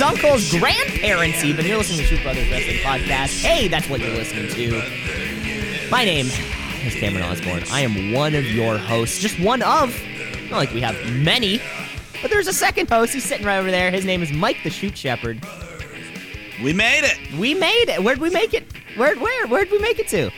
aunts, uncles, grandparents, even. You're listening to Shoot Brothers Wrestling Podcast. Hey, that's what you're listening to. My name is Cameron Osborne. I am one of your hosts, just one of. Not like we have many, but there's a second host. He's sitting right over there. His name is Mike the Shoot Shepherd. We made it. We made it. Where'd we make it? Where, where, where'd we make it to?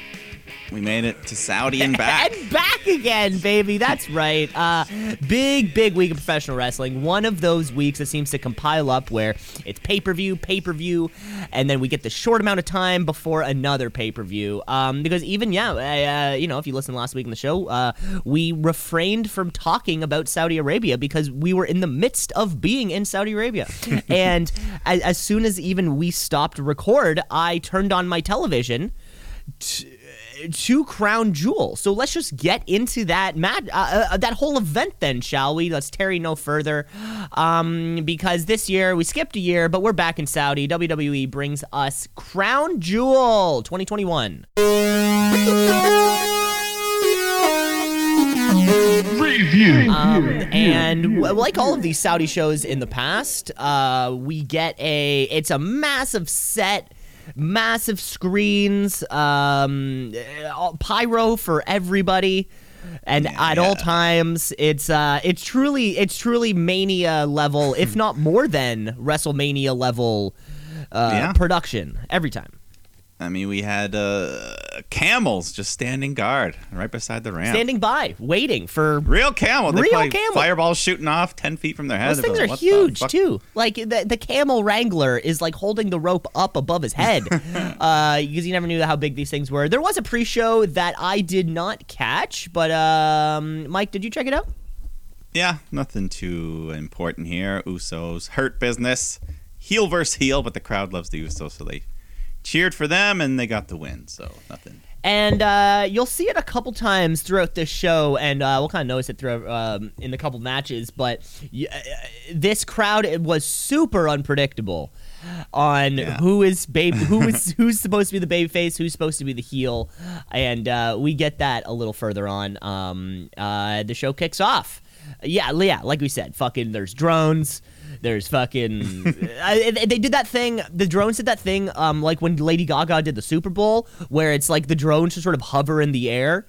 We made it to Saudi and back. and back again, baby. That's right. Uh, big, big week of professional wrestling. One of those weeks that seems to compile up where it's pay per view, pay per view, and then we get the short amount of time before another pay per view. Um, because even yeah, uh, you know, if you listened last week in the show, uh, we refrained from talking about Saudi Arabia because we were in the midst of being in Saudi Arabia, and as, as soon as even we stopped record, I turned on my television. T- to Crown Jewel. So let's just get into that mat- uh, uh, that whole event then, shall we? Let's tarry no further, um, because this year we skipped a year, but we're back in Saudi. WWE brings us Crown Jewel 2021. Review. Um, and like all of these Saudi shows in the past, uh, we get a it's a massive set massive screens, um, pyro for everybody. And Yeah, at all times, it's uh, it's truly it's truly mania level, if not more than WrestleMania level uh, Yeah. production every time. I mean, we had uh, camels just standing guard right beside the ramp. Standing by, waiting for Real camel. They Real camel. Fireballs shooting off ten feet from their head. Those things like, are huge too. Like the, the camel wrangler is like holding the rope up above his head, uh, because you never knew how big these things were. There was a pre-show that I did not catch, but um, Mike, did you check it out? Yeah, nothing too important here. Usos hurt business, heel versus heel, but the crowd loves the Usos, so they cheered for them and they got the win. So nothing. And uh, you'll see it a couple times throughout this show, and uh, we'll kind of notice it throughout um, in the couple matches. But y- uh, this crowd it was super unpredictable on Yeah. who is babe, who is who's supposed to be the baby face, who's supposed to be the heel, and uh, we get that a little further on. Um, uh, the show kicks off. Yeah, yeah, like we said, fucking. There's drones. There's fucking. uh, they they did that thing. The drones did that thing. Um, like when Lady Gaga did the Super Bowl, where it's like the drones just sort of hover in the air,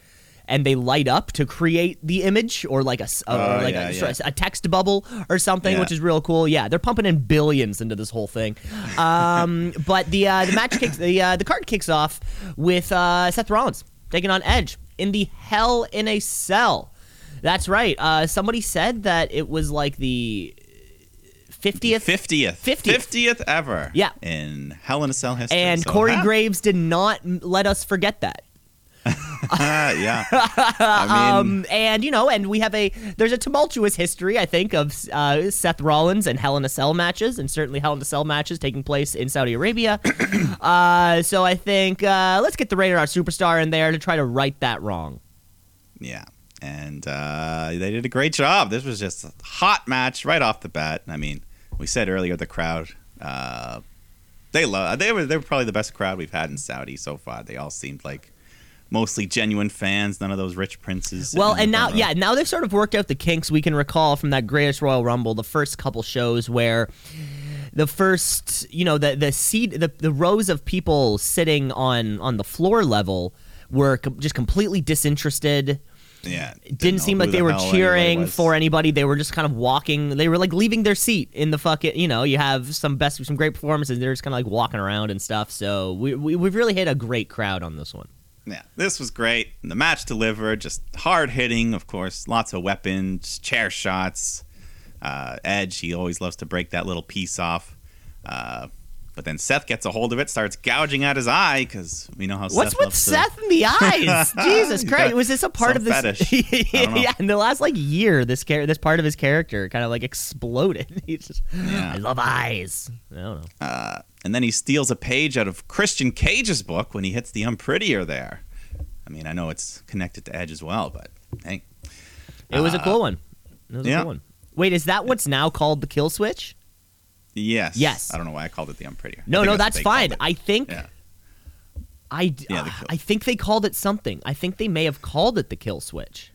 and they light up to create the image, or like a or Oh, like yeah, a, yeah. a text bubble or something, Yeah. which is real cool. Yeah, they're pumping in billions into this whole thing. Um, but the uh, the match kicks the uh, the card kicks off with uh, Seth Rollins taking on Edge in the Hell in a Cell. That's right. Uh, somebody said that it was like the fiftieth, Fiftieth, 50th. fiftieth ever. Yeah. in Hell in a Cell history. and So, Corey? Graves did not let us forget that. Ah, yeah. I mean, Um, and you know, and we have a there's a tumultuous history, I think, of uh, Seth Rollins and Hell in a Cell matches, and certainly Hell in a Cell matches taking place in Saudi Arabia. uh, so I think uh, let's get the Rated R superstar in there to try to right that wrong. yeah. And uh, they did a great job. This was just a hot match right off the bat. I mean, we said earlier the crowd. Uh, they love. They were. They were probably the best crowd we've had in Saudi so far. They all seemed like mostly genuine fans. None of those rich princes. Well, and now, yeah, now they've sort of worked out the kinks we can recall from that Greatest Royal Rumble, the first couple shows where the first, you know, the the seat, the the rows of people sitting on on the floor level were com- just completely disinterested. Yeah, It didn't seem like they the were hell anybody cheering for anybody. They were just kind of walking. They were like leaving their seat in the fucking. You know, you have some best, some great performances. They're just kind of like walking around and stuff. So we, we we've really hit a great crowd on this one. Yeah, this was great. The match delivered, just hard hitting, of course, lots of weapons, chair shots. Uh, Edge, he always loves to break that little piece off. Uh, but then Seth gets a hold of it, starts gouging out his eye because we know how What's Seth with loves to- Seth in the eyes? Jesus Christ! Was this a part of this? fetish. I don't know. yeah, in the last like year, this char- this part of his character kind of like exploded. He's just, Yeah. I love eyes. I don't know. Uh, and then he steals a page out of Christian Cage's book when he hits the unprettier there. I mean, I know it's connected to Edge as well, but hey, It was a Uh, cool one. It was a yeah. cool one. Wait, is that what's now called the kill switch? Yes, Yes. I don't know why I called it the unprettier. No, no, that's fine. I think Yeah. I, Yeah, kill- I think they called it something. I think they may have called it the kill switch.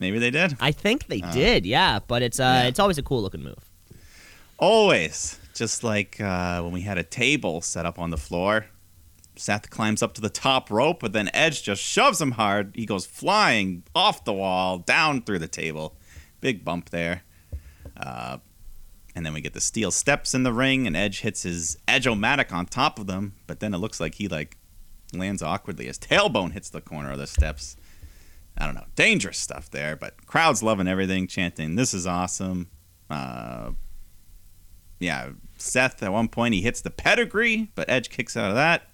Maybe they did. I think they did, yeah. But it's uh, Yeah. it's always a cool looking move. Always. Just like uh, when we had a table set up on the floor. Seth climbs up to the top rope, but then Edge just shoves him hard. He goes flying off the wall, down through the table. Big bump there. Uh, and then we get the steel steps in the ring, and Edge hits his Edge-O-Matic on top of them. But then it looks like he like lands awkwardly. His tailbone hits the corner of the steps. I don't know, dangerous stuff there. But crowd's loving everything, chanting, "This is awesome." Uh, yeah, Seth at one point he hits the pedigree, but Edge kicks out of that.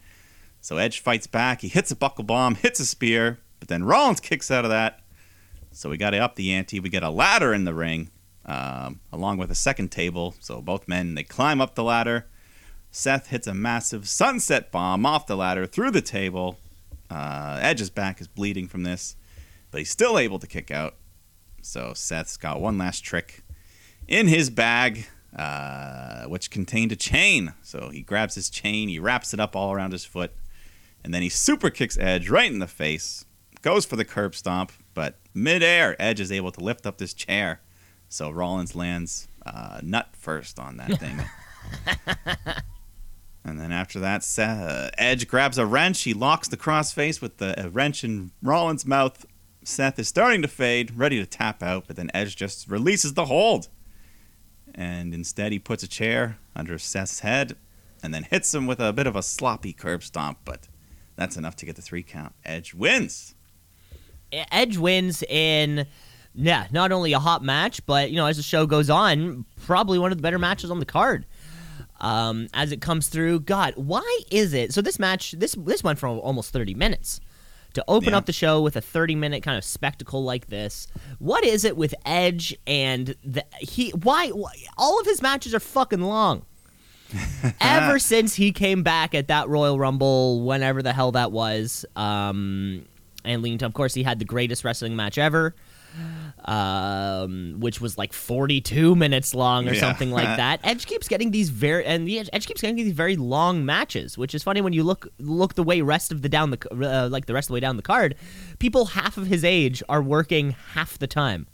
So Edge fights back. He hits a buckle bomb, hits a spear, but then Rollins kicks out of that. So we got to up the ante. We get a ladder in the ring, um, along with a second table. So both men they climb up the ladder. Seth hits a massive sunset bomb off the ladder through the table. Uh, Edge's back is bleeding from this, but he's still able to kick out. So Seth's got one last trick in his bag, uh, which contained a chain. So he grabs his chain, he wraps it up all around his foot, and then he super kicks Edge right in the face. Goes for the curb stomp, but midair, Edge is able to lift up this chair. So Rollins lands uh, nut first on that thing. and then after that, Seth, uh, Edge grabs a wrench. He locks the crossface with the wrench in Rollins' mouth. Seth is starting to fade, ready to tap out, but then Edge just releases the hold. And instead, he puts a chair under Seth's head and then hits him with a bit of a sloppy curb stomp, but that's enough to get the three count. Edge wins. Edge wins in yeah, not only a hot match, but you know, as the show goes on, probably one of the better matches on the card. Um, as it comes through, God, why is it? So this match, this this went for almost thirty minutes to open Yeah. up the show with a thirty minute kind of spectacle like this. What is it with Edge and the he? Why, why all of his matches are fucking long? Ever since he came back at that Royal Rumble, whenever the hell that was, um, and leaned. To, of course, he had the greatest wrestling match ever, um, which was like 42 minutes long or Yeah. something like that. Edge keeps getting these very and the Edge, Edge keeps getting these very long matches, which is funny when you look look the way rest of the down the uh, like the rest of the way down the card. People half of his age are working half the time.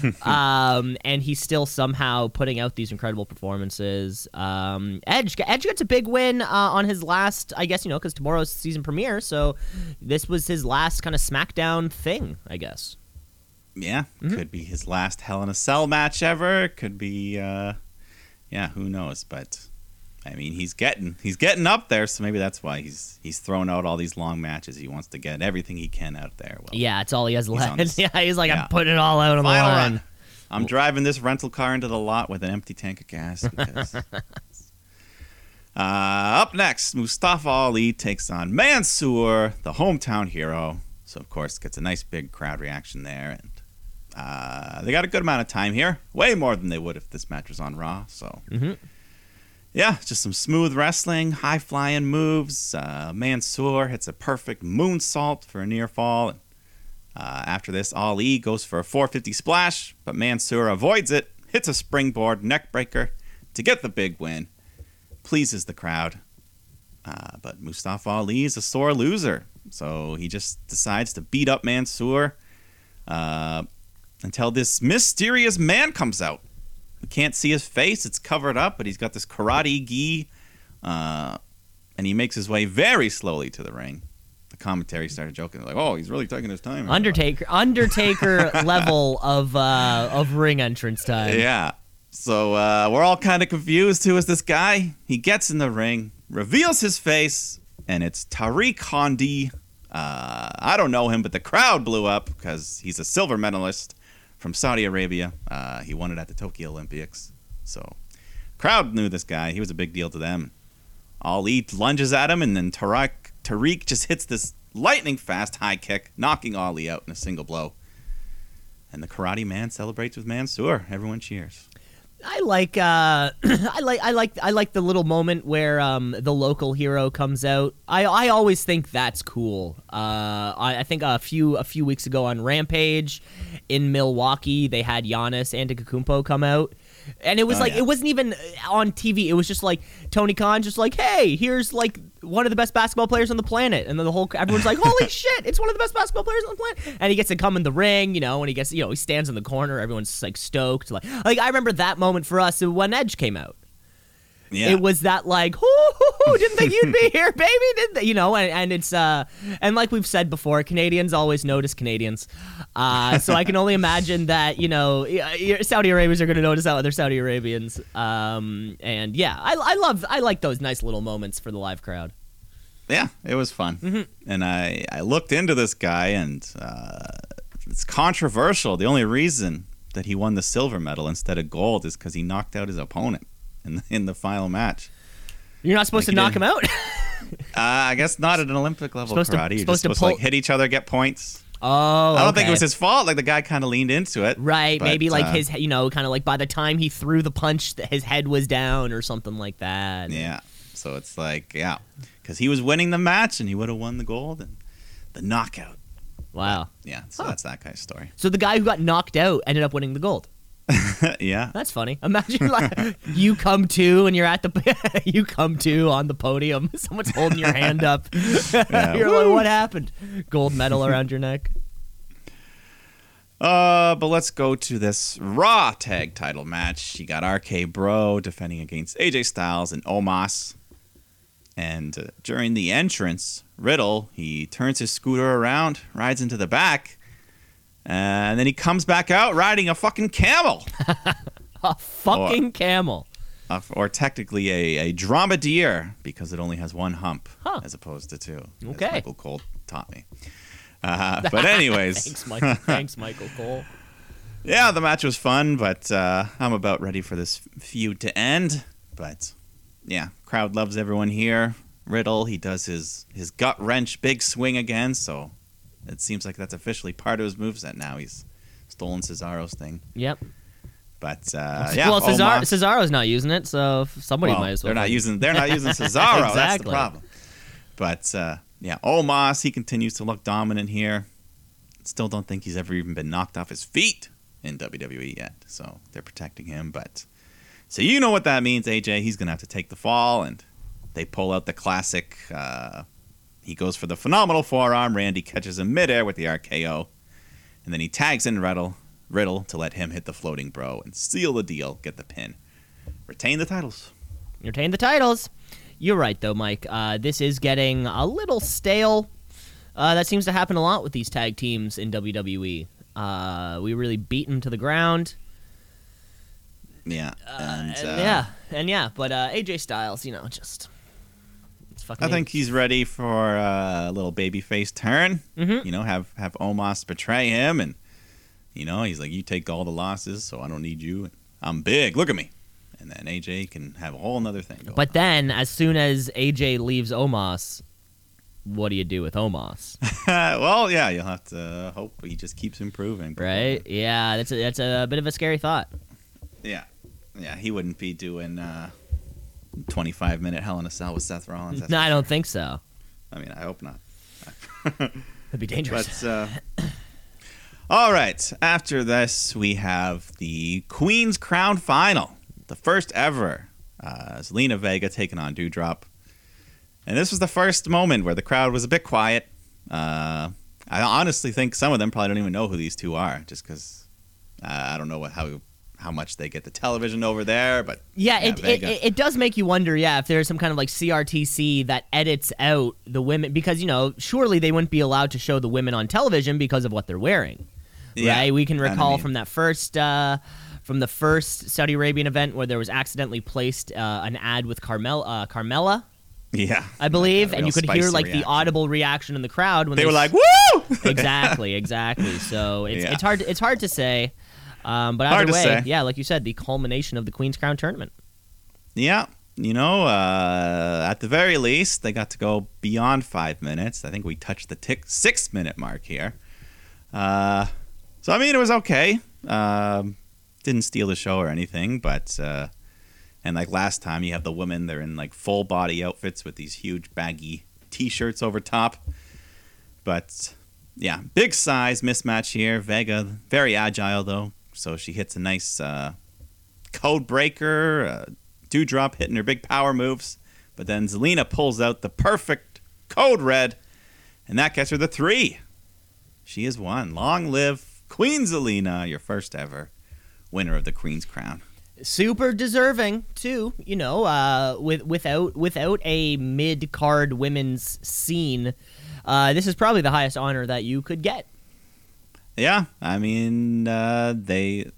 um, and he's still somehow putting out these incredible performances. Um, Edge, Edge gets a big win uh, on his last, I guess you know, because tomorrow's season premiere, so this was his last kind of SmackDown thing, I guess. Yeah, could be his last Hell in a Cell match ever. Could be, uh, yeah, who knows? But I mean, he's getting he's getting up there, so maybe that's why he's he's throwing out all these long matches. He wants to get everything he can out there. Well, Yeah, it's all he has left. this- yeah, he's like, yeah. I'm putting it all out on the Final line. run. I'm driving this rental car into the lot with an empty tank of gas. Because... uh, up next, Mustafa Ali takes on Mansoor, the hometown hero. So of course, gets a nice big crowd reaction there, and uh, they got a good amount of time here, way more than they would if this match was on Raw. So. Mhm. Yeah, just some smooth wrestling, high flying moves. Uh, Mansoor hits a perfect moonsault for a near fall. Uh, after this, Ali goes for a 450 splash, but Mansoor avoids it, hits a springboard neckbreaker to get the big win. Pleases the crowd. Uh, but Mustafa Ali is a sore loser, so he just decides to beat up Mansoor uh, until this mysterious man comes out. We can't see his face; it's covered up, but he's got this karate gi, uh, and he makes his way very slowly to the ring. The commentary started joking, like, "Oh, he's really taking his time." Undertaker, Undertaker level of uh, of ring entrance time. Yeah. So uh, we're all kind of confused. Who is this guy? He gets in the ring, reveals his face, and it's Tariq Hamedi. Uh, I don't know him, but the crowd blew up because he's a silver medalist from Saudi Arabia. Uh, he won it at the Tokyo Olympics. So crowd knew this guy. He was a big deal to them. Ali lunges at him, and then Tariq, Tariq just hits this lightning fast high kick, knocking Ali out in a single blow. And the Karate Man celebrates with Mansoor. Everyone cheers. I like uh I like I like I like the little moment where um the local hero comes out. I I always think that's cool. Uh I, I think a few a few weeks ago on Rampage in Milwaukee they had Giannis and Antetokounmpo come out And it was Oh, like yeah. it wasn't even on TV. It was just like Tony Khan, just like, hey, here's like one of the best basketball players on the planet, and then the whole everyone's like, holy shit, it's one of the best basketball players on the planet. And he gets to come in the ring, you know, and he gets, you know, he stands in the corner. Everyone's like stoked. Like, like I remember that moment for us when Edge came out. Yeah. It was that like, didn't think you'd be here, baby, didn't they? You know, and, and it's uh, and like we've said before, Canadians always notice Canadians. Uh, so I can only imagine that you know y- Saudi Arabians are going to notice other Saudi Arabians. Um, and yeah, I, I love, I like those nice little moments for the live crowd. yeah, it was fun. Mm-hmm. And I, I looked into this guy, and uh, it's controversial. The only reason that he won the silver medal instead of gold is because he knocked out his opponent in the, in the final match. You're not supposed Like to knock did. him out. Uh, I guess not at an Olympic level Supposed to- karate. You're supposed just to supposed to like hit each other, get points. oh, I don't think it was his fault. Like the guy kind of leaned into it. Right, but, maybe like uh, his, you know, kind of like by the time he threw the punch, his head was down or something like that. Yeah. So it's like, yeah, because he was winning the match and he would have won the gold and the knockout. Wow. Yeah. So Huh. that's that guy's story. So the guy who got knocked out ended up winning the gold. yeah. That's funny. Imagine like you come to and you're at the you come to on the podium. Someone's holding your hand up. you're like, what happened? Gold medal around your neck. Uh, but let's go to this Raw tag title match. You got RK Bro defending against AJ Styles and Omos. And uh, during the entrance, Riddle he turns his scooter around, rides into the back, and then he comes back out riding a fucking camel, A fucking camel. uh, or technically a, a dromedary because it only has one hump Huh. as opposed to two. Okay. Michael Cole taught me. Uh, but anyways, Thanks, Michael. Thanks, Michael Cole. Yeah, the match was fun, but uh, I'm about ready for this feud to end. But yeah, crowd loves everyone here. Riddle, he does his his gut wrench big swing again, so it seems like that's officially part of his moveset now. He's stolen Cesaro's thing. Yep. But uh, yeah, well, Cesar- Omos- Cesaro's not using it, so somebody well, might as well. They're not using they're not using Cesaro. That's the Exactly. problem. But uh, yeah, Omos he continues to look dominant here. Still don't think he's ever even been knocked off his feet in WWE yet. So they're protecting him. But so you know what that means, AJ. He's gonna have to take the fall, and they pull out the classic. Uh, he goes for the phenomenal forearm. Randy catches him midair with the RKO, and then he tags in Riddle, Riddle to let him hit the floating bro and seal the deal, get the pin, retain the titles. retain the titles. You're right, though, Mike. Uh, this is getting a little stale. Uh, that seems to happen a lot with these tag teams in WWE. Uh, we really beat them to the ground. Yeah, and, and uh, yeah, and yeah, but uh, AJ Styles, you know, just I think he's ready for uh, a little babyface turn. Mhm. You know, have have Omos betray him, and you know he's like, "You take all the losses, so I don't need you. I'm big. Look at me." And then AJ can have a whole another thing. Going But then, as soon as AJ leaves Omos, what do you do with Omos? well, yeah, you'll have to hope he just keeps improving, right? Yeah, that's a, that's a bit of a scary thought. Yeah, yeah, he wouldn't be doing uh, 25 minute Hell in a Cell with Seth Rollins. No, I don't think so. I mean, I hope not. That'd be dangerous. But uh, all right, after this we have the Queen's Crown final, the first ever. Uh, Zelina Vega taking on Doudrop, and this was the first moment where the crowd was a bit quiet. Uh, I honestly think some of them probably don't even know who these two are, just because uh, I don't know what, how how much they get the television over there. But Yeah, it, it, it, it does make you wonder, yeah, if there's some kind of like CRTC that edits out the women because you know surely they wouldn't be allowed to show the women on television because of what they're wearing, Yeah, right? We can recall mean. from that first uh, from the first Saudi Arabian event where there was accidentally placed uh, an ad with Carmel uh, Carmella, yeah, I believe, and you could hear like the audible reaction in the crowd when They they, were s- like, "Woo!" exactly, exactly. So it's Yeah. it's hard it's hard to say. Um, but either way, yeah, like you said, the culmination of the Queen's Crown tournament. Yeah, you know, uh, at the very least, they got to go beyond five minutes. I think we touched the tick six minute mark here. Uh, so I mean, it was okay. Um, didn't steal the show or anything, but uh, and like last time, you have the women. They're in like full body outfits with these huge baggy t-shirts over top. But yeah, big size mismatch here. Vega very agile though, so she hits a nice. Uh, code breaker, uh, Doudrop hitting her big power moves. But then Zelina pulls out the perfect code red, and that gets her the three. She is one. Long live Queen Zelina, your first ever winner of the Queen's Crown. super deserving too. You know, uh, with without without a mid card women's scene, uh, this is probably the highest honor that you could get. Yeah, I mean, uh, they,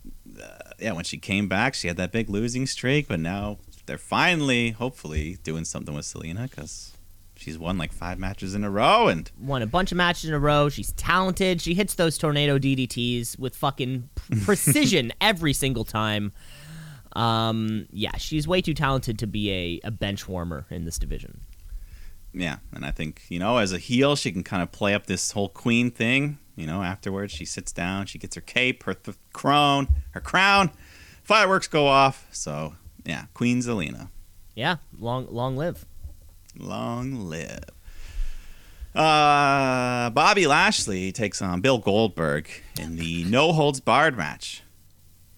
uh, yeah, when she came back, she had that big losing streak, but now they're finally, hopefully, doing something with Zelina because she's won like five matches in a row, and Won a bunch of matches in a row. She's talented. She hits those tornado DDTs with fucking precision every single time. Um, yeah, she's way too talented to be a, a bench warmer in this division. yeah, and I think you know, as a heel, she can kind of play up this whole queen thing. You know, afterwards, she sits down, she gets her cape, her th- crown, her crown, fireworks go off. So yeah, Queen Zelina. Yeah, long long live. Long live. Uh, Bobby Lashley takes on Bill Goldberg in the no holds barred match,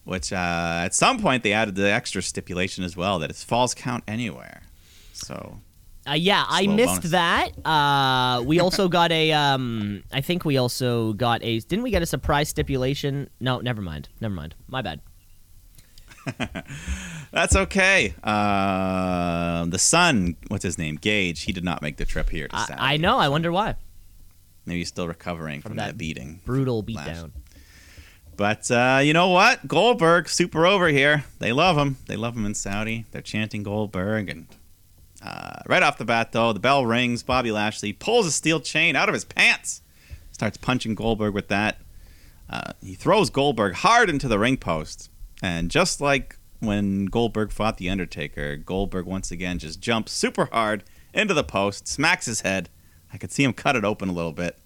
which uh, at some point they added the extra stipulation as well that it's falls count anywhere. So Uh, yeah, I missed bonus. that. Uh, we also got a. Um, I think we also got a. Didn't we get a surprise stipulation? No, never mind. Never mind. My bad. that's okay. Uh, the son, what's his name, Gage, he did not make the trip here. To I, I know. I wonder why. Maybe he's still recovering from, that, that beating. Brutal beatdown. But uh, you know what? Goldberg, super over here. They love him. They love him in Saudi. They're chanting Goldberg. And uh, right off the bat, though, the bell rings. Bobby Lashley pulls a steel chain out of his pants, starts punching Goldberg with that. Uh, he throws Goldberg hard into the ring post. And just like when Goldberg fought The Undertaker, Goldberg once again just jumps super hard into the post, smacks his head. I could see him cut it open a little bit.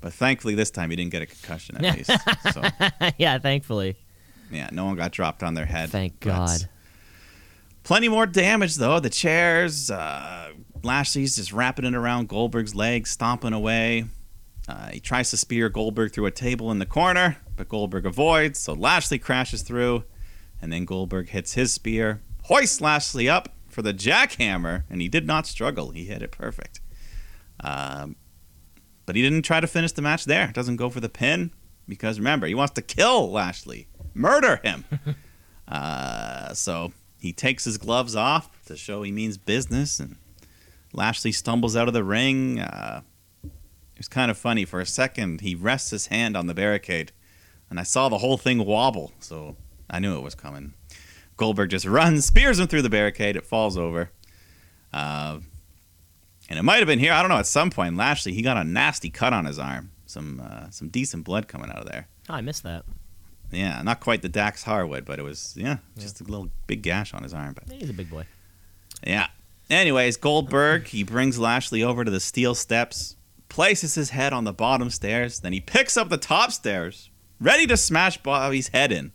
But thankfully, this time he didn't get a concussion at least. So. yeah, thankfully. Yeah, no one got dropped on their head. Thank God. Plenty more damage though. The chairs, uh, Lashley's just wrapping it around Goldberg's legs, stomping away. Uh, he tries to spear Goldberg through a table in the corner, but Goldberg avoids. So Lashley crashes through, and then Goldberg hits his spear, hoists Lashley up for the jackhammer, and he did not struggle. He hit it perfect. Um, but he didn't try to finish the match there. Doesn't go for the pin because remember he wants to kill Lashley, murder him. uh, so he takes his gloves off to show he means business, and Lashley stumbles out of the ring. Uh, it was kind of funny. For a second, he rests his hand on the barricade, and I saw the whole thing wobble, so I knew it was coming. Goldberg just runs, spears him through the barricade. It falls over. Uh, and it might have been here. I don't know. At some point, Lashley he got a nasty cut on his arm. Some uh, some decent blood coming out of there. Oh, I missed that. Yeah, not quite the Dax Harwood, but it was yeah, just a little big gash on his arm. But He's a big boy. yeah. Anyways, Goldberg he brings Lashley over to the steel steps, places his head on the bottom stairs, then he picks up the top stairs, ready to smash Bobby's head in.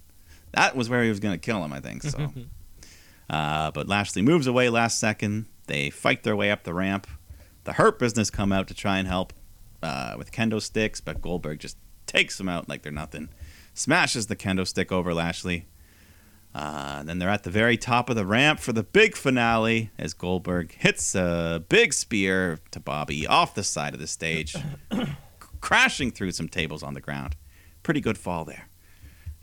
That was where he was going to kill him, I think. So, uh, but Lashley moves away last second. They fight their way up the ramp. The Hurt Business come out to try and help uh, with kendo sticks, but Goldberg just takes them out like they're nothing. Smashes the kendo stick over Lashley. Uh, then they're at the very top of the ramp for the big finale as Goldberg hits a big spear to Bobby off the side of the stage, crashing through some tables on the ground. Pretty good fall there.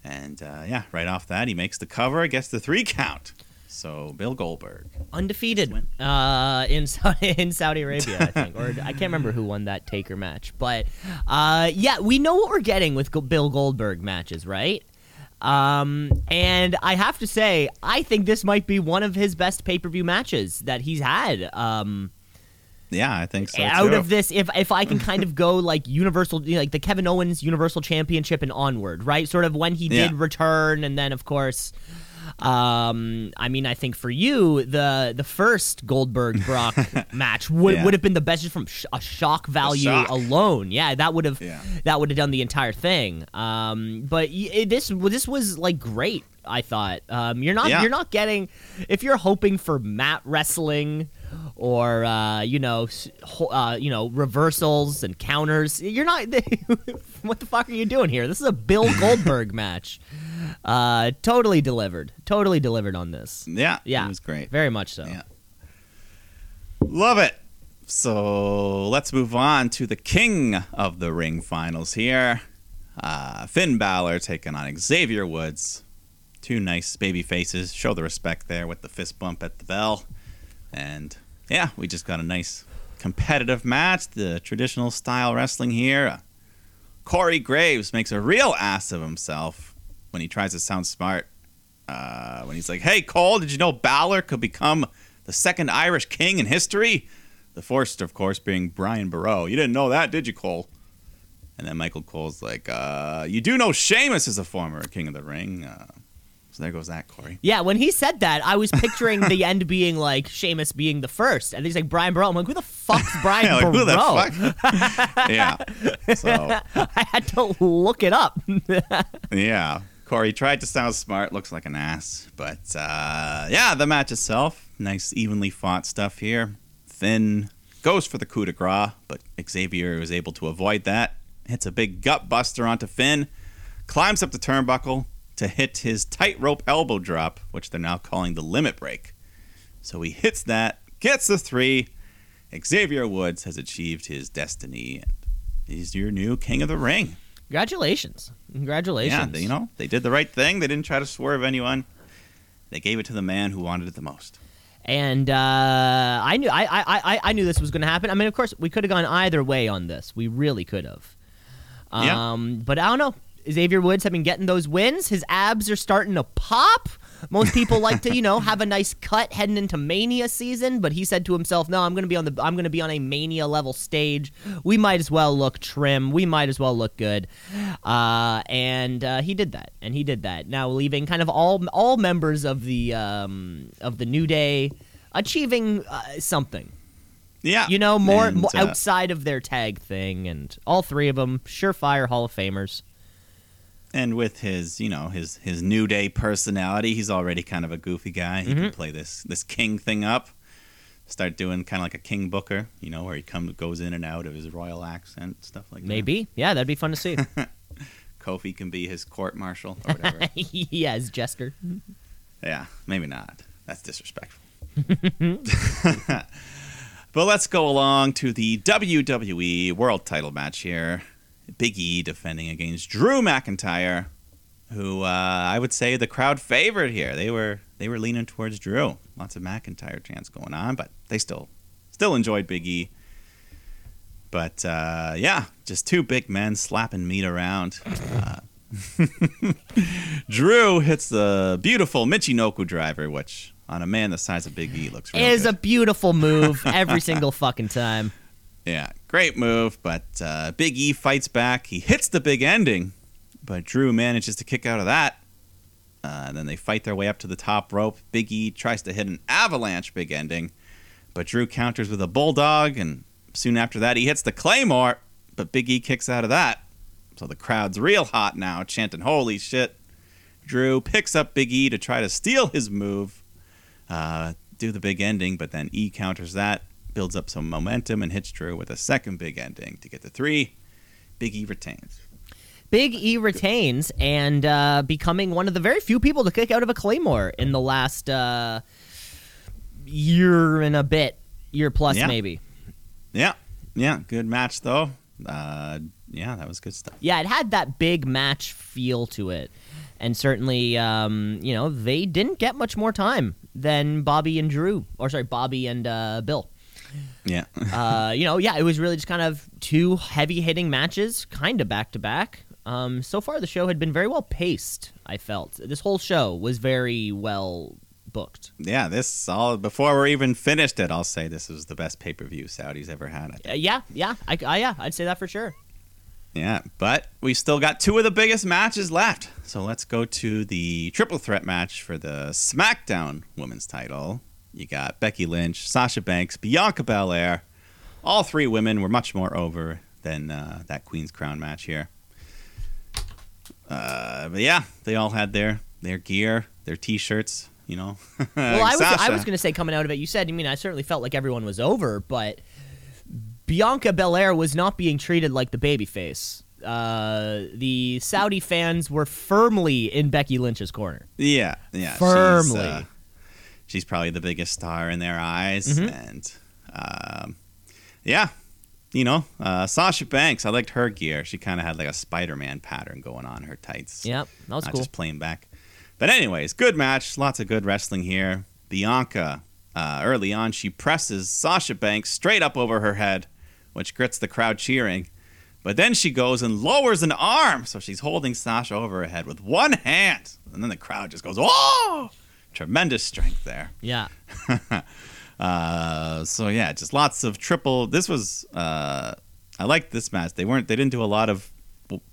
And uh, yeah, right off that, he makes the cover, gets the three count. So Bill Goldberg. Undefeated uh, in Saudi, in Saudi Arabia, I think, or I can't remember who won that Taker match, but uh, yeah, we know what we're getting with Bill Goldberg matches, right? Um, and I have to say, I think this might be one of his best pay per view matches that he's had. Um, Yeah, I think so. out too. of this if if I can kind of go like universal you know, like the Kevin Owens Universal Championship and onward, right? Sort of when he did Yeah. return and then of course um I mean I think for you the the first Goldberg Brock match would Yeah. would have been the best just from sh- a shock value shock. alone. Yeah, that would have Yeah. that would have done the entire thing. Um but it, this this was like great. I thought um, you're not Yeah. you're not getting if you're hoping for mat wrestling or uh, you know uh, you know reversals and counters. You're not. what the fuck are you doing here? This is a Bill Goldberg match. Uh, totally delivered. Totally delivered on this. Yeah, Yeah, it was great. Very much so. Yeah. Love it. So let's move on to the king of the ring finals here. Uh, Finn Balor taking on Xavier Woods. Two nice baby faces. Show the respect there with the fist bump at the bell. And yeah, we just got a nice competitive match. The traditional style wrestling here. Corey Graves makes a real ass of himself when he tries to sound smart. Uh, when he's like, "Hey Cole, did you know Balor could become the second Irish king in history?" The first, of course, being Brian Boru. You didn't know that, did you, Cole? And then Michael Cole's like, uh, "You do know Sheamus is a former king of the ring." Uh, so there goes that, Corey. Yeah, when he said that, I was picturing the end being like Sheamus being the first, and he's like Brian Boru. I'm like, who the fuck's Brian Yeah, like, Boru? who the fuck? yeah. So I had to look it up. Yeah. Corey tried to sound smart, looks like an ass. But uh, yeah, the match itself, nice, evenly fought stuff here. Finn goes for the coup de grace, but Xavier was able to avoid that. Hits a big gut buster onto Finn, climbs up the turnbuckle to hit his tightrope elbow drop, which they're now calling the limit break. So he hits that, gets the three. Xavier Woods has achieved his destiny, and he's your new king of the ring. Congratulations. Congratulations. Yeah, you know, they did the right thing. They didn't try to swerve anyone. They gave it to the man who wanted it the most. And uh, I knew I, I, I, I knew this was going to happen. I mean, of course, we could have gone either way on this. We really could have. Yeah. Um, But I don't know. Xavier Woods have been getting those wins. His abs are starting to pop. Most people like to, you know, have a nice cut heading into Mania season, but he said to himself, "No, I'm going to be on the I'm going to be on a Mania level stage. We might as well look trim. We might as well look good." Uh, and uh, he did that, and he did that. Now leaving kind of all all members of the um, of the New Day achieving uh, something. Yeah. You know, more, And, more uh, outside of their tag thing, and all three of them surefire Hall of Famers. And with his, you know, his his new day personality, he's already kind of a goofy guy. He Mm-hmm. can play this this king thing up. Start doing kind of like a king booker, you know, where he comes goes in and out of his royal accent, stuff like that. Maybe, yeah, that'd be fun to see. Kofi can be his court martial or whatever. yeah, as Jester. Yeah, maybe not. That's disrespectful. but let's go along to the WWE World Title match here. Big E defending against Drew McIntyre, who uh, I would say the crowd favored here. They were they were leaning towards Drew. Lots of McIntyre chants going on, but they still still enjoyed Big E. But uh, yeah, just two big men slapping meat around. Uh, Drew hits the beautiful Michinoku driver, which on a man the size of Big E looks real Is good. a beautiful move every single fucking time. Yeah, great move. But uh, Big E fights back. He hits the big ending, but Drew manages to kick out of that. Uh, and then they fight their way up to the top rope. Big E tries to hit an avalanche big ending, but Drew counters with a bulldog, and soon after that he hits the claymore. But Big E kicks out of that. So the crowd's real hot now, chanting "Holy shit!" Drew picks up Big E to try to steal his move, uh, do the big ending, but then E counters that, builds up some momentum, and hits Drew with a second big ending to get the three. Big E retains. Big E retains and uh, becoming one of the very few people to kick out of a Claymore in the last uh, year and a bit, year plus Yeah. maybe. Yeah, yeah, good match though. Uh, yeah, that was good stuff. Yeah, it had that big match feel to it. And certainly, um, you know, they didn't get much more time than Bobby and Drew, or sorry, Bobby and uh, Bill. Yeah, uh, you know, yeah, it was really just kind of two heavy hitting matches, kind of back to back. Um, so far, the show had been very well paced. I felt this whole show was very well booked. yeah. This all before we're even finished it. I'll say this is the best pay per view Saudi's ever had. I. Uh, yeah, yeah, I, I, yeah, I'd say that for sure. Yeah, but we still got two of the biggest matches left. So let's go to the triple threat match for the SmackDown Women's title. You got Becky Lynch, Sasha Banks, Bianca Belair. All three women were much more over than uh, that Queen's Crown match here. Uh, but yeah, they all had their their gear, their T-shirts. You know. Well, I was, I was going to say coming out of it, you said, I mean, I certainly felt like everyone was over, but Bianca Belair was not being treated like the babyface uh, the Saudi fans were firmly in Becky Lynch's corner. Yeah, yeah. She's, Firmly. She's probably the biggest star in their eyes, Mhm. and um, yeah, you know, uh, Sasha Banks. I liked her gear. She kind of had like a Spider-Man pattern going on her tights. Yep, that was not cool. just plain back. But anyways, good match. Lots of good wrestling here. Bianca, uh, early on, she presses Sasha Banks straight up over her head, which grits the crowd cheering. But then she goes and lowers an arm, so she's holding Sasha over her head with one hand, and then the crowd just goes, "Oh!" Tremendous strength there. Yeah. Uh, so yeah, just lots of triple. This was uh, I liked this match. They weren't they didn't do a lot of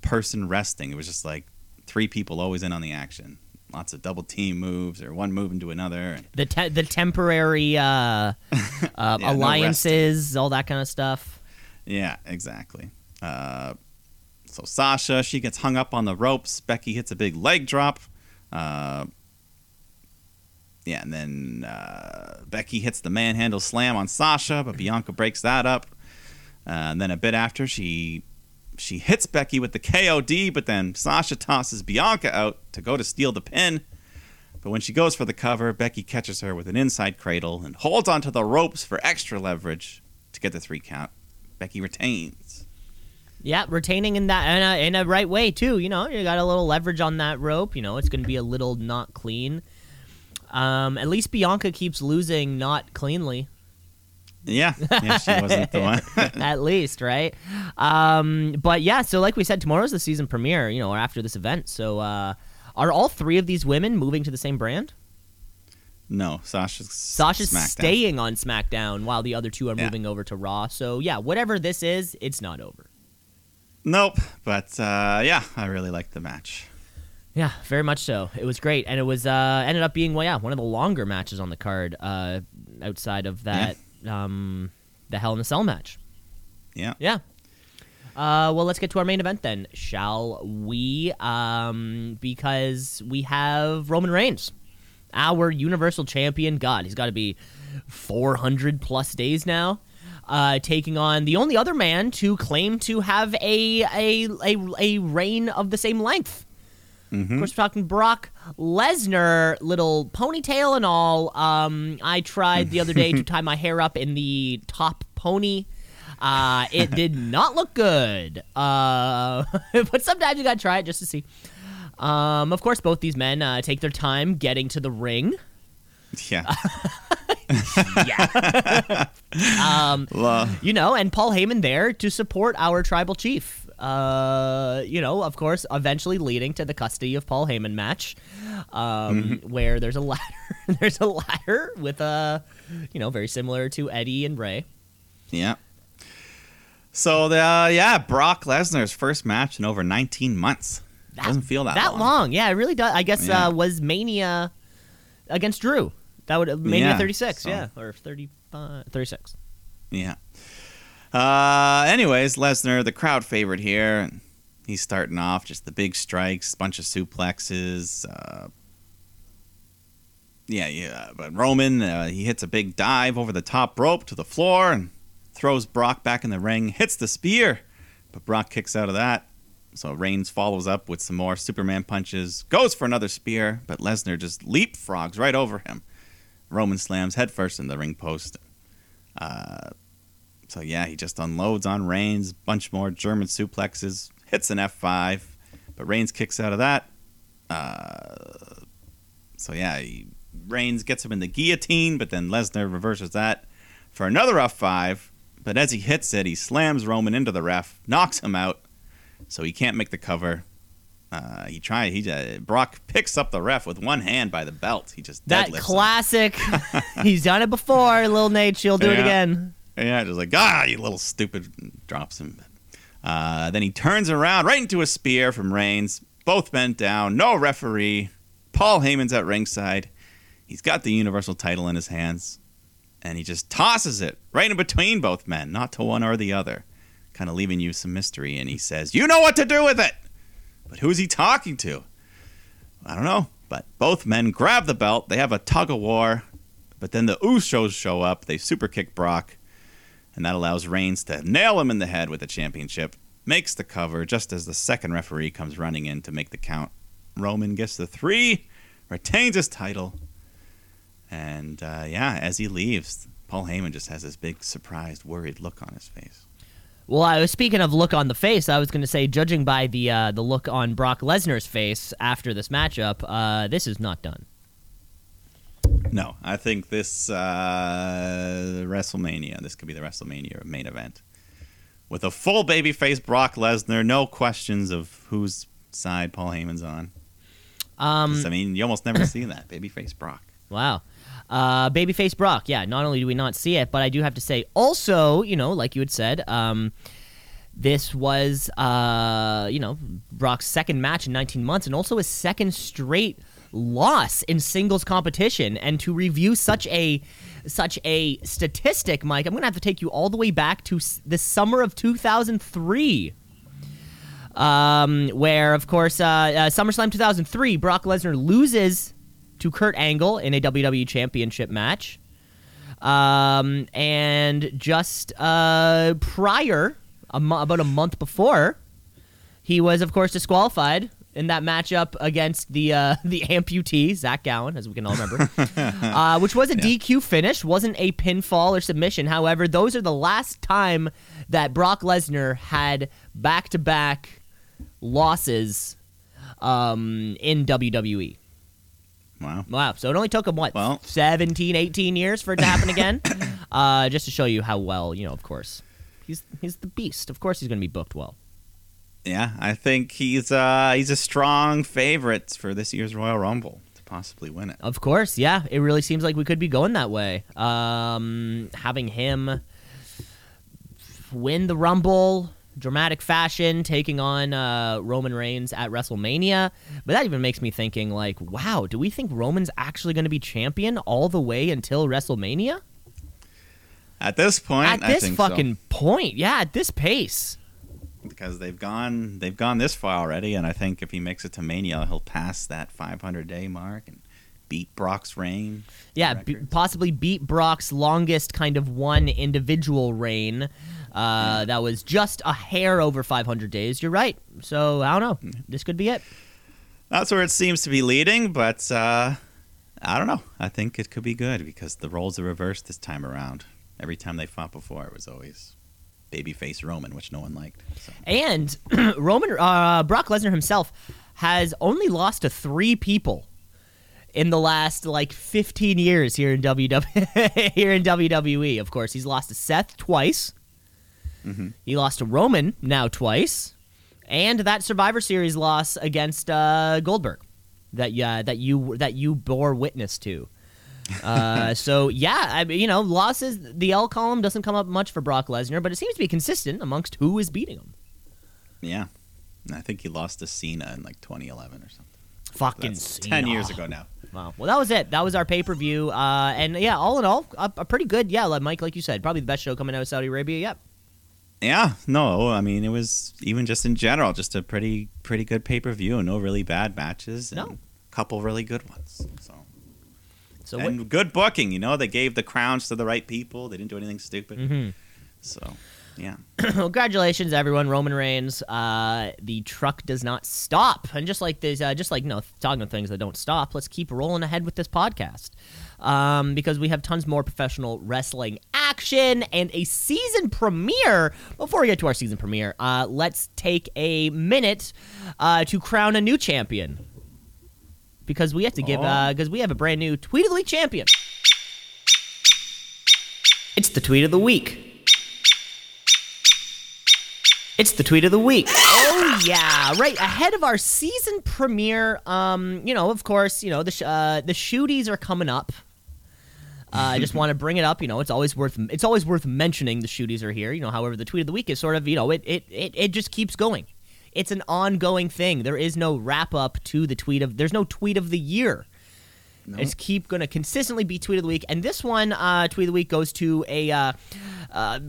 person resting. It was just like three people always in on the action. Lots of double team moves or one move into another. The te- the temporary uh, uh, no alliances, all that kind of stuff. yeah, exactly. Uh, so Sasha she gets hung up on the ropes. Becky hits a big leg drop. Uh, yeah, and then uh, Becky hits the manhandle slam on Sasha, but Bianca breaks that up. Uh, and then a bit after, she she hits Becky with the KOD, but then Sasha tosses Bianca out to go to steal the pin. But when she goes for the cover, Becky catches her with an inside cradle and holds onto the ropes for extra leverage to get the three count. Becky retains. Yeah, retaining in that in a, in a right way too. You know, you got a little leverage on that rope. You know, it's going to be a little not clean. Um, at least Bianca keeps losing not cleanly. Yeah, yeah, she wasn't the one. at least, right? Um, but yeah, so like we said, tomorrow's the season premiere. You know, or after this event. So, uh, are all three of these women moving to the same brand? no, Sasha's Sasha's SmackDown. staying on SmackDown while the other two are Yeah. moving over to Raw. So yeah, whatever this is, it's not over. Nope, but uh, yeah, I really liked the match. Yeah, very much so. It was great, and it was uh, ended up being well, yeah, one of the longer matches on the card uh, outside of that um, the Hell in a Cell match. Yeah. Yeah. Uh, well, let's get to our main event then, shall we? Um, because we have Roman Reigns, our Universal Champion. God, he's got to be 400 plus days now. Uh, taking on the only other man to claim to have a a, a, a reign of the same length. Of course, we're talking Brock Lesnar, little ponytail and all. Um, I tried the other day to tie my hair up in the top pony. Uh, it did not look good. Uh, but sometimes you gotta try it just to see. Um, of course, both these men uh, take their time getting to the ring. Yeah. Yeah. um, Well, you know, and Paul Heyman there to support our tribal chief. Uh, you know, of course, eventually leading to the custody of Paul Heyman match, um, where there's a ladder. there's a ladder with a, you know, very similar to Eddie and Rey. yeah. So the uh, yeah, Brock Lesnar's first match in over 19 months. Doesn't feel that, that long. Yeah, it really does. I guess Yeah. uh, was Mania against Drew. That would Mania Yeah, 36, so- yeah, or 35, 36. Yeah. Uh, anyways, Lesnar, the crowd favorite here. He's starting off just the big strikes, bunch of suplexes. Uh, yeah, yeah. But Roman, uh, he hits a big dive over the top rope to the floor and throws Brock back in the ring. Hits the spear, but Brock kicks out of that. So Reigns follows up with some more Superman punches, goes for another spear, but Lesnar just leapfrogs right over him. Roman slams headfirst in the ring post. Uh, so yeah, he just unloads on Reigns, bunch more German suplexes, hits an F5, but Reigns kicks out of that. Uh, so yeah, he, Reigns gets him in the guillotine, but then Lesnar reverses that for another F5. But as he hits it, he slams Roman into the ref, knocks him out, so he can't make the cover. Uh, he tried. He uh, Brock picks up the ref with one hand by the belt. He just That classic. he's done it before, little Nate. She'll do it again. Yeah, just like, ah, you little stupid, drops him. Uh, then he turns around right into a spear from Reigns. Both men down, no referee. Paul Heyman's at ringside. He's got the Universal title in his hands. And he just tosses it right in between both men, not to one or the other, kind of leaving you some mystery. And he says, You know what to do with it! But who's he talking to? I don't know. But both men grab the belt. They have a tug of war. But then the Usos show up. They super kick Brock and that allows Reigns to nail him in the head with the championship. makes the cover just as the second referee comes running in to make the count. Roman gets the three, retains his title, and uh, yeah, as he leaves, Paul Heyman just has this big, surprised, worried look on his face. Well, I was speaking of look on the face. I was going to say, judging by the uh, the look on Brock Lesnar's face after this matchup, uh, this is not done. No, I think this uh, WrestleMania, this could be the WrestleMania main event. With a full babyface Brock Lesnar, no questions of whose side Paul Heyman's on. Um, I mean, you almost never see that babyface Brock. Wow. Uh, babyface Brock. Yeah, not only do we not see it, but I do have to say, also, you know, like you had said, um, this was, uh, you know, Brock's second match in 19 months and also his second straight loss in singles competition. And to review such a such a statistic, Mike, I'm going to have to take you all the way back to the summer of 2003 um, where, of course, uh, uh, SummerSlam 2003, Brock Lesnar loses to Kurt Angle in a WWE Championship match. Um, and just uh, prior, about a month before, he was, of course, disqualified in that matchup against the uh, the amputee Zach Gowen, as we can all remember, uh, which was a DQ finish, wasn't a pinfall or submission. However, those are the last time that Brock Lesnar had back to back losses um, in WWE. Wow. Wow. So it only took him, what, Well- 17, 18 years for it to happen again? uh, just to show you how well, you know, of course. He's, he's the beast. Of course he's going to be booked well. Yeah, I think he's uh, he's a strong favorite for this year's Royal Rumble to possibly win it. Of course, yeah. It really seems like we could be going that way. Um, having him win the Rumble, dramatic fashion, taking on uh, Roman Reigns at WrestleMania. But that even makes me thinking, like, wow, do we think Roman's actually going to be champion all the way until WrestleMania? At this point, at I this think so. fucking point, yeah, at this pace. Because they've gone they've gone this far already, and I think if he makes it to Mania, he'll pass that 500 day mark and beat Brock's reign. Yeah, record. possibly beat Brock's longest kind of one individual reign. Uh, That was just a hair over 500 days. You're right. So I don't know. This could be it. That's where it seems to be leading, but uh, I don't know. I think it could be good because the roles are reversed this time around. Every time they fought before, it was always babyface Roman, which no one liked. So. And Roman uh, Brock Lesnar himself has only lost to three people in the last like 15 years here in WW here in WWE. Of course, he's lost to Seth twice. He lost to Roman now twice, and that Survivor Series loss against uh, Goldberg that yeah that you that you bore witness to. Uh, so yeah, I mean, you know, losses. The L column doesn't come up much for Brock Lesnar, but it seems to be consistent amongst who is beating him. Yeah. I think he lost to Cena in like 2011 or something. Fucking 10 years ago now. Wow. Well, that was it. That was our pay per view. Uh, and yeah, all in all, a, a pretty good. Yeah, like Mike, like you said, probably the best show coming out of Saudi Arabia yet. Yeah, no, I mean it was even just in general, just a pretty pretty good pay per view. No really bad matches. And No. a couple really good ones. So So and what, good booking. You know, they gave the crowns to the right people. They didn't do anything stupid. Mhm. So yeah, congratulations, everyone. Roman Reigns. Uh, the truck does not stop, and just like this, uh, just like you know, talking of things that don't stop, let's keep rolling ahead with this podcast. Um, because we have tons more professional wrestling action and a season premiere. Before we get to our season premiere, uh, let's take a minute uh, to crown a new champion. Because we have to give, Oh. because we have a brand new tweet of the week champion. It's the tweet of the week. It's the tweet of the week. Oh yeah, right ahead of our season premiere. Um, you know, of course, you know the sh- uh, the shooties are coming up. Uh, I just want to bring it up. You know, it's always worth it's always worth mentioning the shooties are here. You know, however, the tweet of the week is sort of you know it it it, it just keeps going. It's an ongoing thing. There is no wrap up to the tweet of. There's no tweet of the year. It's keep going to consistently be tweet of the week, and this one uh, tweet of the week goes to a uh, uh,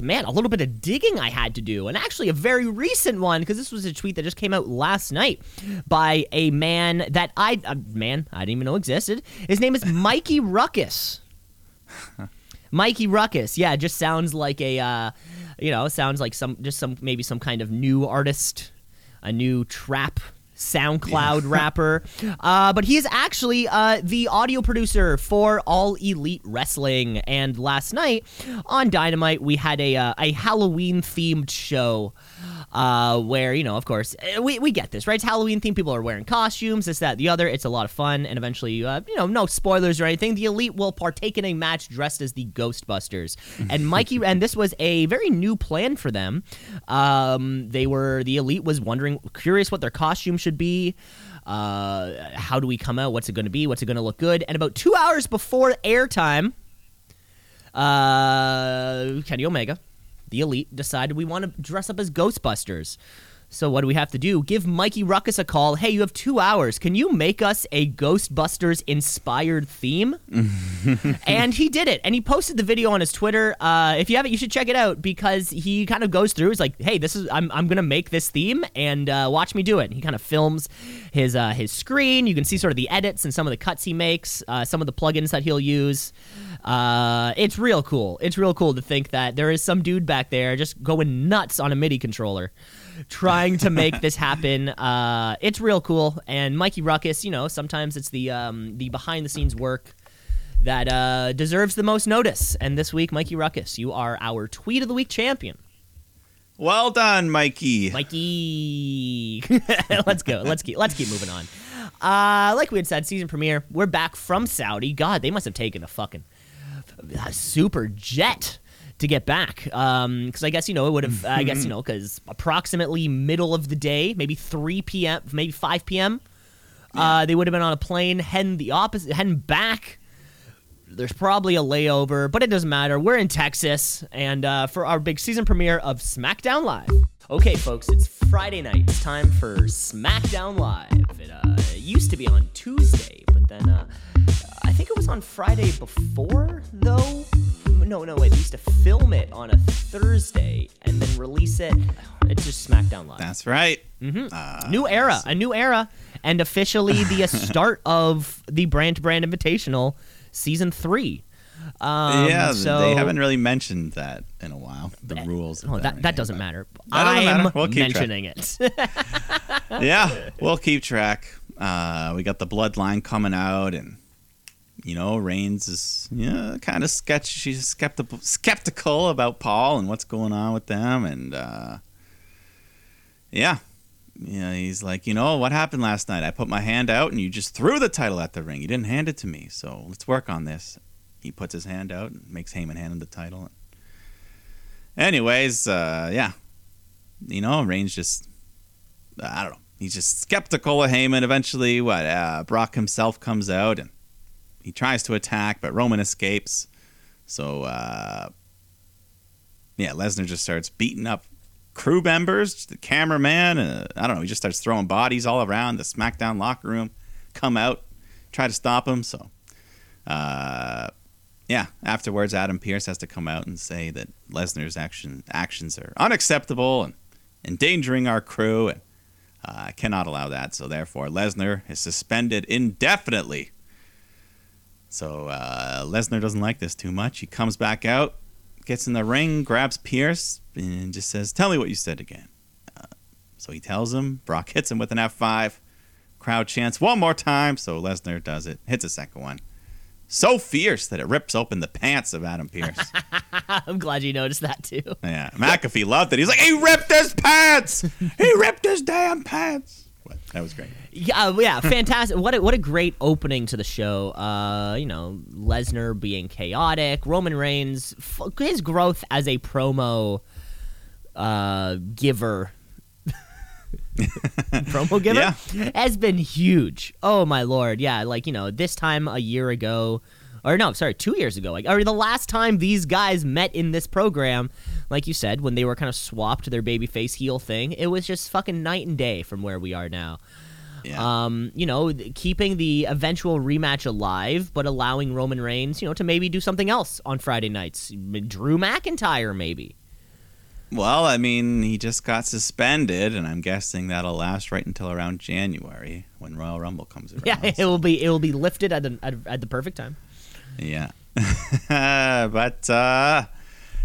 man, a little bit of digging I had to do, and actually a very recent one because this was a tweet that just came out last night by a man that I uh, man I didn't even know existed. His name is Mikey Rukus. Mikey Rukus, yeah, just sounds like a uh, You know, sounds like some just some maybe some kind of new artist, a new trap SoundCloud rapper. Uh, but he is actually uh, the audio producer for All Elite Wrestling. And last night on Dynamite, we had a uh, a Halloween themed show. Uh, where you know, of course, eh, we, we get this right. It's Halloween themed. People are wearing costumes. This, that, the other. It's a lot of fun, and eventually, uh, you know, no spoilers or anything. The elite will partake in a match dressed as the Ghostbusters, and Mikey. and this was a very new plan for them. Um, they were the elite was wondering, curious what their costume should be. Uh, how do we come out? What's it going to be? What's it going to look good? And about two hours before airtime, uh, Kenny Omega, the elite, decided we want to dress up as Ghostbusters. So what do we have to do? Give Mikey Rukus a call. Hey, you have two hours. Can you make us a Ghostbusters inspired theme? and he did it. And he posted the video on his Twitter. Uh, if you haven't, you should check it out because he kind of goes through. He's like, "Hey, this is I'm, I'm gonna make this theme and uh, watch me do it." And he kind of films his uh, his screen. You can see sort of the edits and some of the cuts he makes, uh, some of the plugins that he'll use. Uh, it's real cool. It's real cool to think that there is some dude back there just going nuts on a MIDI controller trying to make this happen. Uh, it's real cool. And Mikey Rukus, you know, sometimes it's the um, the behind the scenes work that uh, deserves the most notice. And this week, Mikey Rukus, you are our tweet of the week champion. Well done, Mikey. Mikey, let's go. Let's keep let's keep moving on. Uh, like we had said, season premiere. We're back from Saudi. God, they must have taken a fucking a super jet to get back. Because I guess you know it would have. I guess you know because approximately middle of the day, maybe 3 p.m., maybe 5 p.m. Uh, they would have been on a plane heading the opposite, heading back. There's probably a layover, but it doesn't matter. We're in Texas, and uh, for our big season premiere of SmackDown Live. Okay, folks, it's Friday night. It's time for SmackDown Live. It, uh, it used to be on Tuesday, but then uh, I think it was on Friday before, though. No, no, wait. They used to film it on a Thursday and then release it. It's just SmackDown Live. That's right. mm-hmm new era, a new era, and officially the uh, start of the Brand to Brand Invitational season three. Um, yeah, so they haven't really mentioned that in a while. The rules. Oh, that, that doesn't matter. That doesn't I'm matter. We'll keep track. mentioning it. yeah, we'll keep track. Uh, we got the bloodline coming out, and you know, Reigns is yeah, kind of sketchy. She's skeptical, skeptical about Paul and what's going on with them, and uh, yeah, yeah, he's like, you know, what happened last night? I put my hand out, and you just threw the title at the ring. You didn't hand it to me, so let's work on this. He puts his hand out and makes Heyman hand him the title. Anyways, uh, yeah, you know, Reigns just I don't know. He's just skeptical of Heyman. Eventually, what? Uh, Brock himself comes out and he tries to attack, but Roman escapes. So, uh, yeah, Lesnar just starts beating up crew members, the cameraman. Uh, I don't know. He just starts throwing bodies all around the SmackDown locker room. Come out, try to stop him. So, uh, yeah. Afterwards, Adam Pearce has to come out and say that Lesnar's action actions are unacceptable and endangering our crew, and uh, cannot allow that. So therefore, Lesnar is suspended indefinitely. So uh, Lesnar doesn't like this too much. He comes back out, gets in the ring, grabs Pearce, and just says, "Tell me what you said again." Uh, so he tells him. Brock hits him with an F5. Crowd chants one more time. So Lesnar does it. Hits a second one. So fierce that it rips open the pants of Adam Pearce. I'm glad you noticed that too. Yeah, McAfee loved it. He's like, he ripped his pants. He ripped his damn pants. That was great. Yeah, uh, yeah, fantastic. What a, what a great opening to the show. Uh, you know, Lesnar being chaotic, Roman Reigns, f- his growth as a promo uh, giver. promo giver Yeah. has been huge. Oh my lord, yeah. Like you know, this time a year ago, or no, sorry, two years ago. Like, or the last time these guys met in this program, like you said, when they were kind of swapped their babyface heel thing, it was just fucking night and day from where we are now Yeah. um, you know, keeping the eventual rematch alive, but allowing Roman Reigns, you know, to maybe do something else on Friday nights. Drew McIntyre, maybe. well, I mean, he just got suspended, and I'm guessing that'll last right until around January when Royal Rumble comes around. Yeah, it will be it will be lifted at the at, at the perfect time. Yeah. but uh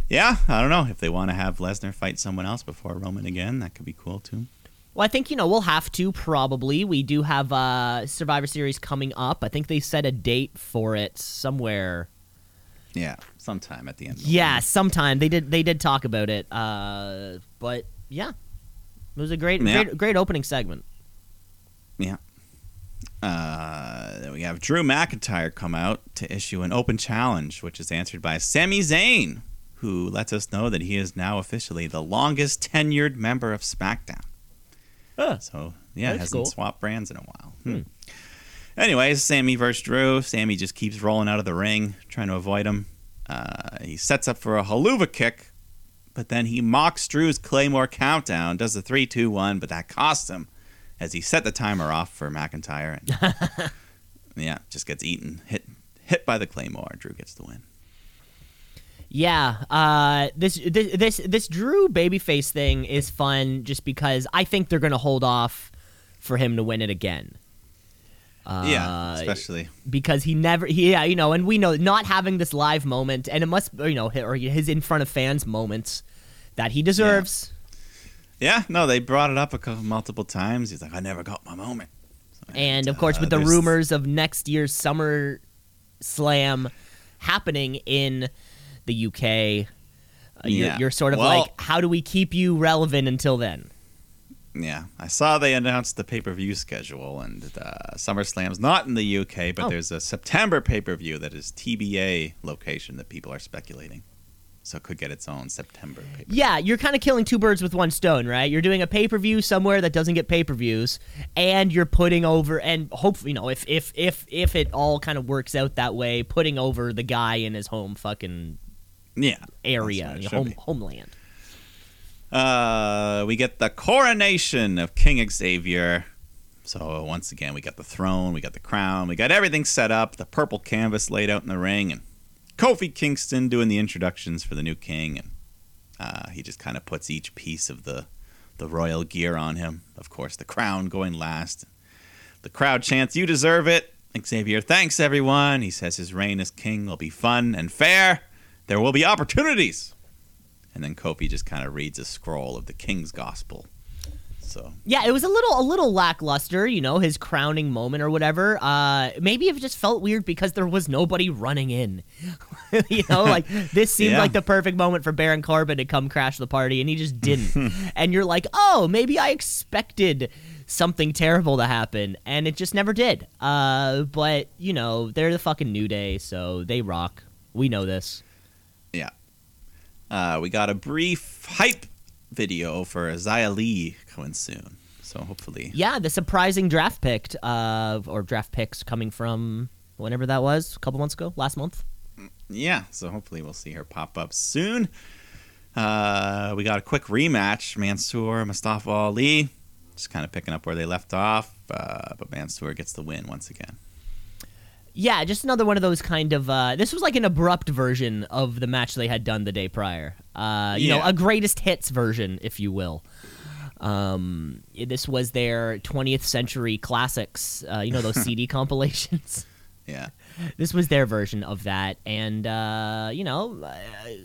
Yeah, I don't know if they want to have Lesnar fight someone else before Roman again. That could be cool too. Well, I think you know we'll have to probably. We do have uh, Survivor Series coming up. I think they set a date for it somewhere. Yeah, sometime at the end. Yeah, week. sometime they did. They did talk about it. Uh, but yeah, it was a great, Yeah. great, great opening segment. Yeah. Uh, we have Drew McIntyre come out to issue an open challenge, which is answered by Sami Zayn, who lets us know that he is now officially the longest tenured member of SmackDown. Huh. So yeah, That's hasn't cool. swapped brands in a while. Hmm. Anyways, Sami versus Drew. Sami just keeps rolling out of the ring, trying to avoid him. Uh, he sets up for a Helluva Kick, but then he mocks Drew's Claymore countdown, does the three, two, one, but that costs him as he set the timer off for McIntyre. And, yeah, just gets eaten, hit, hit by the Claymore. Drew gets the win. Yeah, uh, this this this this Drew babyface thing is fun just because I think they're gonna hold off for him to win it again. Uh, yeah, especially. because he never he, yeah you know and we know not having this live moment and it must you know or his in front of fans moments that he deserves. Yeah, no, they brought it up a couple, multiple times. He's like, I never got my moment. So, And of course, uh, with the there's- rumors of next year's Summer Slam happening in the UK, uh, you're, you're sort of Well- like, how do we keep you relevant until then? Yeah, I saw they announced the pay per view schedule, and uh, SummerSlam's not in the UK, but Oh. there's a September pay per view that is TBA location that people are speculating. So it could get its own September pay Yeah, you're kind of killing two birds with one stone, right? You're doing a pay per view somewhere that doesn't get pay per views, and you're putting over and hopefully, you know, if if if if it all kind of works out that way, putting over the guy in his home fucking Yeah. area, That's what it your should home be. homeland. Uh, we get the coronation of King Xavier. So once again, we got the throne, we got the crown, we got everything set up, the purple canvas laid out in the ring, and Kofi Kingston doing the introductions for the new king, and uh, he just kind of puts each piece of the the royal gear on him. Of course, the crown going last. The crowd chants, "You deserve it." Xavier thanks everyone. He says his reign as king will be fun and fair. There will be opportunities. And then Kofi just kind of reads a scroll of the king's gospel. So Yeah, it was a little a little lackluster, you know, his crowning moment or whatever. Uh, maybe it just felt weird because there was nobody running in. you know, like this seemed Yeah. like the perfect moment for Baron Corbin to come crash the party, and he just didn't. and you're like, oh, maybe I expected something terrible to happen, and it just never did. Uh, but you know, they're the fucking New Day, so they rock. We know this. yeah, uh, we got a brief hype video for Xia Li coming soon. So hopefully, Yeah, the surprising draft pick, uh, or draft picks coming from whenever that was, a couple months ago, last month. yeah. So hopefully we'll see her pop up soon. Uh, we got a quick rematch: Mansoor, Mustafa Ali, just kind of picking up where they left off. Uh, but Mansoor gets the win once again. Yeah, just another one of those kind of. Uh, this was like an abrupt version of the match they had done the day prior. Uh, you know, a greatest hits version, if you will. Um, this was their 20th century classics. Uh, you know those CD compilations. Yeah. This was their version of that, and uh, you know, uh,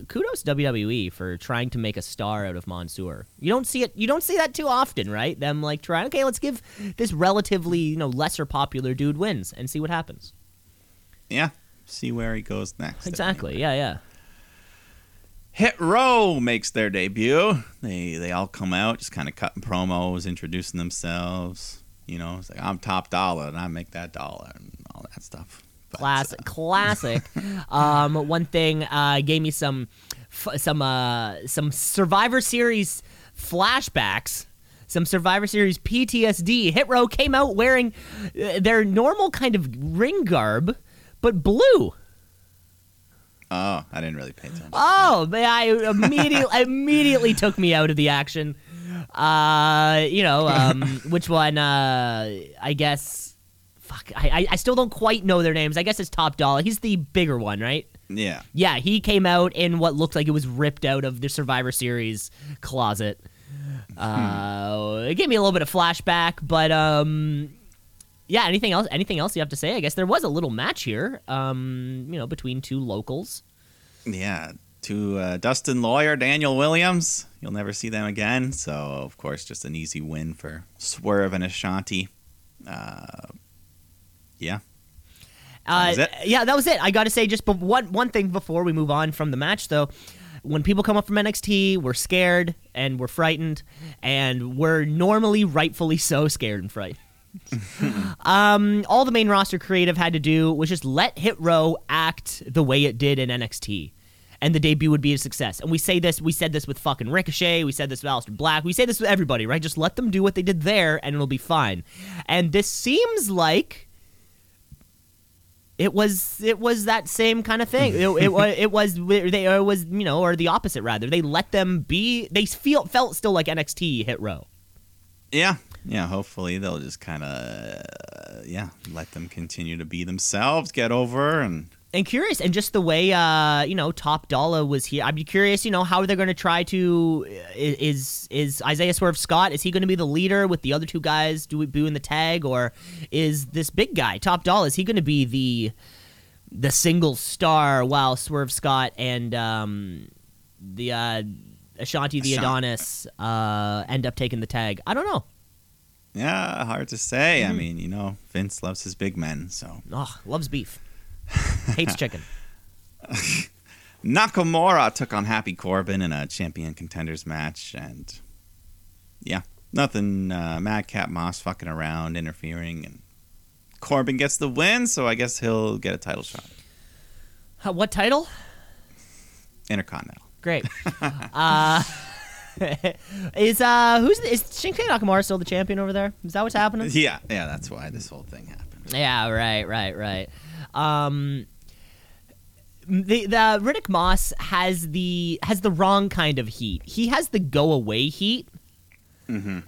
kudos WWE for trying to make a star out of Mansoor. You don't see it. You don't see that too often, right? Them like trying. Okay, let's give this relatively you know lesser popular dude wins and see what happens. Yeah. See where he goes next. Exactly. Yeah, yeah. Hit Row makes their debut. They they all come out, just kind of cutting promos, introducing themselves. You know, it's like I'm top dollar and I make that dollar and all that stuff. But, Classic, uh, classic. um, one thing uh, gave me some, f- some, uh, some Survivor Series flashbacks. Some Survivor Series PTSD. Hit Row came out wearing uh, their normal kind of ring garb, but blue. oh, I didn't really pay attention. Oh, but I immediately immediately took me out of the action. Uh, you know, um, which one? Uh, I guess. Fuck, I, I I still don't quite know their names. I guess it's Top Dollar. He's the bigger one, right? Yeah. Yeah, he came out in what looked like it was ripped out of the Survivor Series closet. Uh, it gave me a little bit of flashback, but um, yeah. Anything else? Anything else you have to say? I guess there was a little match here, um, you know, between two locals. Yeah. to uh, Dustin Lawyer, Daniel Williams. You'll never see them again. So, of course, just an easy win for Swerve and Ashante. Uh, yeah. Uh, it. Yeah, that was it. I got to say, just but one one thing before we move on from the match, though, when people come up from NXT, we're scared and we're frightened, and we're normally rightfully so scared and frightened. um, all the main roster creative had to do was just let Hit Row act the way it did in NXT. And the debut would be a success. And we say this, we said this with fucking Ricochet, we said this with Aleister Black, we say this with everybody, right? Just let them do what they did there and it'll be fine. And this seems like it was it was that same kind of thing. It, it, it was they it was you know or the opposite rather. They let them be. They feel felt still like NXT hit row. Yeah. Yeah. Hopefully they'll just kind of, yeah, let them continue to be themselves, get over, and And curious, and just the way uh you know Top Dollar was here. I'd be curious, you know, how are they're going to try to is is Isaiah Swerve Scott? Is he going to be the leader with the other two guys do doing the tag, or is this big guy Top Dollar? Is he going to be the the single star while Swerve Scott and um the uh Ashante Thee Adonis uh end up taking the tag? I don't know. Yeah, hard to say. Mm-hmm. I mean, you know, Vince loves his big men, so. Oh, loves beef, hates chicken. Nakamura took on Happy Corbin in a champion contenders match, and yeah, nothing. Uh, Madcap Moss fucking around, interfering, and Corbin gets the win, so I guess he'll get a title shot. Uh, what title? Intercontinental. Great. uh, is uh who's the, is Shinsuke Nakamura still the champion over there? Is that what's happening? Yeah, yeah, that's why this whole thing happened. Yeah, right, right, right. Um, the the Riddick Moss has the has the wrong kind of heat. He has the go away heat.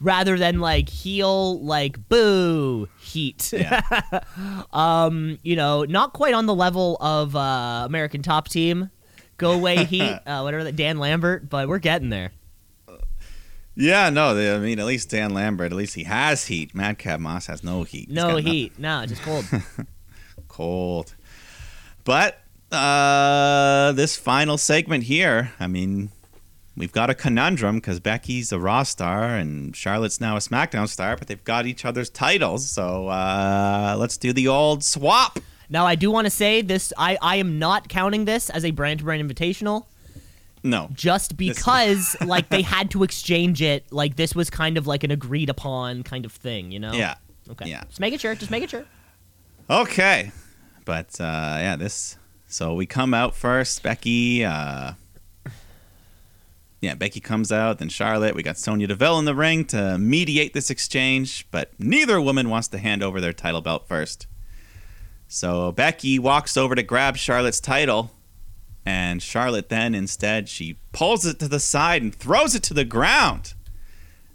Rather than like heel, like boo heat, Yeah. um, you know, not quite on the level of uh, American Top Team, go away heat, uh, whatever that Dan Lambert, but we're getting there. Yeah, no, they, I mean, at least Dan Lambert, at least he has heat. Madcap Moss has no heat. He's No heat, no, just cold. cold. But uh, this final segment here, I mean, we've got a conundrum because Becky's a Raw star and Charlotte's now a SmackDown star, but they've got each other's titles. So uh, let's do the old swap. Now, I do want to say this: I, I am not counting this as a brand to brand invitational, No. just because like they had to exchange it. Like this was kind of like an agreed upon kind of thing, you know? Yeah. Okay. Yeah. Just make it sure. Just make it sure. Okay. But uh, yeah, this. So we come out first. Becky. Uh, yeah, Becky comes out. Then Charlotte. We got Sonya Deville in the ring to mediate this exchange, but neither woman wants to hand over their title belt first. So Becky walks over to grab Charlotte's title, and Charlotte then instead she pulls it to the side and throws it to the ground.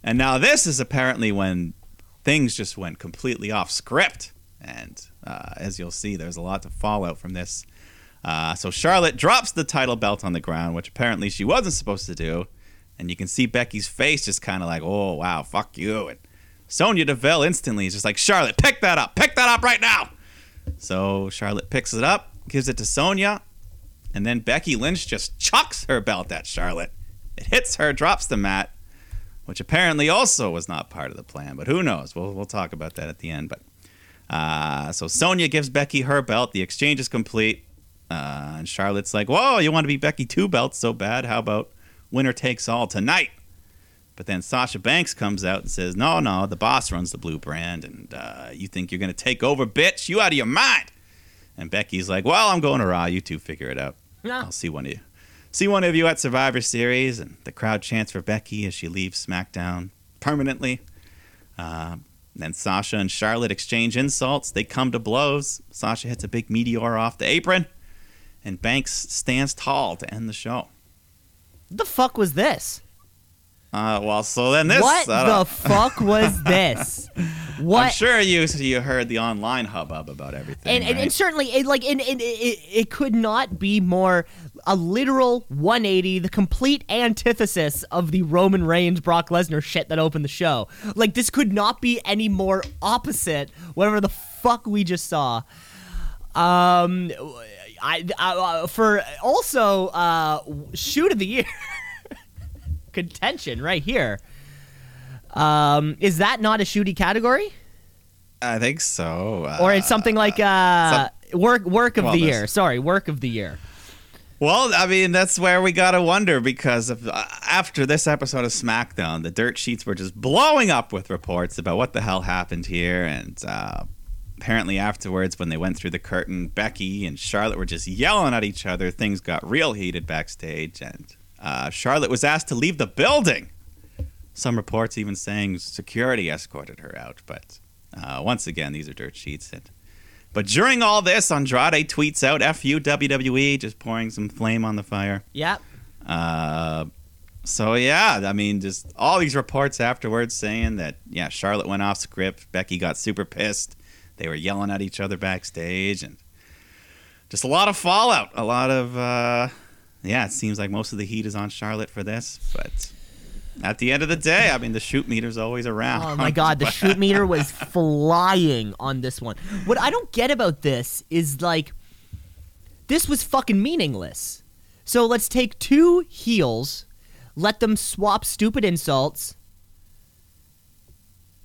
And now this is apparently when things just went completely off script. And uh, as you'll see, there's a lot of fallout from this. Uh, so Charlotte drops the title belt on the ground, which apparently she wasn't supposed to do. And you can see Becky's face just kind of like, oh, wow, fuck you. And Sonya Deville instantly is just like, Charlotte, pick that up. Pick that up right now. So Charlotte picks it up, gives it to Sonya. And then Becky Lynch just chucks her belt at Charlotte. It hits her, drops the mat, which apparently also was not part of the plan. But who knows? We'll, we'll talk about that at the end. But uh, so Sonya gives Becky her belt. The exchange is complete. Uh, and Charlotte's like, Whoa, you want to be Becky two belts so bad? How about winner takes all tonight? But then Sasha Banks comes out and says, No, no, the boss runs the blue brand. And uh, you think you're going to take over, bitch? You out of your mind. And Becky's like, Well, I'm going to Raw. You two figure it out. No. I'll see one of you. See one of you at Survivor Series, and the crowd chants for Becky as she leaves SmackDown permanently. Uh, then Sasha and Charlotte exchange insults. They come to blows. Sasha hits a big meteor off the apron, and Banks stands tall to end the show. The fuck was this? Uh, well, so then this. what the fuck was this? What? I'm sure you you heard the online hubbub about everything. and, and, right? and certainly it, like and, and it, it could not be more a literal 180 the complete antithesis of the roman reigns brock lesnar shit that opened the show like this could not be any more opposite whatever the fuck we just saw um I, I uh, for also uh, shoot of the year contention right here. Um, is that not a shooty category, I think so. Uh, or it's something like uh, work work of well, the year? Sorry, work of the year. Well, I mean, that's where we gotta wonder because of, uh, after this episode of SmackDown, the dirt sheets were just blowing up with reports about what the hell happened here, and uh, apparently afterwards, when they went through the curtain, Becky and Charlotte were just yelling at each other. Things got real heated backstage, and uh, Charlotte was asked to leave the building. Some reports even saying security escorted her out, but uh, once again, these are dirt sheets. And but during all this, Andrade tweets out "Fu WWE," just pouring some flame on the fire. Yep. Uh, so yeah, I mean, just all these reports afterwards saying that yeah, Charlotte went off script. Becky got super pissed. They were yelling at each other backstage, and just a lot of fallout. A lot of uh, yeah. It seems like most of the heat is on Charlotte for this, but. At the end of the day, I mean, the shoot meter's always around. Oh my god, the shoot meter was flying on this one. What I don't get about this is like this was fucking meaningless. So let's take two heels, let them swap stupid insults,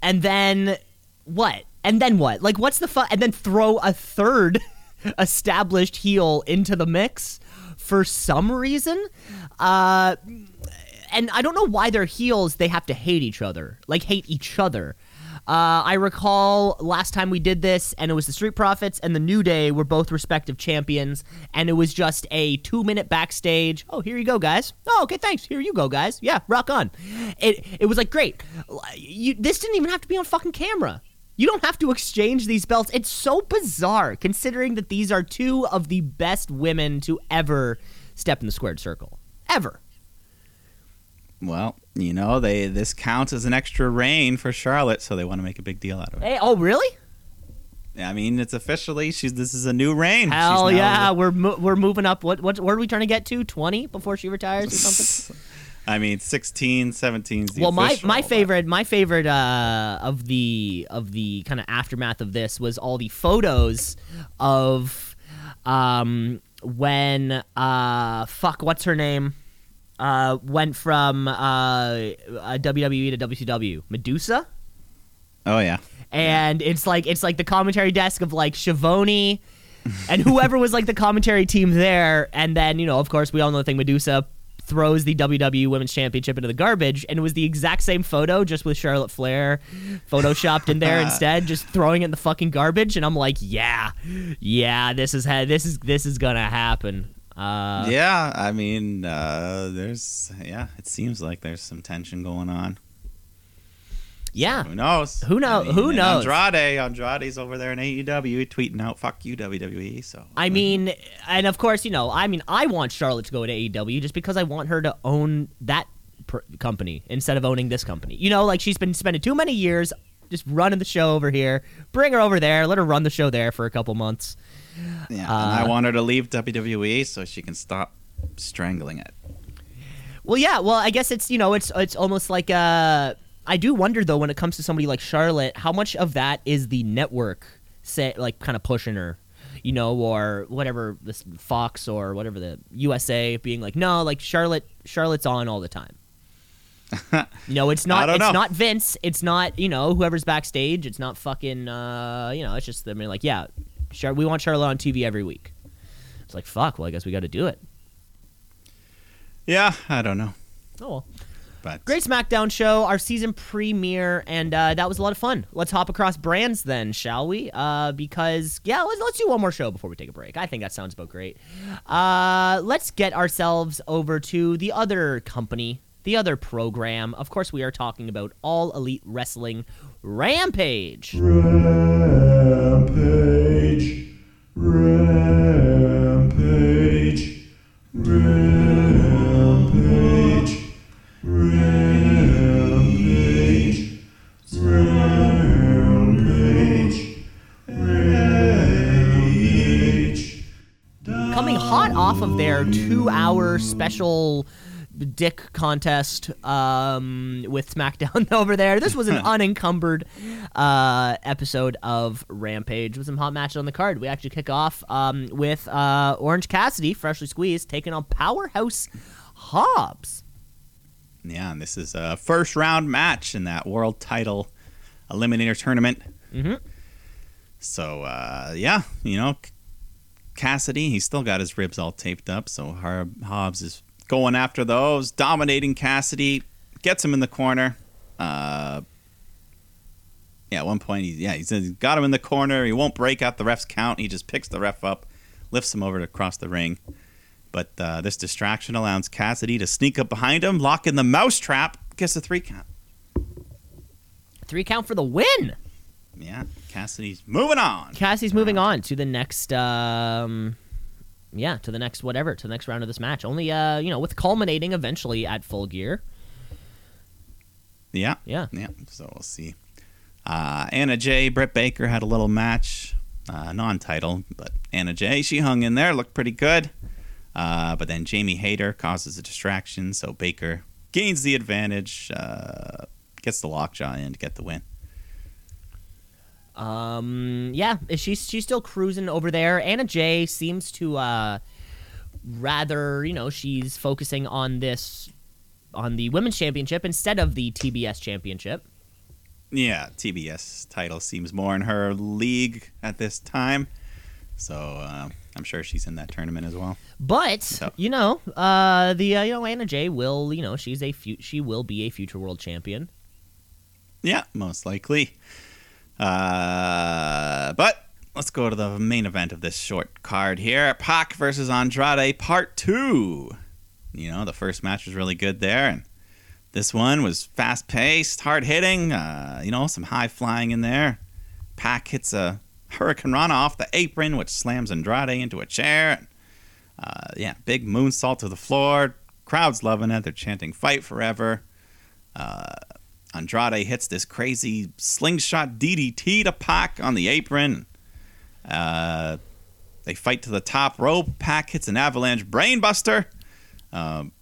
and then what? And then what? Like what's the fu- and then throw a third established heel into the mix for some reason? Uh and I don't know why they're heels. They have to hate each other, like hate each other. Uh, I recall last time we did this, and it was the Street Profits and the New Day were both respective champions, and it was just a two-minute backstage. Oh, here you go, guys. Oh, okay, thanks. Here you go, guys. Yeah, rock on. It it was like great. You, this didn't even have to be on fucking camera. You don't have to exchange these belts. It's so bizarre, considering that these are two of the best women to ever step in the squared circle, ever. Well, you know, they this counts as an extra reign for Charlotte, so they want to make a big deal out of it. Hey, oh really? I mean, it's officially she's this is a new reign. Hell yeah, we're mo- we're moving up. What what where are we trying to get to? Twenty before she retires or something? I mean, 16, 17 is the well, my my favorite my favorite uh, of the of the kind of aftermath of this was all the photos of um when uh fuck what's her name uh went from uh, uh WWE to WCW Medusa. Oh yeah. and it's like it's like the commentary desk of like Schiavone and whoever was like the commentary team there, and then you know, of course, we all know the thing. Medusa throws the WWE Women's Championship into the garbage, and it was the exact same photo, just with Charlotte Flair photoshopped in there instead, just throwing it in the fucking garbage. And I'm like, yeah, yeah, this is ha- this is this is gonna happen. Uh, yeah, I mean, uh, there's yeah, it seems like there's some tension going on. Yeah. Who knows? Who know- I mean, who knows? Andrade, Andrade's over there in AEW tweeting out "fuck you WWE." So I mean, and of course, you know, I mean, I want Charlotte to go to AEW just because I want her to own that pr- company instead of owning this company. You know, like she's been spending too many years just running the show over here. Bring her over there, let her run the show there for a couple months. yeah, and uh, I want her to leave WWE so she can stop strangling it. Well, yeah. Well, I guess it's you know it's it's almost like uh I do wonder though when it comes to somebody like Charlotte, how much of that is the network say like kind of pushing her, you know, or whatever this Fox or whatever the USA being like, no, like Charlotte Charlotte's on all the time. you know, it's I not it's know. not Vince, it's not you know whoever's backstage, it's not fucking uh you know it's just I mean like yeah, Char- we want Charlotte on TV every week. It's like fuck. Well, I guess we got to do it. Yeah, I don't know, Oh well. But Great SmackDown show, our season premiere, and uh, that was a lot of fun. Let's hop across brands then, shall we? Uh, because yeah, let's, let's do one more show before we take a break. I think that sounds about great. Uh, let's get ourselves over to the other company, the other program. Of course, we are talking about All Elite Wrestling Rampage. Rampage. Rampage. Rampage. Rampage. Rampage. Rampage. Coming hot off of their two-hour special dick contest um, with SmackDown over there. This was an unencumbered uh, episode of Rampage with some hot matches on the card. We actually kick off um, with uh, Orange Cassidy, freshly squeezed, taking on Powerhouse Hobbs. Yeah, and this is a first round match in that world title eliminator tournament. Mhm. So uh, yeah, you know, Cassidy, he's still got his ribs all taped up. So Hobbs is going after those, dominating Cassidy, gets him in the corner. Uh, yeah, at one point, he, yeah, he's got him in the corner. He won't break out the ref's count. He just picks the ref up, lifts him over to across the ring. But uh, this distraction allows Cassidy to sneak up behind him, lock in the mousetrap, gets a three count. Three count for the win. Yeah, Cassidy's moving on. Cassidy's moving on to the next um yeah, to the next whatever, to the next round of this match. Only uh, you know, with culminating eventually at full gear. Yeah, Yeah. yeah. So we'll see. Uh, Anna Jay, Britt Baker had a little match, uh, non-title, but Anna Jay, she hung in there, looked pretty good. Uh, but then Jamie Hayter causes a distraction, so Baker gains the advantage, uh, gets the lockjaw in to get the win. Um yeah, she's she's still cruising over there. Anna Jay seems to uh rather, you know, she's focusing on this on the women's championship instead of the TBS championship. Yeah, TBS title seems more in her league at this time, so uh, I'm sure she's in that tournament as well. But Yep. you know, uh, the uh, you know Anna Jay will you know she's a fu- she will be a future world champion. Yeah, most likely. Uh, but let's go to the main event of this short card here Pac versus Andrade, part two. You know, the first match was really good there, and this one was fast paced, hard hitting, uh, you know, some high flying in there. Pac hits a hurricanrana off the apron, which slams Andrade into a chair. Uh, yeah, big moonsault to the floor. Crowd's loving it. They're chanting "Fight Forever." Uh, Andrade hits this crazy slingshot DDT to Pac on the apron. Uh, they fight to the top rope. Pac hits an avalanche brainbuster. Um,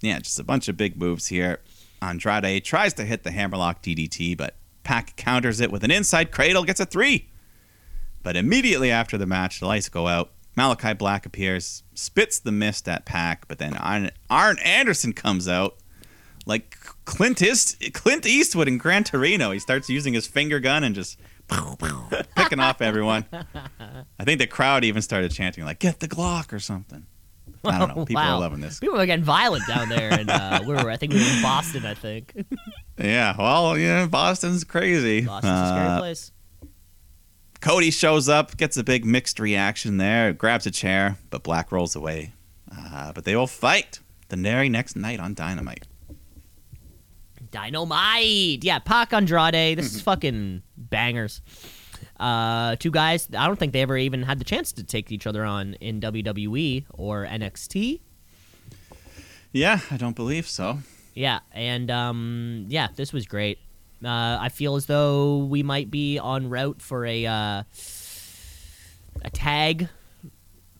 yeah, just a bunch of big moves here. Andrade tries to hit the hammerlock DDT, but Pac counters it with an inside cradle, gets a three. But immediately after the match, the lights go out. Malachi Black appears, spits the mist at Pac, but then Arn, Arn Anderson comes out like Clint East, Clint Eastwood in Gran Torino. He starts using his finger gun and just picking off everyone. I think the crowd even started chanting like "Get the Glock" or something. I don't know. People Wow. are loving this. People are getting violent down there, and uh, where were I think we were in Boston. I think Yeah, well, yeah, Boston's crazy. Boston's a scary Uh, place. Cody shows up, gets a big mixed reaction there, grabs a chair, but Black rolls away. Uh, but they will fight the very next night on Dynamite. Dynamite. Yeah, Pac Andrade. This is Mm-hmm. fucking bangers. Uh, two guys. I don't think they ever even had the chance to take each other on in WWE or NXT. Yeah, I don't believe so. Yeah, and um, yeah, this was great. Uh, I feel as though we might be en route for a uh, a tag,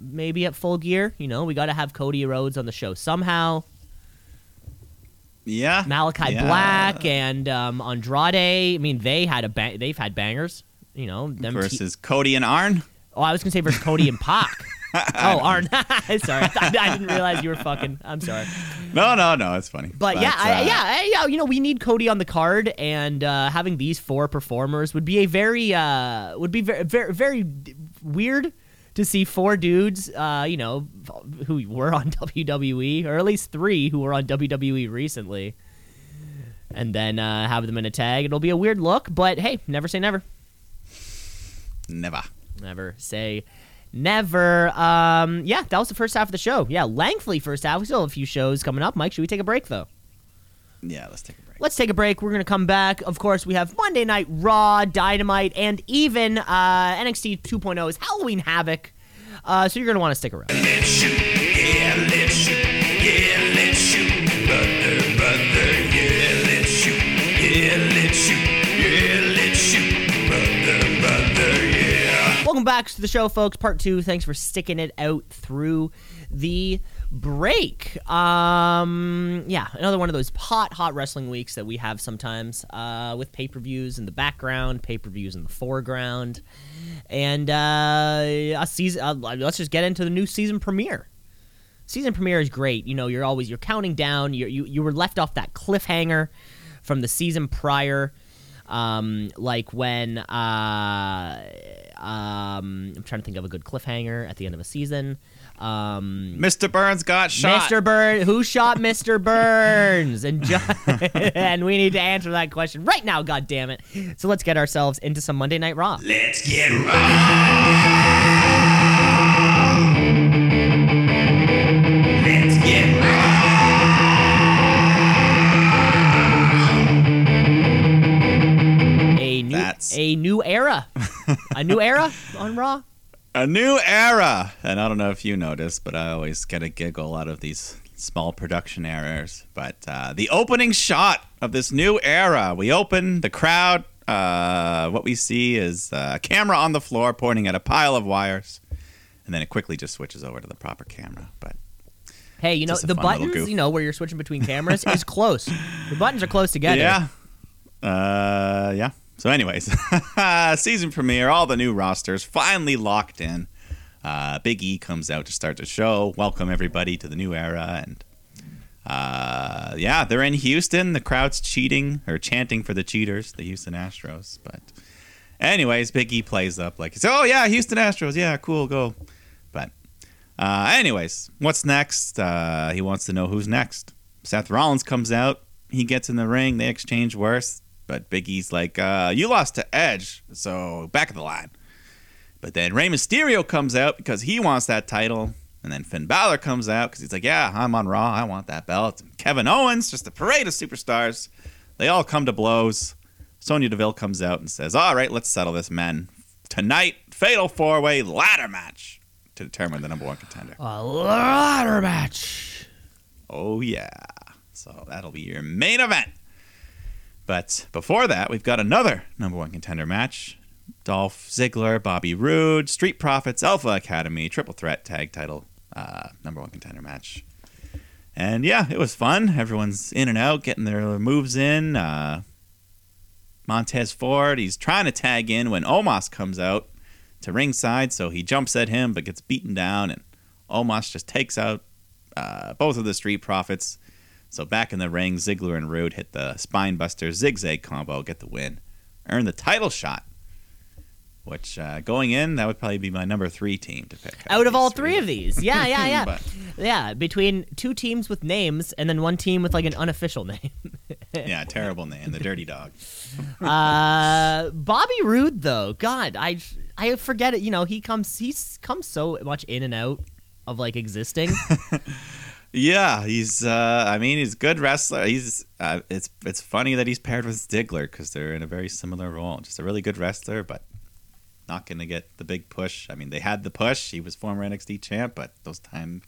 maybe at Full Gear. You know, we got to have Cody Rhodes on the show somehow. Yeah, Malachi yeah. Black and um, Andrade. I mean, they had a bang- they've had bangers. You know, them. te- versus Cody and Arn. oh, I was gonna say versus Cody and Pac. oh, Arn. sorry, I, I didn't realize you were fucking. I'm sorry. No, no, no, it's funny. But, yeah, I, uh, yeah, I- yeah. You know, we need Cody on the card, and uh, having these four performers would be a very, uh, would be very, very, very weird to see four dudes, uh, you know, who were on WWE, or at least three who were on WWE recently, and then uh, have them in a tag. It'll be a weird look, but hey, never say never. never. Never say never. Um, yeah, that was the first half of the show. Yeah, lengthy first half. We still have a few shows coming up. Mike, should we take a break though? Yeah, let's take a break. Let's take a break. We're going to come back. Of course, we have Monday Night Raw, Dynamite, and even uh, NXT 2.0's Halloween Havoc. Uh, so you're going to want to stick around. Back to the show, folks. Part two. Thanks for sticking it out through the break. Um, yeah, another one of those hot, hot wrestling weeks that we have sometimes uh, with pay per views in the background, pay per views in the foreground, and uh, a season. Uh, let's just get into the new season premiere. Season premiere is great. You know, you're always you're counting down. You're, you you were left off that cliffhanger from the season prior. Um, like when uh, um, I'm trying to think of a good cliffhanger at the end of a season. Um, Mr. Burns got shot. Mr. Burns, who shot Mr. Burns? And jo- and we need to answer that question right now. God damn it! So let's get ourselves into some Monday Night Raw. Let's get raw. That's- a new era, a new era on Raw. A new era. And I don't know if you noticed, but I always get a giggle out of these small production errors. But uh, the opening shot of this new era, we open the crowd. Uh, what we see is a camera on the floor pointing at a pile of wires, and then it quickly just switches over to the proper camera. But Hey, you know the buttons, you know where you're switching between cameras is close. The buttons are close together. yeah, uh, yeah. So, anyways, season premiere, all the new rosters finally locked in. Uh, Big E comes out to start the show. Welcome everybody to the new era, and uh, yeah, they're in Houston. The crowd's cheating or chanting for the cheaters, the Houston Astros. But, anyways, Big E plays up like, "Oh yeah, Houston Astros, yeah, cool, go." But, uh, anyways, what's next? Uh, he wants to know who's next. Seth Rollins comes out. He gets in the ring. They exchange worse. But Big E's like, uh, you lost to Edge, so back of the line. But then Rey Mysterio comes out because he wants that title. And then Finn Balor comes out because he's like, yeah, I'm on Raw. I want that belt. And Kevin Owens, just a parade of superstars. They all come to blows. Sonya Deville comes out and says, all right, let's settle this, men. Tonight, fatal four way ladder match to determine the number one contender. A ladder match. Oh, yeah. So that'll be your main event. But before that, we've got another number one contender match. Dolph Ziggler, Bobby Roode, Street Profits, Alpha Academy, triple threat tag title, uh, number one contender match. And yeah, it was fun. Everyone's in and out, getting their moves in. Uh, Montez Ford, he's trying to tag in when Omos comes out to ringside, so he jumps at him but gets beaten down, and Omos just takes out uh, both of the Street Profits. So back in the ring, Ziggler and Roode hit the spinebuster zigzag combo, get the win, earn the title shot. Which uh, going in, that would probably be my number three team to pick. Out of these all three of these, yeah, yeah, yeah, But- yeah. Between two teams with names and then one team with like an unofficial name. yeah, terrible name, the Dirty Dog. Uh, Bobby Roode, though, God, I I forget it. You know, he comes he's comes so much in and out of like existing. Yeah, he's. Uh, I mean, he's a good wrestler. He's. Uh, it's. It's funny that he's paired with Ziggler because they're in a very similar role. Just a really good wrestler, but not going to get the big push. I mean, they had the push. He was former NXT champ, but those time.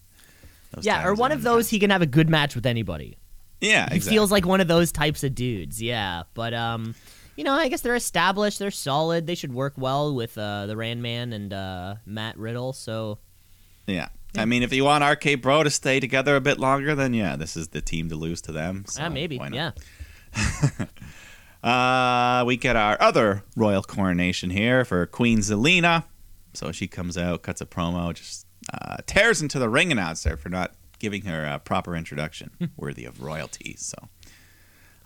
Those yeah, or one of those he can have a good match with anybody. Yeah, He exactly. feels like one of those types of dudes. Yeah, but um, you know, I guess they're established. They're solid. They should work well with uh, the Rand Man and uh, Matt Riddle. So Yeah. I mean, if you want RK Bro to stay together a bit longer, then yeah, this is the team to lose to them. So yeah, maybe. Yeah. Uh, we get our other royal coronation here for Queen Zelina. So she comes out, cuts a promo, just uh, tears into the ring announcer for not giving her a proper introduction worthy of royalty. So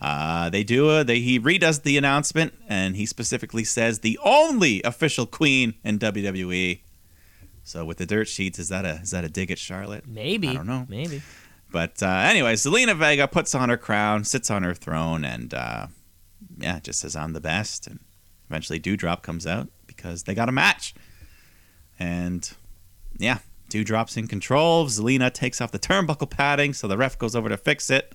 uh, they do a, they he redoes the announcement and he specifically says the only official queen in WWE. So with the dirt sheets, is that a is that a dig at Charlotte? Maybe. I don't know. Maybe. But uh, anyway, Zelina Vega puts on her crown, sits on her throne, and uh, yeah, just says I'm the best. And eventually, Doudrop comes out because they got a match. And yeah, Doudrop's in control. Zelina takes off the turnbuckle padding, so the ref goes over to fix it.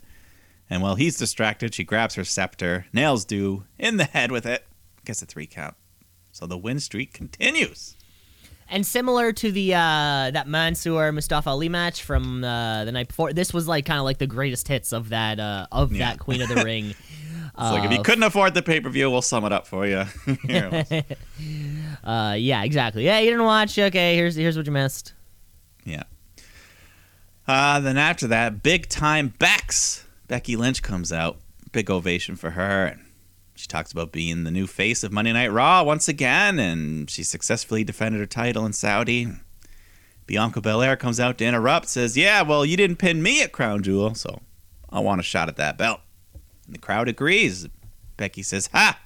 And while he's distracted, she grabs her scepter, nails Dew in the head with it, gets a three count. So the win streak continues. And similar to the uh, that Mansoor Mustafa Ali match from uh, the night before, this was like kind of like the greatest hits of that uh, of Yeah. that Queen of the Ring. It's like if you Uh, couldn't afford the pay per view, we'll sum it up for you. Here it was. Uh, yeah, exactly. Yeah, you didn't watch. Okay, here's here's what you missed. Yeah. Uh, then after that, big time Bex. Becky Lynch comes out. Big ovation for her. And she talks about being the new face of Monday Night Raw once again. And she successfully defended her title in Saudi. Bianca Belair comes out to interrupt, says, Yeah, well, you didn't pin me at Crown Jewel, so I want a shot at that belt. And the crowd agrees. Becky says, Ha!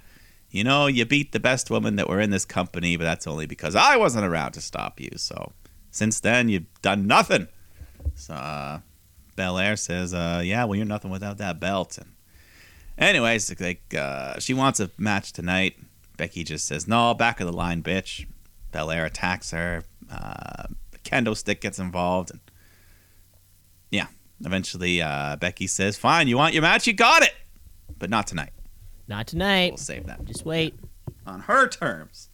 You know, you beat the best woman that were in this company, but that's only because I wasn't around to stop you. So since then, you've done nothing. So uh, Belair says, uh, "Yeah, well, you're nothing without that belt." And anyways, like uh, she wants a match tonight. Becky just says, "No, back of the line, bitch." Belair attacks her. Uh, the kendo stick gets involved, and yeah, eventually uh, Becky says, "Fine, you want your match? You got it, but not tonight. Not tonight. We'll save that Just wait. on her terms."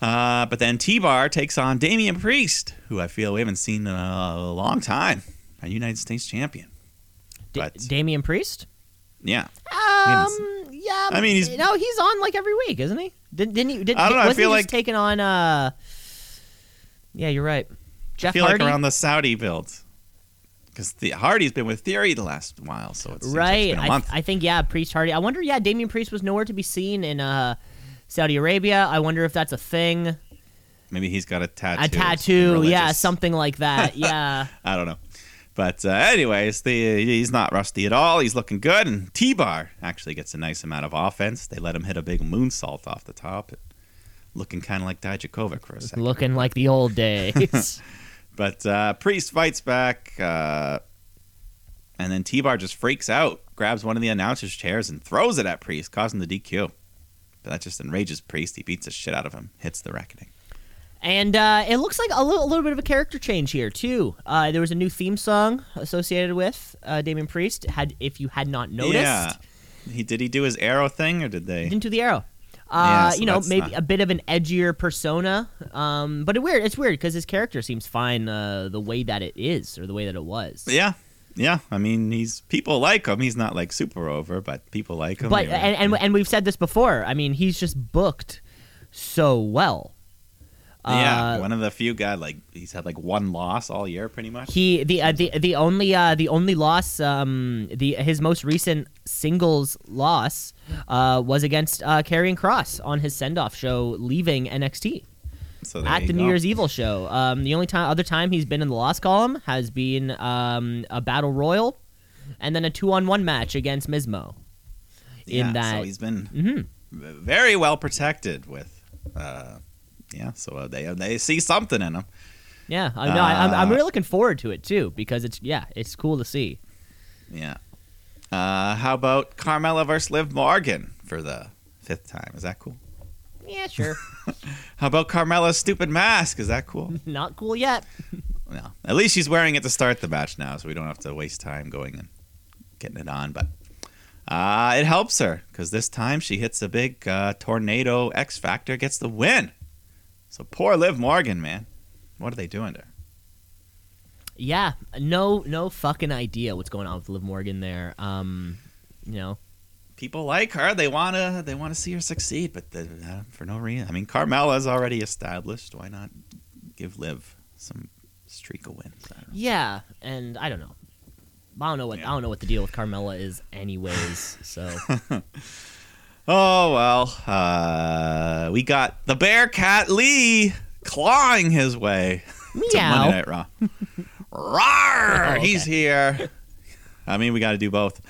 Uh, but then T Bar takes on Damian Priest, who I feel we haven't seen in a long time, a United States champion. D- But- Damian Priest? Yeah, Um, yeah. I mean, he's- no, he's on like every week, isn't he? Didn't, didn't he? Did, I don't know, I feel like- just taking on? Uh, yeah, you're right. Jeff I feel Hardy. like around the Saudi build. Because the Hardy's been with Theory the last while, so it's right. It's been a I, month. I think yeah, Priest Hardy. I wonder. Yeah, Damian Priest was nowhere to be seen in uh, Saudi Arabia. I wonder if that's a thing. Maybe he's got a tattoo. A tattoo, yeah, something like that. Yeah. I don't know. But uh, anyways, the, he's not rusty at all. He's looking good, and T Bar actually gets a nice amount of offense. They let him hit a big moonsault off the top, looking kind of like Dijakovic for a second. Looking like the old days. But uh, Priest fights back, uh, and then T Bar just freaks out, grabs one of the announcer's chairs, and throws it at Priest, causing the DQ. But that just enrages Priest. He beats the shit out of him, hits the reckoning. And uh, it looks like a little, a little bit of a character change here too. Uh, there was a new theme song associated with uh, Damian Priest. Had if you had not noticed, Yeah. He did he do his arrow thing, or did they? into the arrow. Yeah, Uh, so you know, maybe not- a bit of an edgier persona. Um, but it weird. It's weird because his character seems fine uh, the way that it is or the way that it was. Yeah, yeah. I mean, he's people like him. He's not like super over, but people like him. But and, and and we've said this before. I mean, he's just booked so well. Yeah, Uh, one of the few guys like he's had like one loss all year, pretty much. He the uh, the the only uh, the only loss um the his most recent singles loss uh, was against uh, Karrion Kross on his send off show leaving NXT so at the go. New Year's Evil show. Um, the only time other time he's been in the loss column has been um, a battle royal, and then a two on one match against Mismo. yeah, in that- so he's been Mhm. very well protected with. Uh, yeah, so uh, they they see something in him. Yeah, I know. I, I'm, I'm Uh, really looking forward to it too because it's yeah, it's cool to see. Yeah. Uh, how about Carmella versus Liv Morgan for the fifth time? Is that cool? Yeah, sure. How about Carmella's stupid mask? Is that cool? Not cool yet. no. At least she's wearing it to start the match now, so we don't have to waste time going and getting it on. But uh, it helps her because this time she hits a big uh, tornado X Factor, gets the win. So poor Liv Morgan, man. What are they doing there? Yeah, no, no fucking idea what's going on with Liv Morgan there. Um, you know, People like her; they wanna they wanna see her succeed, but the, uh, for no reason. I mean, Carmella's already established. Why not give Liv some streak of wins? I don't know. yeah, and I don't know. I don't know what Yeah. I don't know what the deal with Carmella is, anyways. So Oh well, uh, we got the Bearcat Lee clawing his way to Monday. Night Raw. Rawr! Oh, okay. He's here. I mean, we got to do both.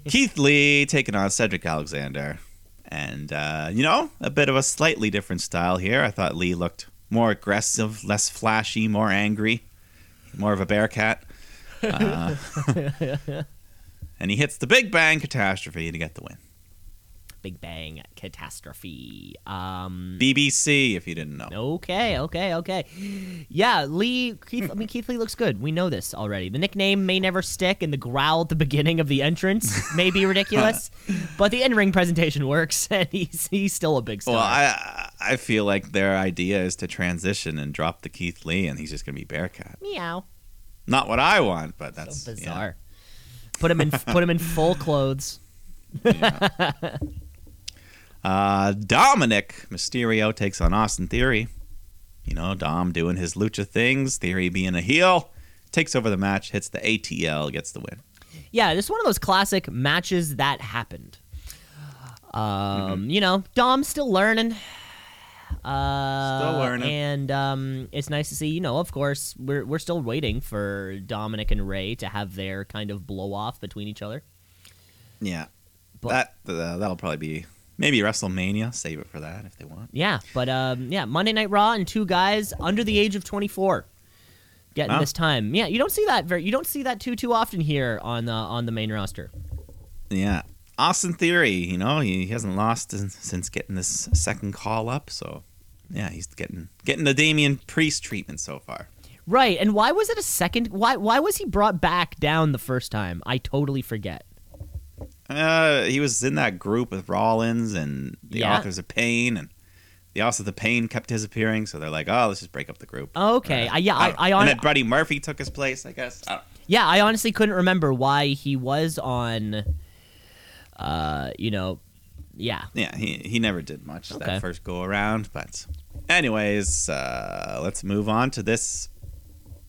Keith Lee taking on Cedric Alexander, and uh, you know, a bit of a slightly different style here. I thought Lee looked more aggressive, less flashy, more angry, more of a Bearcat. Uh, and he hits the Big Bang Catastrophe to get the win. Big Bang catastrophe. Um, BBC, if you didn't know. okay, okay, okay. Yeah, Lee. Keith, I mean, Keith Lee looks good. We know this already. The nickname may never stick, and the growl at the beginning of the entrance may be ridiculous, but the in-ring presentation works, and he's he's still a big star. Well, I I feel like their idea is to transition and drop the Keith Lee, and he's just gonna be Bearcat. meow. Not what I want, but that's So yeah. bizarre. Put him in put him in full clothes. Uh, Dominik Mysterio takes on Austin Theory. You know, Dom doing his lucha things, Theory being a heel, takes over the match, hits the ATL, gets the win. Yeah, this is one of those classic matches that happened. Um, Mm-hmm. you know, Dom's still learning. Uh, Still learning. and um, it's nice to see. You know, of course, we're we're still waiting for Dominic and Rey to have their kind of blow off between each other. Yeah, But- that uh, that'll probably be maybe WrestleMania. Save it for that if they want. Yeah, but um, yeah, Monday Night Raw and two guys under the age of 24 getting Wow. this time. Yeah, you don't see that very. You don't see that too too often here on the on the main roster. Yeah, Austin Theory. You know he hasn't lost since getting this second call up. So yeah, he's getting getting the Damian Priest treatment so far. Right, and why was it a second? Why why was he brought back down the first time? I totally forget. Uh, he was in that group with Rollins and the Yeah. Authors of Pain, and the Authors of the Pain kept disappearing. So they're like, oh, let's just break up the group. Okay, Uh, I, yeah, I, don't- I, and then Buddy Murphy took his place, I guess. I yeah, I honestly couldn't remember why he was on. Uh, you know, yeah, Yeah, he he never did much Okay. that first go around. But, anyways, uh, let's move on to this.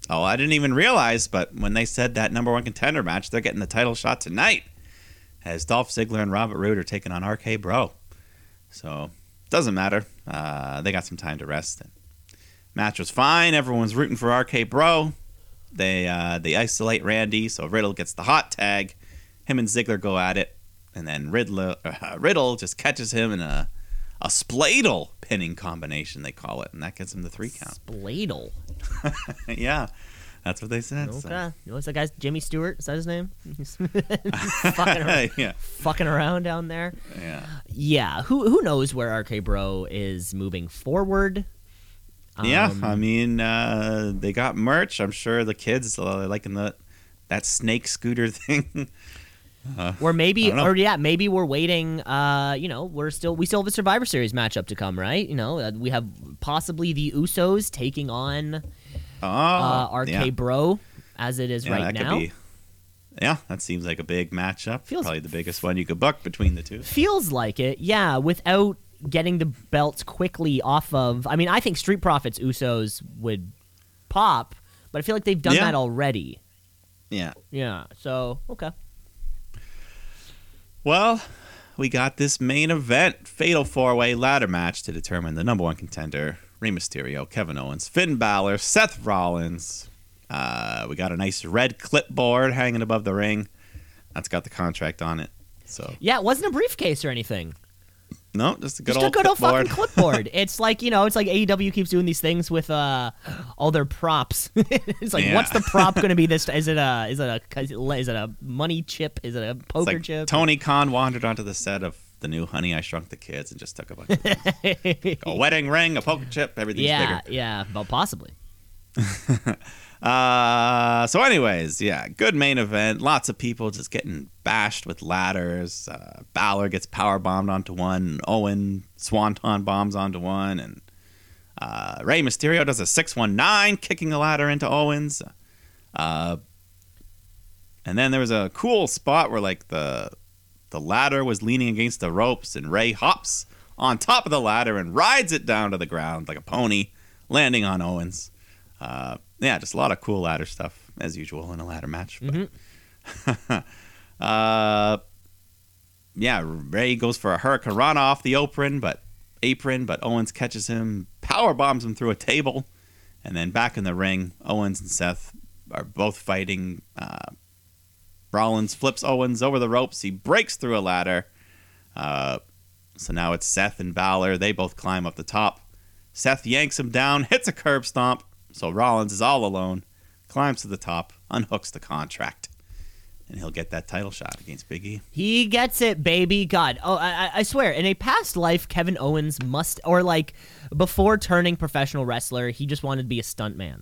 Oh, I didn't even realize, but when they said that number one contender match, they're getting the title shot tonight, as Dolph Ziggler and Robert Roode are taking on RK Bro. So doesn't matter. Uh, they got some time to rest. And match was fine. Everyone's rooting for RK Bro. They uh, they isolate Randy, so Riddle gets the hot tag. Him and Ziggler go at it, and then Riddler, uh, Riddle just catches him in a a spladle pinning combination they call it, and that gets him the three count. Spladle. yeah, that's what they said. so. Okay, you know what's that guy's Jimmy Stewart? Is that his name? He's fucking, around, yeah, fucking around down there. yeah. Yeah, who who knows where RK Bro is moving forward? Yeah, Um, I mean, uh, they got merch. I'm sure the kids are liking the that snake scooter thing. Or maybe, I don't know. or yeah, maybe we're waiting. Uh, you know, we're still we still have a Survivor Series matchup to come, right? You know, uh, we have possibly the Usos taking on oh, uh, RK yeah. Bro as it is Yeah, right now. Be, yeah, that seems like a big matchup. Feels- Probably the biggest one you could book between the two. Feels like it, yeah. Without getting the belts quickly off of, I mean, I think Street Profits Usos would pop, but I feel like they've done Yeah. that already. Yeah. Yeah. So okay. Well, we got this main event, fatal four-way ladder match to determine the number one contender: Rey Mysterio, Kevin Owens, Finn Balor, Seth Rollins. Uh, we got a nice red clipboard hanging above the ring. That's got the contract on it. So Yeah, it wasn't a briefcase or anything. no, just a good Just old a good old clipboard. fucking clipboard. it's like you know, it's like AEW keeps doing these things with uh all their props. it's like, Yeah. what's the prop going to be this? Is it a is it a is it a money chip? Is it a poker like chip? Tony Khan wandered onto the set of the new Honey I Shrunk the Kids and just took a bunch of things. a wedding ring, a poker chip, everything's yeah, bigger. yeah, well, possibly. Uh, so, anyways, yeah, good main event. Lots of people just getting bashed with ladders. Uh, Balor gets power bombed onto one. Owen swanton bombs onto one, and uh, Rey Mysterio does a six one nine, kicking the ladder into Owens. Uh, and then there was a cool spot where like the the ladder was leaning against the ropes, and Rey hops on top of the ladder and rides it down to the ground like a pony, landing on Owens. Uh, yeah, just a lot of cool ladder stuff as usual in a ladder match. But, uh, yeah, Rey goes for a hurricane off the apron, but apron, but Owens catches him, power bombs him through a table, and then back in the ring, Owens and Seth are both fighting. Uh, Rollins flips Owens over the ropes. He breaks through a ladder. Uh, so now it's Seth and Balor. They both climb up the top. Seth yanks him down, hits a curb stomp. So Rollins is all alone, climbs to the top, unhooks the contract, and he'll get that title shot against Big E. He gets it, baby. God, oh, I- I swear, in a past life, Kevin Owens must, or like before turning professional wrestler, he just wanted to be a stuntman.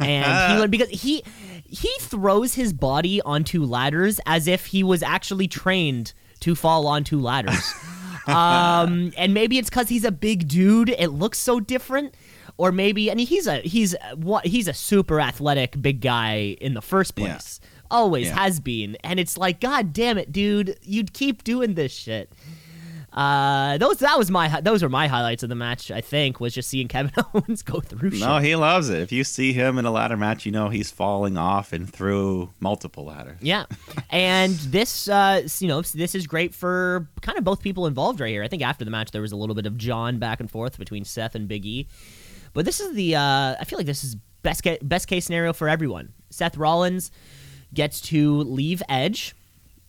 And he would because he he throws his body onto ladders as if he was actually trained to fall onto ladders. um, and maybe it's because he's a big dude; it looks so different. Or maybe, and he's a he's what he's a super athletic big guy in the first Yeah. place. Always Yeah. has been, and it's like, God damn it, dude! You'd keep doing this shit. Uh, those that was my those were my highlights of the match. I think was just seeing Kevin Owens go through. shit. No, he loves it. If you see him in a ladder match, you know he's falling off and through multiple ladders. Yeah, and this, uh, you know, this is great for kind of both people involved right here. I think after the match there was a little bit of John back and forth between Seth and Big E, but this is the. Uh, I feel like this is best ca- best case scenario for everyone. Seth Rollins gets to leave Edge.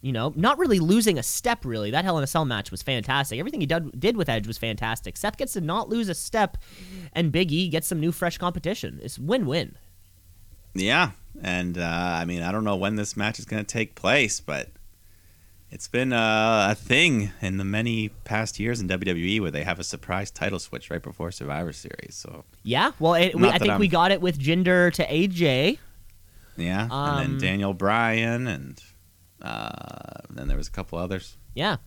You know, not really losing a step. Really, that Hell in a Cell match was fantastic. Everything he did did with Edge was fantastic. Seth gets to not lose a step, and Big E gets some new fresh competition. It's win win. Yeah, and uh, I mean, I don't know when this match is going to take place, but it's been uh, a thing in the many past years in WWE where they have a surprise title switch right before Survivor Series. So Yeah, well, it, we, I think I'm- we got it with Jinder to AJ. yeah, and Um, then Daniel Bryan, and uh, then there was a couple others. Yeah.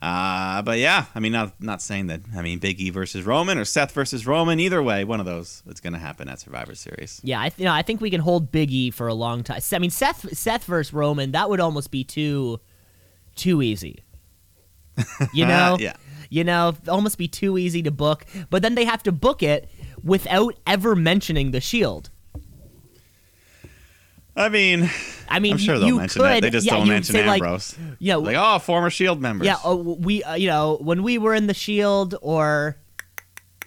Uh, but yeah, I mean, not not saying that. I mean, Big E versus Roman or Seth versus Roman. Either way, one of those is going to happen at Survivor Series. Yeah, I, th- you know, I think we can hold Big E for a long time. I mean, Seth Seth versus Roman, that would almost be too too easy. You know? yeah. You know, almost be too easy to book, but then they have to book it without ever mentioning the Shield. I mean, I mean, I'm sure they'll mention could, it. They just yeah, don't mention say, like, Ambrose. yeah, like, oh, former Shield members. Yeah, oh, we uh, you know when we were in the Shield, or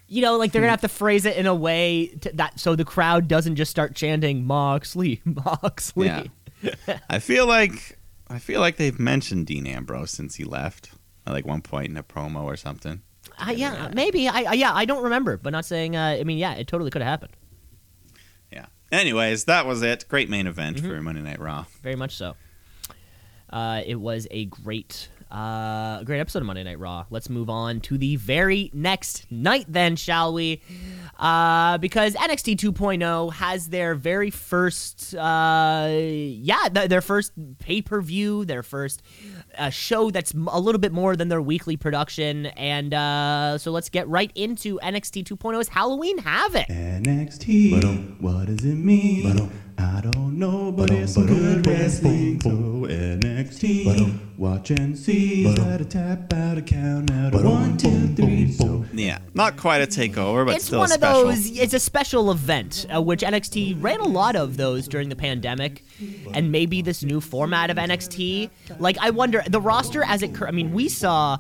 you know, like they're gonna have to phrase it in a way to, that so the crowd doesn't just start chanting Moxley, Moxley. Yeah. I feel like I feel like they've mentioned Dean Ambrose since he left. At like one point in a promo or something. Uh, yeah, maybe. I, I yeah, I don't remember, but not saying. Uh, I mean, yeah, it totally could have happened. Anyways, that was it. Great main event Mm-hmm. for Monday Night Raw. Very much so. Uh, it was a great, uh, great episode of Monday Night Raw. Let's move on to the very next night, then, shall we? Uh, because NXT 2.0 has their very first, uh, yeah, th- their first pay per view, their first uh, show that's a little bit more than their weekly production, and uh, so let's get right into NXT 2.0's Halloween Havoc. NXT, what does it mean? I don't know, but it's some good wrestling. So NXT, watch and see. Is that a tap out, a count out, a one, two, three. So Yeah. Not quite a takeover, but it's still one special. of those it's a special event uh, which nxt ran a lot of those during the pandemic and maybe this new format of nxt like i wonder the roster as it cur- i mean we saw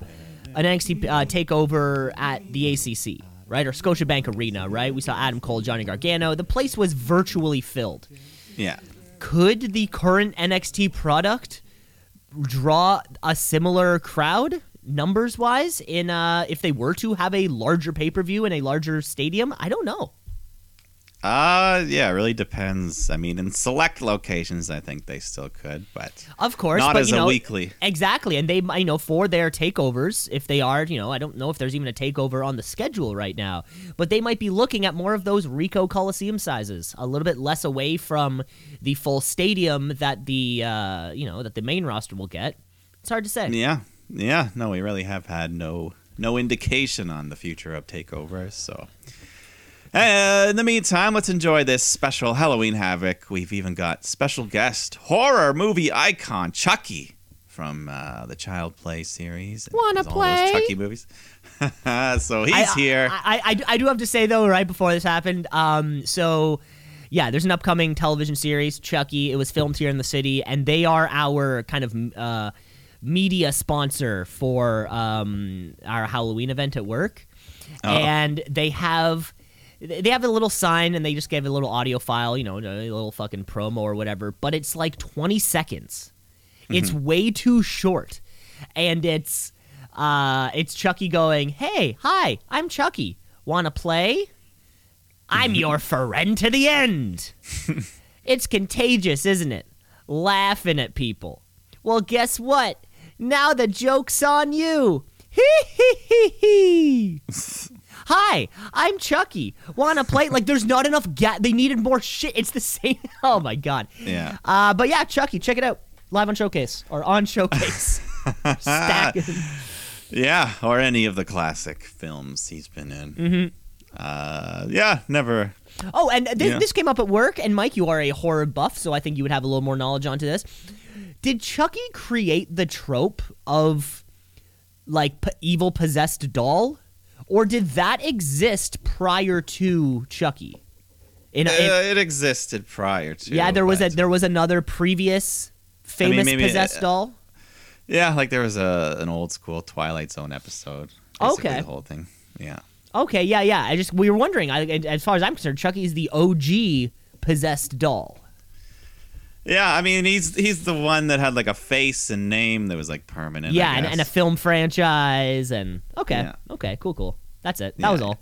an nxt uh, takeover at the acc right? Or scotiabank arena right? We saw adam cole johnny gargano. The place was virtually filled. Yeah. could the current nxt product draw a similar crowd numbers wise in uh if they were to have a larger pay-per-view in a larger stadium? I don't know Uh yeah, it really depends. I mean, in select locations, I think they still could, but of course not but as you a know weekly. exactly and they you know for their takeovers if they are you know i don't know if there's even a takeover on the schedule right now but they might be looking at more of those ricoh coliseum sizes a little bit less away from the full stadium that the uh you know that the main roster will get it's hard to say Yeah. Yeah. No, we really have had no no indication on the future of takeovers. So, uh, in the meantime, let's enjoy this special Halloween Havoc. We've even got special guest horror movie icon Chucky from uh, the Child Play series. Wanna play? Chucky movies. so he's I, here. I, I, I do have to say though, right before this happened, um, so yeah, there's an upcoming television series, Chucky. It was filmed here in the city, and they are our kind of uh, media sponsor for um, our Halloween event at work, Oh. and they have. They have a little sign and they just gave a little audio file, you know, a little fucking promo or whatever, but it's like 20 seconds. It's way too short. And it's uh it's Chucky going, "Hey, hi, I'm Chucky. Want to play? I'm your friend to the end." it's contagious, isn't it? Laughing at people. Well, guess what? Now the joke's on you. Hee hee hee hee. Hi, I'm Chucky. Want to play? Like, there's not enough ga They needed more shit. It's the same. Oh my god. Yeah. Uh, but yeah, Chucky, check it out. Live on Showcase or on Showcase. Stack. Yeah, or any of the classic films he's been in. Mm-hmm. Uh, yeah, never. Oh, and this, Yeah. this came up at work, and Mike, you are a horror buff, so I think you would have a little more knowledge onto this. Did Chucky create the trope of like p- evil possessed doll, or did that exist prior to Chucky? In, Uh, in- it existed prior to. yeah, there was a there was another previous mean, famous maybe, possessed uh, doll. Yeah, like there was a an old school Twilight Zone episode. Okay. The whole thing. Yeah. Okay, yeah, yeah. I just we were wondering. I, as far as I'm concerned, Chucky is the OG possessed doll. Yeah, I mean he's he's the one that had like a face and name that was like permanent. Yeah, and, and a film franchise, and okay, Yeah. okay, cool, cool. That's it. That was all.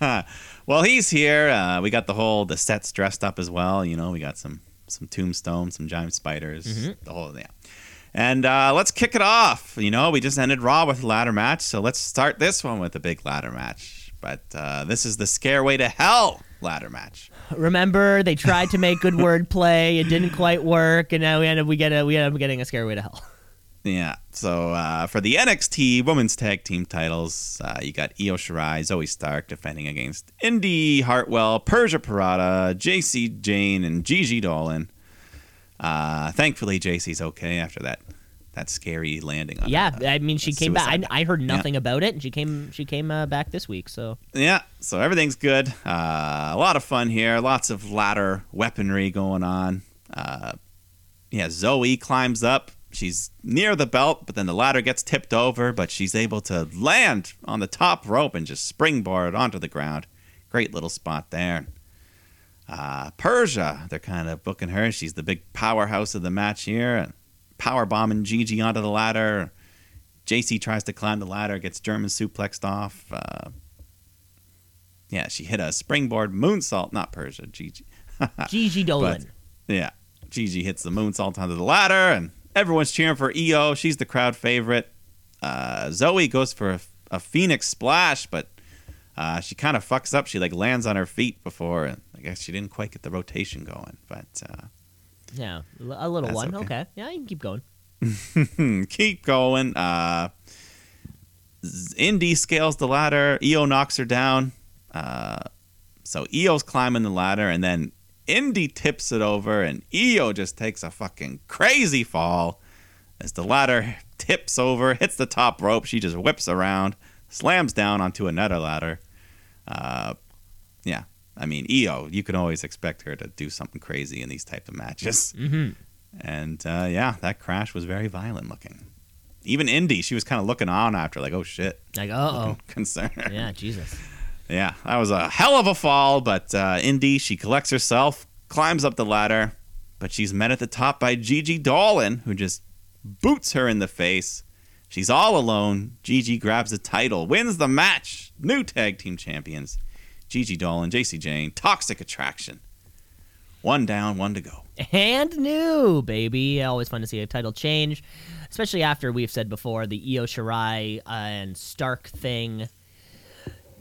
well, he's here. Uh, we got the whole the sets dressed up as well. You know, we got some some tombstones, some giant spiders, Mm-hmm. the whole yeah. And uh, let's kick it off. You know, we just ended Raw with a ladder match, so let's start this one with a big ladder match. But uh, this is the Scareway to Hell ladder match. Remember, they tried to make good wordplay. It didn't quite work, and now we ended we get a we ended up getting a scary way to hell. Yeah. So uh, for the NXT Women's Tag Team titles, uh, you got Io Shirai, Zoey Stark defending against Indi Hartwell, Persia Pirotta, JC Jane, and Gigi Dolin. Uh, thankfully, JC's okay after that that scary landing. On Yeah, uh, I mean, she came back. I, I heard Yeah. nothing about it, and she came she came uh, back this week. So Yeah, so everything's good. Uh, a lot of fun here. Lots of ladder weaponry going on. Uh, yeah, Zoey climbs up. She's near the belt, but then the ladder gets tipped over, but she's able to land on the top rope and just springboard onto the ground. Great little spot there. Uh, Persia, they're kind of booking her. She's the big powerhouse of the match here. Power bombing Gigi onto the ladder. JC tries to climb the ladder, gets German suplexed off. Uh, yeah, she hit a springboard moonsault, not Persia, Gigi. Gigi Dolin. Yeah, Gigi hits the moonsault onto the ladder, and everyone's cheering for Io. She's the crowd favorite. Uh, Zoey goes for a, a phoenix splash, but uh, she kind of fucks up. She like lands on her feet before, and I guess she didn't quite get the rotation going. But uh, yeah, a little That's one. okay. Okay. yeah, you can keep going. keep going. Uh, Indi scales the ladder. Io knocks her down. Uh, so Io's climbing the ladder, and then Indi tips it over, and EO just takes a fucking crazy fall as the ladder tips over, hits the top rope. She just whips around, slams down onto another ladder. Uh, yeah, I mean Io. You can always expect her to do something crazy in these type of matches. hmm And uh, yeah, that crash was very violent looking. Even Indi, she was kind of looking on after, like, oh shit, Like, uh oh. concern. Yeah, Jesus. Yeah, that was a hell of a fall, but uh, Indi, she collects herself, climbs up the ladder, but she's met at the top by Gigi Dolin, who just boots her in the face. She's all alone. Gigi grabs the title, wins the match. New tag team champions. Gigi Dolin, and JC Jane, Toxic Attraction. One down, one to go. And new, baby. Always fun to see a title change, especially after we've said before the Io Shirai and Stark thing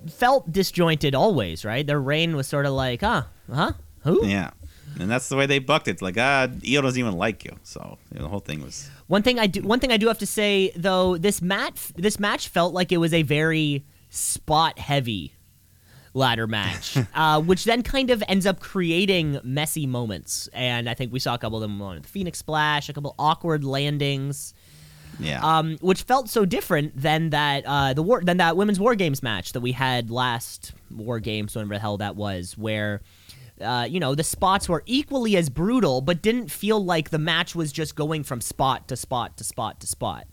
felt disjointed always, right? Their reign was sort of like, huh, huh, who? Yeah. And that's the way they bucked it. It's like, ah, Io doesn't even like you. So you know, the whole thing was. One thing I do, one thing I do have to say though, this match, this match felt like it was a very spot heavy ladder match, uh, which then kind of ends up creating messy moments. And I think we saw a couple of them on the Phoenix Splash, a couple awkward landings. Yeah. um, which felt so different than that uh, the war than that women's war games match that we had last war games, whatever the hell that was, where uh, you know the spots were equally as brutal, but didn't feel like the match was just going from spot to spot to spot to spot.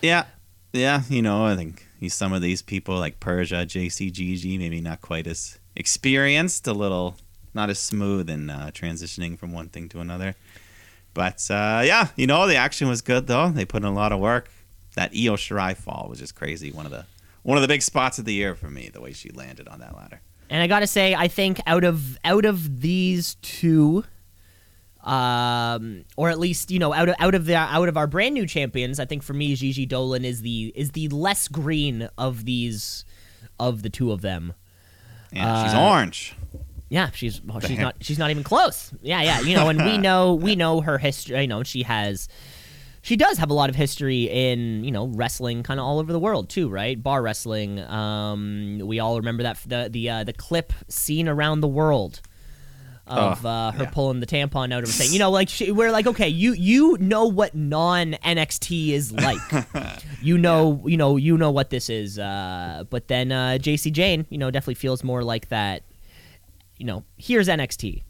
yeah. Yeah. You know, I think some of these people like Persia, JCGG, maybe not quite as experienced, a little not as smooth in uh, transitioning from one thing to another. But uh, yeah, you know, the action was good though. They put in a lot of work. That Io Shirai fall was just crazy. One of the one of the big spots of the year for me. The way she landed on that ladder. And I gotta say, I think out of out of these two, um, or at least you know out of out of the out of our brand new champions, I think for me Gigi Dolin is the is the less green of these of the two of them. Yeah, she's Uh, orange. Yeah, she's she's not she's not even close. Yeah, yeah, you know, and we know we know her history. You know, she has she does have a lot of history in you know wrestling, kind of all over the world too, right? Bar wrestling. Um, we all remember that the the uh, the clip seen around the world of Oh, uh, her yeah. pulling the tampon out of her thing. You know, like she, we're like, okay, you you know what non NXT is like. you know, you know, you know what this is. Uh, but then uh, JC Jane, you know, definitely feels more like that. You know, here's NXT.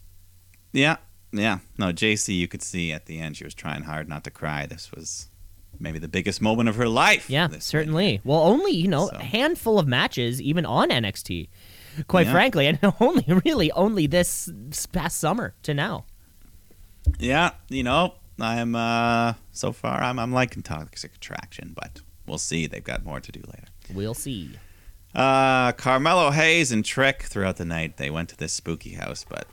Yeah, yeah. No, JC, you could see at the end she was trying hard not to cry. This was maybe the biggest moment of her life. Yeah, This- certainly. Well, only you know So- a handful of matches even on NXT. Quite Yeah. frankly, and only really only this past summer to now. Yeah, you know, I'm uh so far I'm I'm liking Toxic Attraction, but we'll see. They've got more to do later. We'll see. Uh Carmelo Hayes and Trick throughout the night. They went to this spooky house, but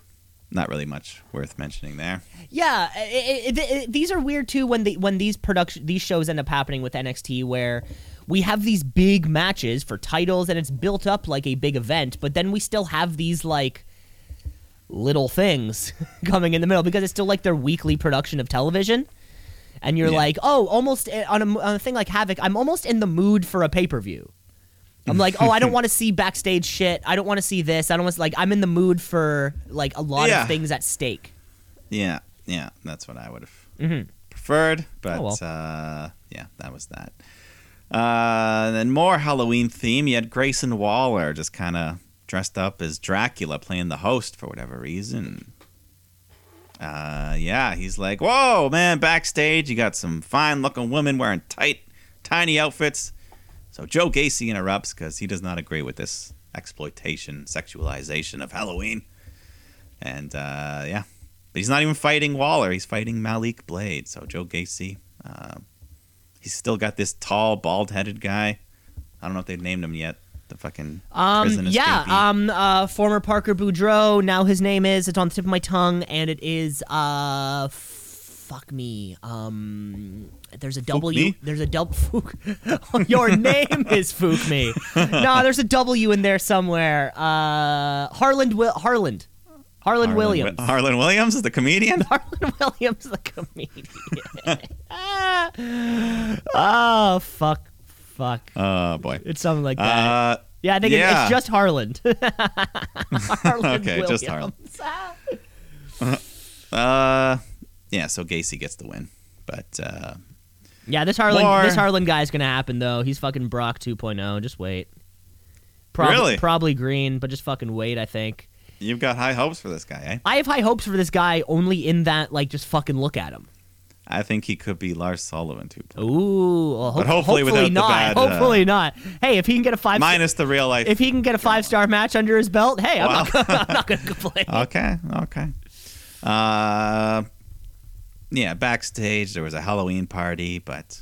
not really much worth mentioning there. Yeah, it, it, it- these are weird too when the when these production these shows end up happening with NXT where we have these big matches for titles and it's built up like a big event, but then we still have these like little things coming in the middle because it's still like their weekly production of television. And you're Yeah. like, oh, almost eh, on a, on a thing like Havoc, I'm almost in the mood for a pay per view. I'm like, oh, I don't want to see backstage shit. I don't want to see this. I don't want to like. I'm in the mood for like a lot Yeah. of things at stake. Yeah, yeah, that's what I would have Mhm. preferred, but Oh, well. uh, yeah, that was that. Uh, and then more Halloween theme. You had Grayson Waller just kind of dressed up as Dracula playing the host for whatever reason. Uh, yeah, he's like, whoa, man, backstage, you got some fine looking women wearing tight, tiny outfits. So Joe Gacy interrupts because he does not agree with this exploitation, sexualization of Halloween. And uh, yeah, but he's not even fighting Waller. He's fighting Malik Blade. So Joe Gacy, uh, he's still got this tall, bald-headed guy. I don't know if they've named him yet. The fucking Um, prison yeah, um, uh, former Parker Boudreaux. Now his name is. It's on the tip of my tongue, and it is. Uh, fuck me. Um, there's a W. There's a double. Fook. Your name is Fook me. no, there's a W in there somewhere. Uh, Harland. Will Harland. Harlan Harlan Williams. Wi- Harlan Williams is the comedian. Harlan Williams, the comedian. oh fuck, fuck. Oh boy. It's something like that. Uh, yeah, I think it- yeah. it's just Harland. Harland Okay, just Harlan. Uh, yeah. So Gacy gets the win, but uh, Yeah, this Harlan, More- this Harlan guy's gonna happen though. He's fucking Brock 2.0. Just wait. Prob- Really? Probably green, but just fucking wait. I think. You've got high hopes for this guy, eh? I have high hopes for this guy only in that like just fucking look at him. I think he could be Lars Sullivan too. Ooh, well, But hope- hopefully without the not. bad, uh, hopefully not. Hey, if he can get a five, Minus the real life. if he can get a five star match under his belt, hey, I'm, Wow. not, gonna- I'm not gonna complain. Okay, okay. Uh, yeah, backstage there was a Halloween party, but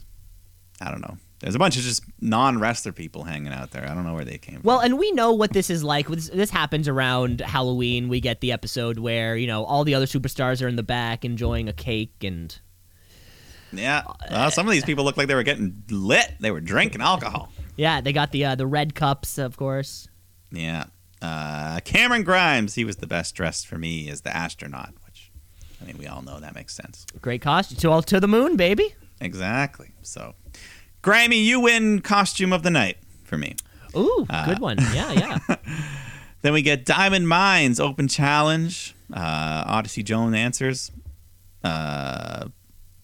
I don't know. There's a bunch of just non-wrestler people hanging out there. I don't know where they came from. Well, and we know what this is like. This, this happens around Halloween. We get the episode where you know all the other superstars are in the back enjoying a cake and. Yeah, well, some of these people look like they were getting lit. They were drinking alcohol. yeah, they got the uh, the red cups, of course. Yeah. Uh, Cameron Grimes, he was the best dressed for me as the astronaut, which I mean we all know that makes sense. Great costume. To all to the moon, baby. Exactly. So, Grammy, you win costume of the night for me. Ooh, Uh, good one. Yeah, yeah. Then we get Diamond Mines Open Challenge. Uh, Odyssey Jones answers. Uh,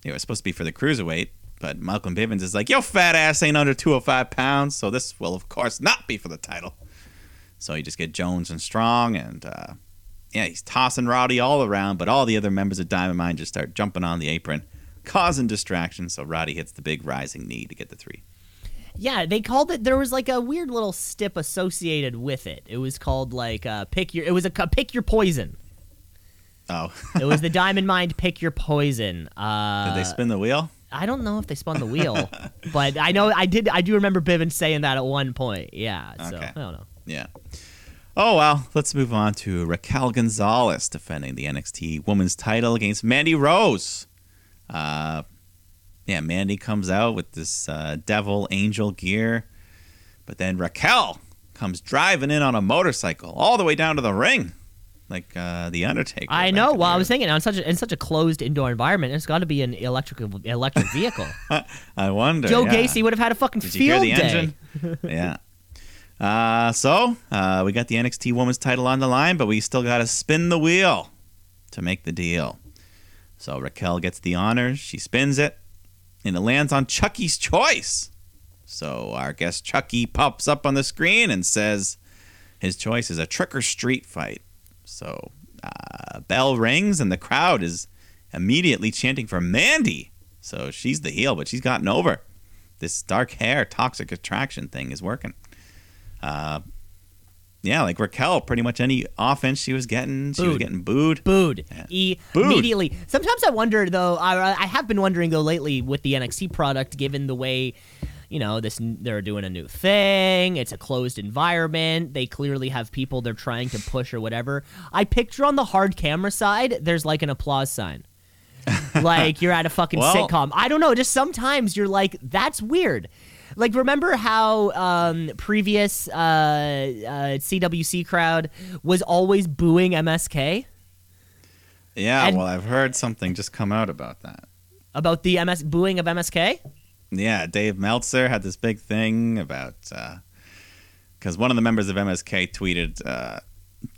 it was supposed to be for the cruiserweight, but Malcolm Bivens is like, "Yo, fat ass ain't under 205 pounds, so this will of course not be for the title." So you just get Jones and Strong, and uh, yeah, he's tossing Roddy all around, but all the other members of Diamond Mine just start jumping on the apron, causing distraction. So Roddy hits the big rising knee to get the three. Yeah, they called it. There was like a weird little stip associated with it. It was called like uh, pick your. It was a pick your poison. Oh, It was the Diamond Mine pick your poison. Uh, did they spin the wheel? I don't know if they spun the wheel, but I know I did. I do remember Bivens saying that at one point. Yeah, so Okay. I don't know. Yeah. Oh well, let's move on to Raquel Gonzalez defending the NXT Women's Title against Mandy Rose. Uh, yeah, Mandy comes out with this uh, devil angel gear, but then Raquel comes driving in on a motorcycle all the way down to the ring, like uh, the Undertaker. I know. Well, I was thinking in such a, in such a closed indoor environment, there's got to be an electric electric vehicle. I wonder. Joe yeah. Gacy would have had a fucking Did field the day. engine? yeah. Uh, so uh, we got the NXT Women's Title on the line, but we still got to spin the wheel. to make the deal. So Raquel gets the honors. She spins it, and it lands on Chucky's choice. So our guest Chucky pops up on the screen and says his choice is a trick or street fight. So uh, bell rings, and the crowd is immediately chanting for Mandy. So she's the heel, but she's gotten over. This dark hair, toxic attraction thing is working. Uh, yeah, like Raquel, pretty much any offense she was getting, she was getting booed. booed, Yeah. E- Booed. immediately. Sometimes I wonder though. I, I have been wondering though lately with the NXT product, given the way. You know, this they're doing a new thing. It's a closed environment. They clearly have people they're trying to push or whatever. I picture on the hard camera side, there's like an applause sign. like you're at a fucking Well- sitcom. I don't know. Just sometimes you're like, that's weird. Like remember how um, previous uh, uh, CWC crowd was always booing MSK? Yeah, And- well, I've heard something just come out about that. about the MS booing of MSK. Yeah, Dave Meltzer had this big thing about because one of the members of MSK tweeted, uh,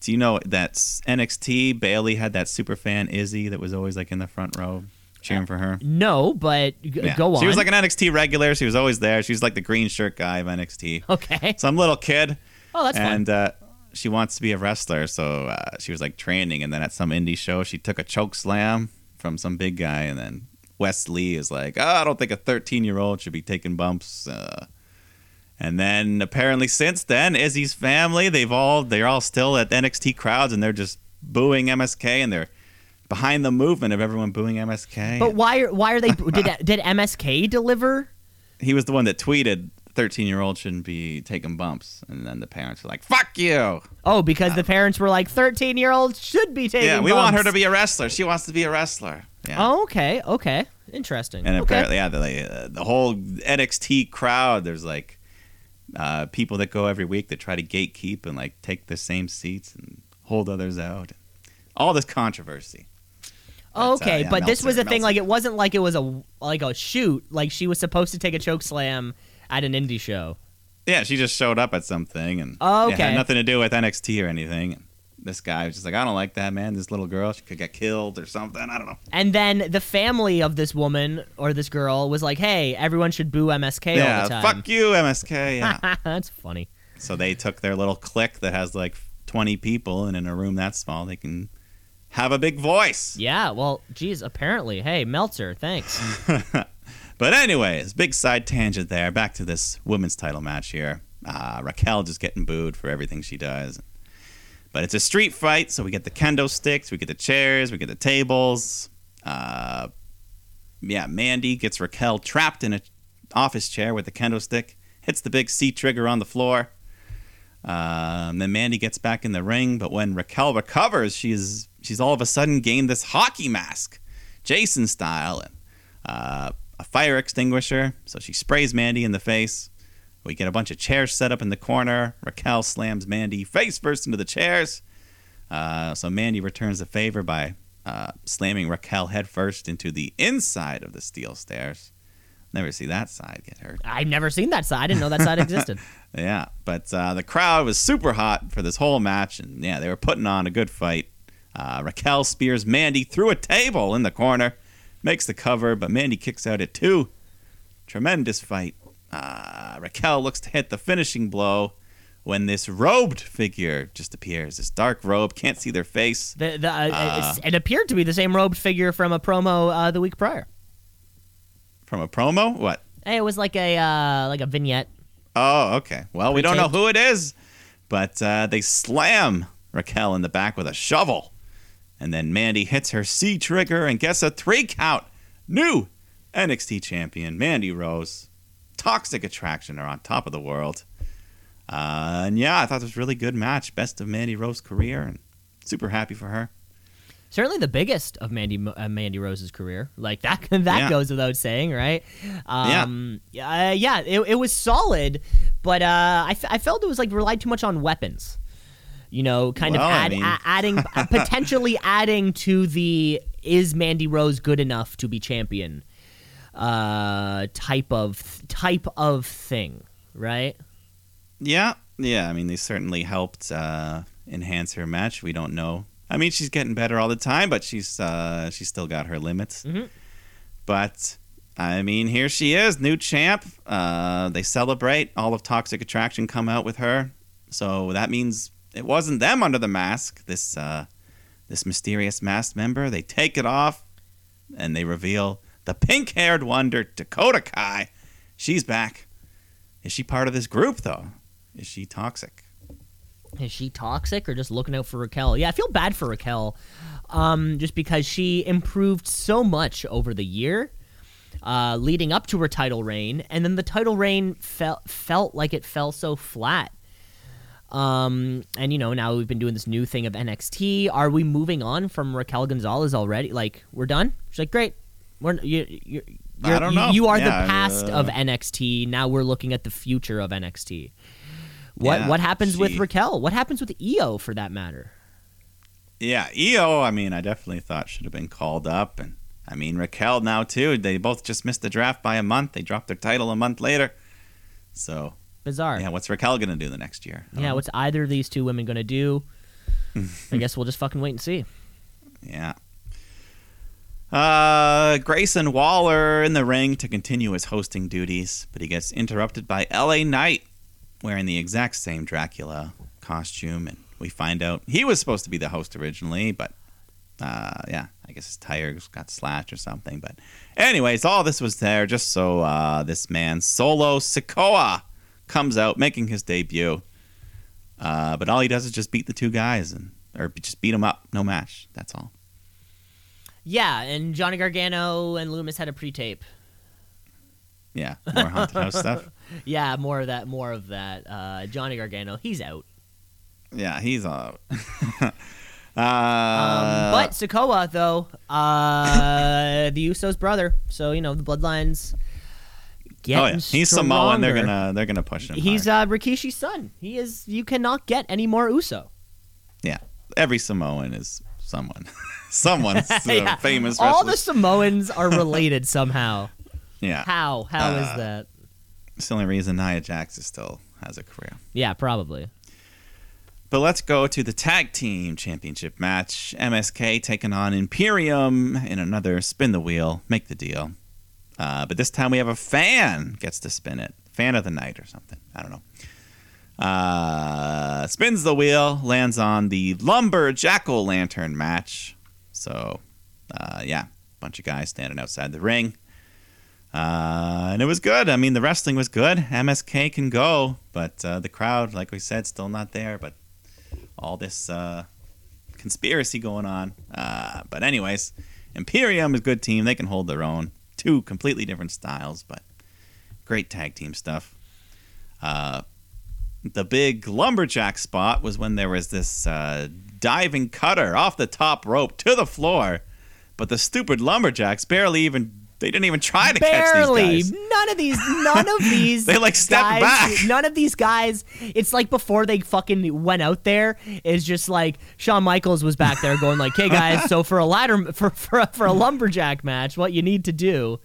"Do you know that NXT Bayley had that super fan Izzy that was always like in the front row cheering for her?" No, but g- Yeah. go on. She was like an NXT regular. She was always there. She was like the green shirt guy of NXT. okay. Some little kid, Oh, that's fine. and uh, she wants to be a wrestler. So uh, she was like training, and then at some indie show, she took a choke slam from some big guy, and then Wes Lee is like, "Oh, I don't think a 13 year old should be taking bumps." Uh, and then apparently since then, Izzy's family, they've all they're all still at NXT crowds, and they're just booing MSK, and they're behind the movement of everyone booing MSK. But why are why are they did did MSK deliver? he was the one that tweeted 13 year old shouldn't be taking bumps and then the parents were like fuck you Oh, because the parents were like thirteen year olds should be taking. yeah we want her to be a wrestler she wants to be a wrestler yeah Oh, okay, okay, interesting. and okay. apparently yeah the, like, uh, the whole nxt crowd there's like uh, people that go every week that try to gatekeep and like take the same seats and hold others out all this controversy Uh, okay, yeah, but this was a thing. Like it wasn't like it was a like a shoot. Like she was supposed to take a choke slam at an indie show. yeah she just showed up at something and it okay. had nothing to do with nxt or anything and this guy was just like i don't like that man this little girl she could get killed or something i don't know And then the family of this woman or this girl was like, "Hey, everyone should boo MSK all yeah the time." fuck you msk yeah That's funny. So they took their little clique that has like 20 people, and in a room that small, they can have a big voice. Yeah. Well, geez. Apparently, hey, Meltzer, thanks. But anyways, big side tangent there. Back to this women's title match here. Uh, Raquel just getting booed for everything she does. But it's a street fight, so we get the kendo sticks, we get the chairs, we get the tables. Uh, yeah, Mandy gets Raquel trapped in an office chair with the kendo stick, hits the big C trigger on the floor. Um, then Mandy gets back in the ring, but when Raquel recovers, she's she's all of a sudden gained this hockey mask, Jason style, and uh, a fire extinguisher. So she sprays Mandy in the face. We get a bunch of chairs set up in the corner. Raquel slams Mandy face first into the chairs. Uh, so Mandy returns the favor by uh, slamming Raquel head first into the inside of the steel stairs. Never see that side get hurt. I've never seen that side. I didn't know that side existed. Yeah, but uh, the crowd was super hot for this whole match, and yeah, they were putting on a good fight. Uh, Raquel spears Mandy through a table in the corner, makes the cover, but Mandy kicks out at two. Tremendous fight. Uh, Raquel looks to hit the finishing blow when this robed figure just appears. This dark robe, can't see their face. The, the, uh, it appeared to be the same robed figure from a promo uh, the week prior. From a promo? What? Hey, it was like a uh, like a vignette. Oh, okay. Well, we don't know who it is, but uh, they slam Raquel in the back with a shovel. And then Mandy hits her C trigger and gets a three count. New NXT champion, Mandy Rose. Toxic Attraction are on top of the world. Uh, and yeah, I thought it was a really good match. Best of Mandy Rose's career, and super happy for her. Certainly the biggest of Mandy uh, Mandy Rose's career. Like that that Yeah. goes without saying, right? Um, yeah. Uh, yeah, it, it was solid, but uh, I, f- I felt it was like relied too much on weapons. You know, kind Well, of I mean- a- adding potentially adding to the is Mandy Rose good enough to be champion uh, type of type of thing, right? Yeah, yeah. I mean, they certainly helped uh, enhance her match. We don't know I mean, she's getting better all the time, but she's uh, she's still got her limits. Mhm. But I mean, here she is, new champ. Uh, they celebrate. All of Toxic Attraction come out with her, so that means it wasn't them under the mask. This uh, this mysterious masked member. They take it off, and they reveal the pink-haired wonder Dakota Kai. She's back. Is she part of this group though? Is she toxic? Is she toxic or just looking out for Raquel? Yeah, I feel bad for Raquel, um, just because she improved so much over the year, uh, leading up to her title reign, and then the title reign felt felt like it fell so flat. Um, and you know now we've been doing this new thing of NXT. Are we moving on from Raquel Gonzalez already? Like we're done? She's like, great. We're you you. I You're, don't you- know. You are Yeah, the past uh, of NXT. Now we're looking at the future of NXT. What Yeah, what happens with Raquel? What happens with Io for that matter? Yeah, Io. I mean, I definitely thought should have been called up, and I mean Raquel now too. They both just missed the draft by a month. They dropped their title a month later. So Bizarre. yeah, what's Raquel gonna do the next year? Yeah, what's either of these two women gonna do? I guess we'll just fucking wait and see. Yeah. Uh, Grayson Waller in the ring to continue his hosting duties, but he gets interrupted by LA Knight wearing the exact same Dracula costume, and we find out he was supposed to be the host originally, but uh, yeah, I guess his tires got slashed or something. But anyways, all this was there just so uh, this man Solo Sikoa comes out making his debut. Uh, but all he does is just beat the two guys and or just beat them up, no match. That's all. Yeah, and Johnny Gargano and Loomis had a pre-tape. Yeah, more haunted house stuff. Yeah, more of that. More of that. Uh, Johnny Gargano, he's out. Yeah, he's out. uh Um, but Sikoa, though, uh, the Usos' brother, so you know the bloodlines. Getting oh yeah, he's Samoan. They're gonna they're gonna push him. He's hard. uh, Rikishi's son. He is. You cannot get any more Uso. yeah. Every Samoan is someone. Someone's uh, Yeah. famous All wrestler. the Samoans are related somehow. yeah, How? How is Uh, that? it's the only reason Nia Jax is still has a career. Yeah, probably. But let's go to the tag team championship match. MSK taking on Imperium in another spin the wheel, make the deal. Uh, but this time we have a fan gets to spin it. Fan of the night or something. I don't know. Uh, spins the wheel, lands on the lumberjack o'lantern match. So, uh, yeah, bunch of guys standing outside the ring. Uh, and it was good. I mean, the wrestling was good. MSK can go, but uh, the crowd, like we said, still not there. But all this uh, conspiracy going on. Uh, but anyways, Imperium is a good team. They can hold their own. Two completely different styles, but great tag team stuff. Uh, the big lumberjack spot was when there was this uh, diving cutter off the top rope to the floor, but the stupid lumberjacks barely even they didn't even try to Barely. catch these guys. None of these. None of these. They, like, stepped guys- back. None of these guys. It's like before they fucking went out there. It's just like Shawn Michaels was back there going like, "Hey guys, so for a ladder for for for a lumberjack match, what you need to do."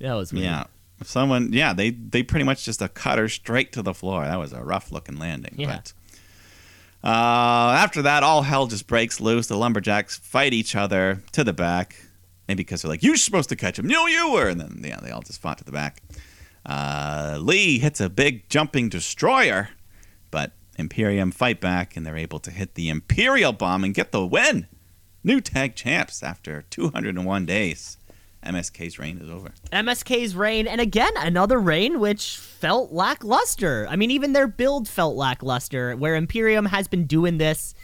That was weird. Yeah. Someone, yeah, they they pretty much just a cutter straight to the floor. That was a rough looking landing. Yeah. But uh, after that, all hell just breaks loose. The lumberjacks fight each other to the back, maybe because they're like, "You're supposed to catch him." No, you were. And then yeah, they all just fought to the back. Uh, Lee hits a big jumping destroyer, but Imperium fight back, and they're able to hit the Imperial bomb and get the win. New tag champs after 201 days. MSK's reign is over. MSK's reign, and again another reign which felt lackluster. I mean, even their build felt lackluster. Where Imperium has been doing this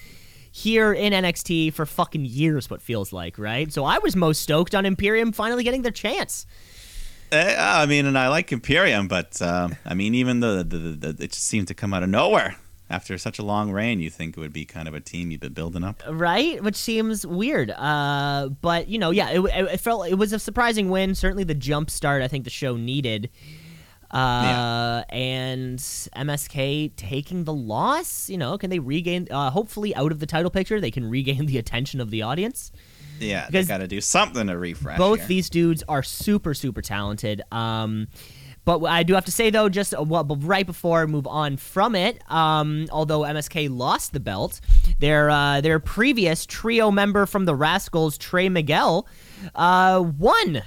here in NXT for fucking years, what feels like, right? So I was most stoked on Imperium finally getting their chance. Eh, I mean, and I like Imperium, but um, I mean, even the, the, the, the it just seemed to come out of nowhere after such a long reign. You think it would be kind of a team you've been building up. right? Which seems weird. Uh, but you know, yeah, it, it felt it was a surprising win. Certainly, the jump start I think the show needed. Uh, and MSK taking the loss. You know, can they regain? Uh, hopefully, out of the title picture, they can regain the attention of the audience. Yeah, Because they got to do something to refresh. Both here. these dudes are super, super talented. Um, but I do have to say though, just uh, well, right before I move on from it, um, although MSK lost the belt, their uh, their previous trio member from the Rascals, Trey Miguel, uh, won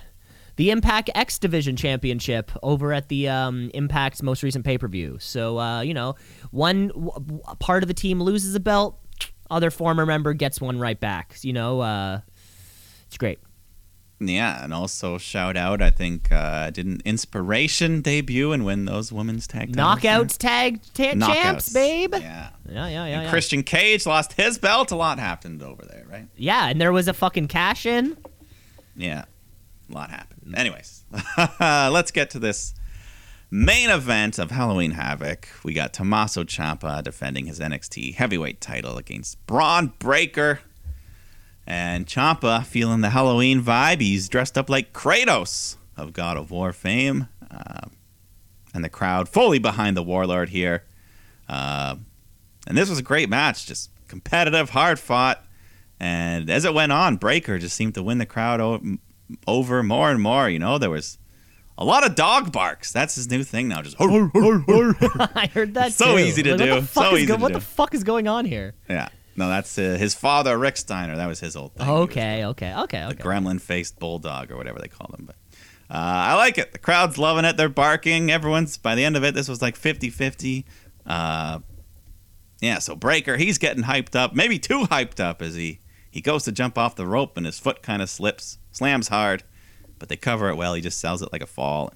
the Impact X Division Championship over at the um, Impact's most recent pay per view. So uh, you know, one w- part of the team loses a belt, other former member gets one right back. You know, uh, it's great. Yeah, and also shout out. I think uh, didn't Inspiration debut and win those women's tag titles? Knockouts tag ta- Knockouts. champs, babe. Yeah. Yeah, yeah, yeah. Yeah. Christian Cage lost his belt. A lot happened over there, right? Yeah, and there was a fucking cash in. Yeah, a lot happened. Anyways, let's get to this main event of Halloween Havoc. We got Tommaso Ciampa defending his NXT heavyweight title against Bron Breakker. And Ciampa, feeling the Halloween vibe, he's dressed up like Kratos of God of War fame. Uh, and the crowd fully behind the Warlord here. Uh, and this was a great match, just competitive, hard fought. And as it went on, Breakker just seemed to win the crowd o- over more and more. You know, there was a lot of dog barks. That's his new thing now. Just I heard that. So too. easy to Like, What do. the fuck, So is, easy go- what do. the fuck is going on here? yeah. No, that's uh, his father, Rick Steiner. That was his old thing. He was Okay, okay, okay, the okay. gremlin faced bulldog or whatever they call them. But uh, I like it. The crowd's loving it. They're barking. Everyone's by the end of it. This was like 50-50. Uh, yeah. So Breakker, he's getting hyped up, maybe too hyped up as he he goes to jump off the rope and his foot kind of slips, slams hard, but they cover it well. He just sells it like a fall.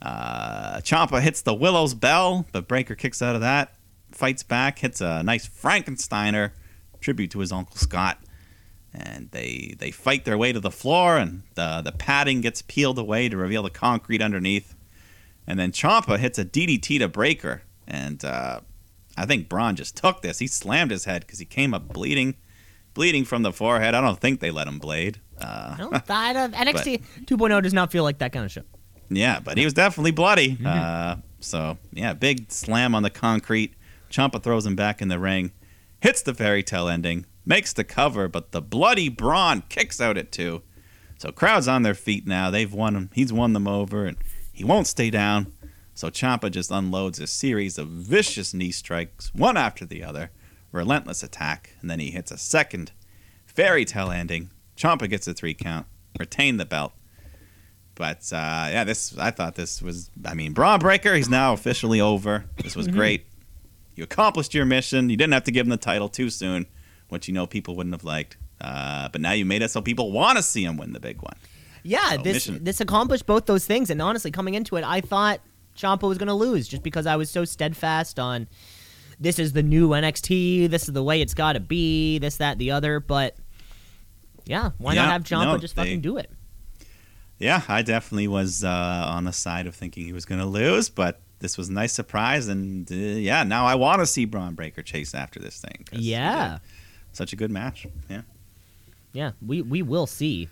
Uh, Ciampa hits the Willow's bell, but Breakker kicks out of that, fights back, hits a nice Frankensteiner tribute to his uncle Scott and they they fight their way to the floor, and the the padding gets peeled away to reveal the concrete underneath, and then Ciampa hits a DDT to Breakker, and uh, I think Bron just took this. He slammed his head because he came up bleeding, bleeding from the forehead. I don't think they let him blade. Uh, I don't, I don't, NXT 2.0 does not feel like that kind of shit. yeah, but he was definitely bloody. Uh, so yeah, big slam on the concrete. Ciampa throws him back in the ring, hits the fairy tale ending, makes the cover, but the bloody Bron kicks out at two. So crowd's on their feet now. They've won him. He's won them over, and he won't stay down. So Ciampa just unloads a series of vicious knee strikes, one after the other, relentless attack, and then he hits a second fairy tale ending. Ciampa gets a three count, retain the belt. But uh, yeah, this I thought this was. I mean, Bron Breakker, he's now officially over. This was great. You accomplished your mission. You didn't have to give him the title too soon, which you know people wouldn't have liked. Uh, but now you made it so people want to see him win the big one. Yeah, So, this mission- this accomplished both those things, and honestly, coming into it, I thought Ciampa was going to lose just because I was so steadfast on this is the new NXT, this is the way it's got to be, this, that, the other. But yeah, why not have Ciampa no, just they- fucking do it? Yeah, I definitely was uh, on the side of thinking he was going to lose, but this was a nice surprise, and uh, yeah, now I want to see Bron Breakker chase after this thing. Yeah, such a good match. Yeah. yeah, we we will see.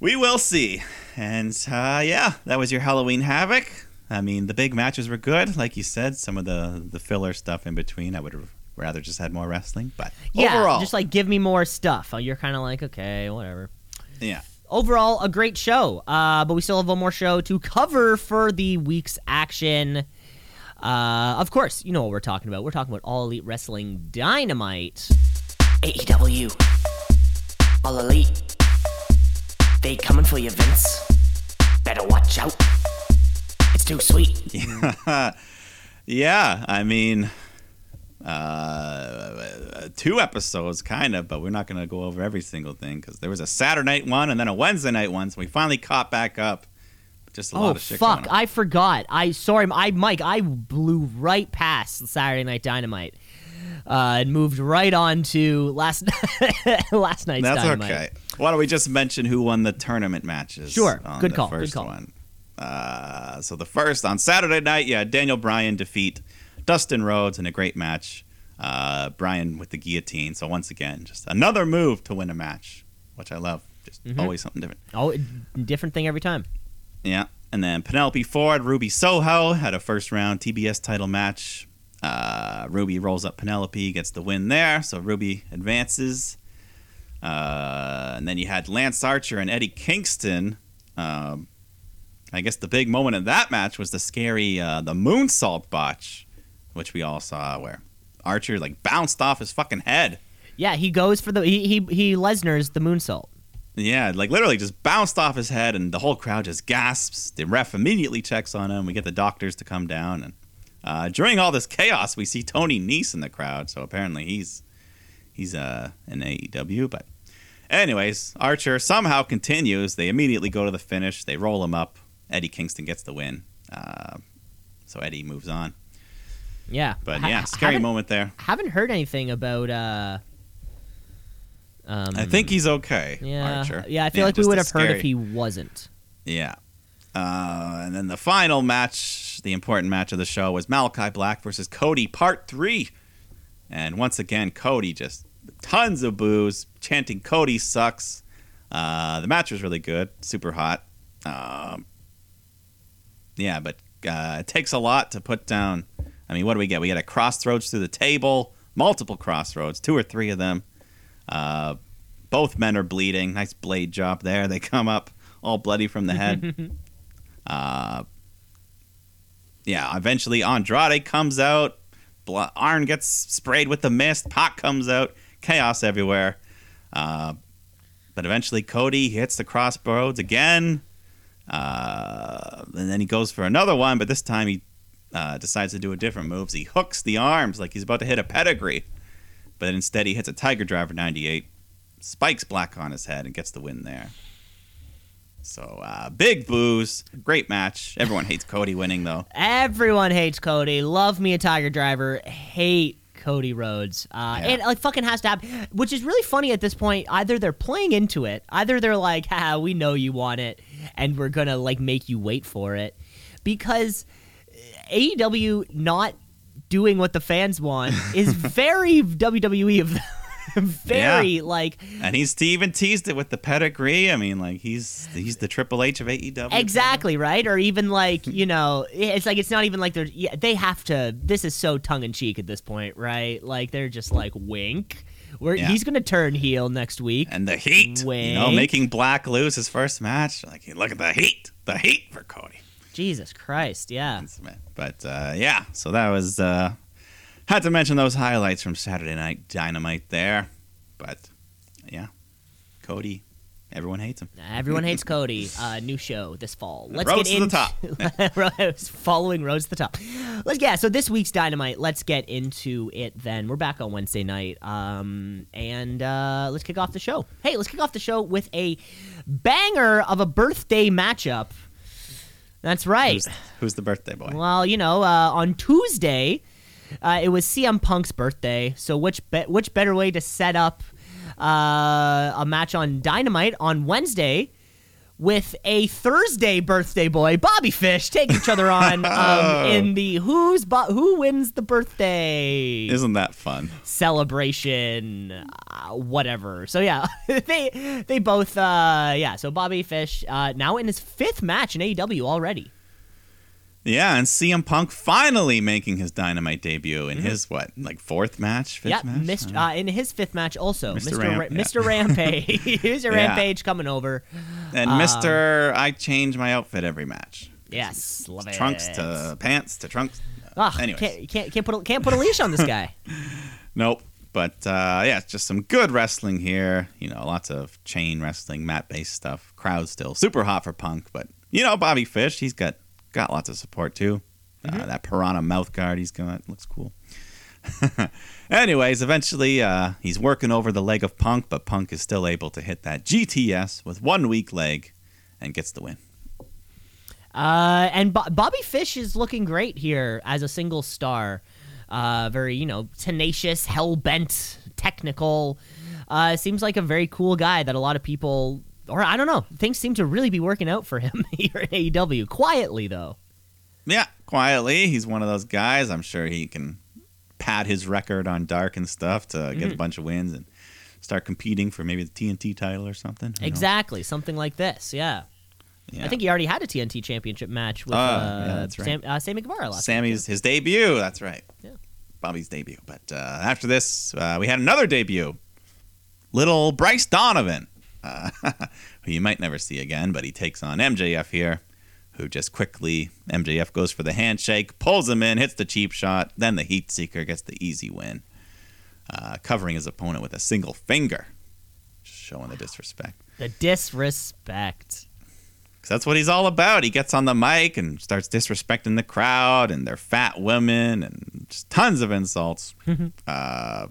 We will see. And uh, yeah, that was your Halloween Havoc. I mean, the big matches were good, like you said. Some of the the filler stuff in between, I would have rather just had more wrestling. But Yeah, overall, just like give me more stuff. Uh, You're kind of like okay, whatever. yeah, overall a great show uh, but we still have one more show to cover for the week's action uh, of course you know what we're talking about we're talking about all elite wrestling dynamite AEW. All elite. They coming for you, Vince. Better watch out. Too sweet. yeah. I mean, uh, two episodes, kind of, but we're not going to go over every single thing because there was a Saturday night one and then a Wednesday night one, so we finally caught back up. Just a oh lot of shit. fuck going on. i forgot i sorry i mike i blew right past saturday night dynamite uh, and moved right on to last last night's That's dynamite okay. Why don't we just mention who won the tournament matches? Sure. Good call. Good call. one. Uh, so the first on Saturday night, yeah, Daniel Bryan defeat Dustin Rhodes in a great match. Uh, Bryan with the guillotine. So once again, just another move to win a match, which I love. Just Mm-hmm. always something different. oh different thing every time Yeah. And then Penelope Ford, Ruby Soho had a first round TBS title match. Uh, Ruby rolls up Penelope, gets the win there. So Ruby advances. Uh, and then you had Lance Archer and Eddie Kingston. Um, I guess the big moment of that match was the scary uh, the moonsault botch, which we all saw where Archer like bounced off his fucking head. Yeah, he goes for the he he, he Lesnar's the moonsault. Yeah, like literally just bounced off his head, and the whole crowd just gasps. The ref immediately checks on him. We get the doctors to come down, and uh, during all this chaos, we see Tony Nese in the crowd. So apparently he's he's uh, in AEW. But anyways, Archer somehow continues. They immediately go to the finish. They roll him up. Eddie Kingston gets the win. Uh, so Eddie moves on. Yeah, But yeah, scary moment there. Haven't heard anything about. uh um, I think he's okay. Yeah, Archer. yeah. I feel like we would have heard if he wasn't. Yeah. Uh, and then the final match, the important match of the show, was Malachi Black versus Cody, part three. And once again, Cody just tons of boos, chanting Cody sucks. Uh, the match was really good, super hot. Um, yeah, but uh, it takes a lot to put down. I mean, what do we get? We get a crossroads through the table, multiple crossroads, two or three of them. Uh, both men are bleeding. Nice blade job there. They come up all bloody from the head. uh, yeah, eventually Andrade comes out. Bla- Arn gets sprayed with the mist. Pac comes out. Chaos everywhere. Uh, but eventually Cody hits the crossroads again. Uh, and then he goes for another one, but this time he uh, decides to do a different move. He hooks the arms like he's about to hit a pedigree, but instead he hits a Tiger Driver 98, spikes Black on his head, and gets the win there. So uh, big boos, great match. Everyone hates Cody winning though. Everyone hates Cody. Love me a Tiger Driver. Hate Cody Rhodes. Uh, Yeah. And like fucking has to happen. Which is really funny at this point. Either they're playing into it. Either they're like, "Ha, we know you want it, and we're gonna like make you wait for it," because AEW not doing what the fans want is very WWE of them. very Yeah. like And he's even teased it with the pedigree. I mean, like he's he's the Triple H of AEW. Exactly right, or even like you know, it's like it's not even like they're yeah, they have to. This is so tongue in cheek at this point, right? Like they're just like wink. We're, Yeah. He's gonna turn heel next week. And the heat, you know, making Black lose his first match. Like, look at the heat, the heat for Cody. Jesus Christ, yeah. But uh, yeah, so that was uh, had to mention those highlights from Saturday Night Dynamite there. But yeah, Cody, everyone hates him. Everyone hates Cody. Uh, new show this fall. Let's Rhodes get to the into top. following Rhodes to the top. Let's yeah. So this week's Dynamite. Let's get into it. Then we're back on Wednesday night. Um, and uh, let's kick off the show. Hey, let's kick off the show with a banger of a birthday matchup. That's right. Who's, who's the birthday boy? Well, you know, uh, on Tuesday, uh, it was CM Punk's birthday. So which be- which better way to set up uh, a match on Dynamite on Wednesday with a Thursday birthday boy, Bobby Fish, take each other on um, in the who's bo- who wins the birthday Isn't that fun? celebration, uh, whatever. So yeah, they they both uh, yeah. So Bobby Fish uh, now in his fifth match in AEW already. Yeah, and CM Punk finally making his Dynamite debut in his what, like fourth match, fifth Yeah, match? Mr. Uh, in his fifth match also, Mr. Mr. Ramp- Ra- yeah. Mr. Rampage, Mr. Rampage coming over. and um, Mister, I change my outfit every match. Yes, love it. Trunks to pants to trunks. Ugh, Anyways. can't, can't can't put a, can't put a leash on this guy. Nope. But uh, yeah, it's just some good wrestling here. You know, lots of chain wrestling, mat based stuff. Crowd still super hot for Punk, but you know, Bobby Fish, he's got got lots of support too. Uh, that piranha mouth guard he's got looks cool. Anyways, eventually uh, he's working over the leg of Punk, but Punk is still able to hit that GTS with one weak leg and gets the win. Uh, and Bo- Bobby Fish is looking great here as a single star. Uh, very you know tenacious, hell bent, technical. Uh, seems like a very cool guy that a lot of people, or I don't know, things seem to really be working out for him here at AEW. Quietly though. Yeah, quietly, he's one of those guys. I'm sure he can pad his record on Dark and stuff to get a bunch of wins and start competing for maybe the TNT title or something. Exactly, something like this. Yeah. Yeah. I think he already had a TNT Championship match with Oh, uh, yeah, that's right. Sam, uh, Sammy Guevara last Sammy's his debut. That's right. Yeah. Bobby's debut. But uh, after this, uh, we had another debut. Little Bryce Donovan, uh, who you might never see again, but he takes on MJF here, who just quickly MJF goes for the handshake, pulls him in, hits the cheap shot, then the Heat Seeker gets the easy win. uh, covering his opponent with a single finger, just showing the disrespect. The disrespect. Because that's what he's all about. He gets on the mic and starts disrespecting the crowd and their fat women and just tons of insults. uh,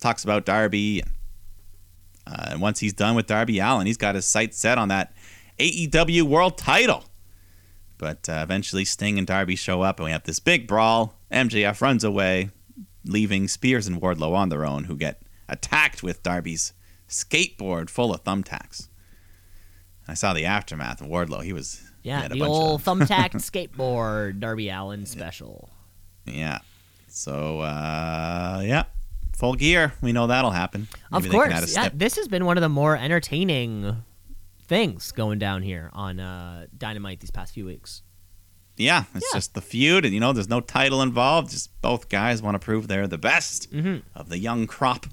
talks about Darby. And, uh, and once he's done with Darby Allin, he's got his sights set on that AEW World Title. But uh, eventually, Sting and Darby show up, and we have this big brawl. MJF runs away, leaving Spears and Wardlow on their own, who get attacked with Darby's skateboard full of thumbtacks. I saw the aftermath of Wardlow. He was he Yeah, a the old thumbtacked skateboard Darby Allin special. yeah. So uh, yeah, full gear. We know that'll happen. Of Maybe they can add a course, yeah. This has been one of the more entertaining things going down here on uh, Dynamite these past few weeks. Yeah, it's Yeah. just the feud, and you know, there's no title involved. Just both guys want to prove they're the best Mm-hmm. of the young crop.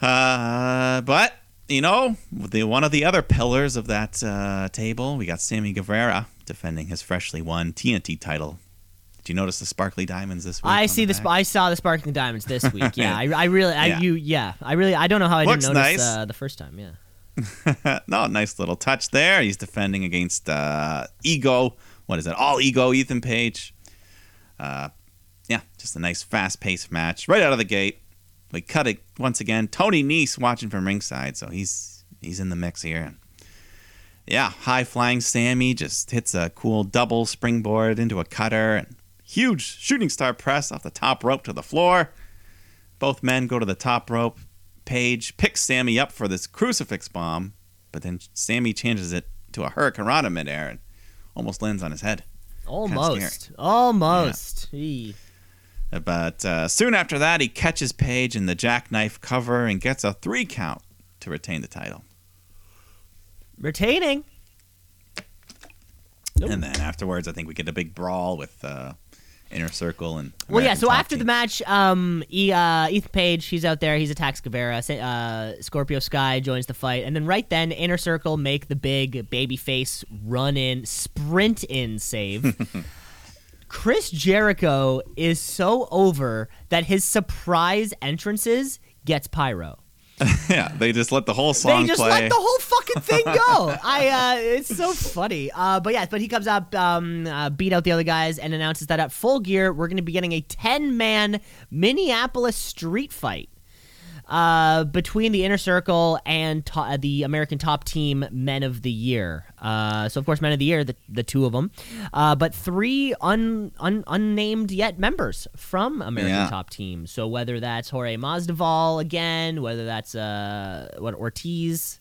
Uh, but you know, the one of the other pillars of that uh, table, we got Sammy Guevara defending his freshly won TNT title. Did you notice the sparkly diamonds this week? I see the back? sp- I saw the sparkling diamonds this week. Yeah, I, I really, I Yeah. you, yeah, I really, I don't know how I Looks didn't notice nice. uh, the first time. Yeah, no, nice little touch there. He's defending against uh, Ego. What is it? All Ego, Ethan Page. Uh, yeah, just a nice, fast-paced match right out of the gate. We cut it once again. Tony Nese watching from ringside, so he's he's in the mix here. And yeah, high flying Sammy just hits a cool double springboard into a cutter and huge shooting star press off the top rope to the floor. Both men go to the top rope. Page picks Sammy up for this crucifix bomb, but then Sammy changes it to a hurricanrana midair and almost lands on his head. almost, almost. Eee. But uh, soon after that, he catches Page in the jackknife cover and gets a three count to retain the title. Retaining. Nope. And then afterwards, I think we get a big brawl with uh, Inner Circle and. Well, yeah. So after the match, um, e, uh, Ethan Page, he's out there. He's attacks Guevara. Uh, Scorpio Sky joins the fight, and then right then, Inner Circle make the big baby face run in, sprint in save. Chris Jericho is so over that his surprise entrances gets pyro. yeah, they just let the whole song They just play. let the whole fucking thing go. I uh it's so funny. Uh but yeah, but he comes up um uh, beat out the other guys and announces that at full gear we're going to be getting a 10-man Minneapolis street fight. Uh, between the inner circle and to- uh, the American Top Team Men of the Year. Uh, so of course, Men of the Year, the, the two of them, uh, but three un, un, unnamed yet members from American Yeah. Top Team. So whether that's Jorge Masvidal again, whether that's uh, what Ortiz,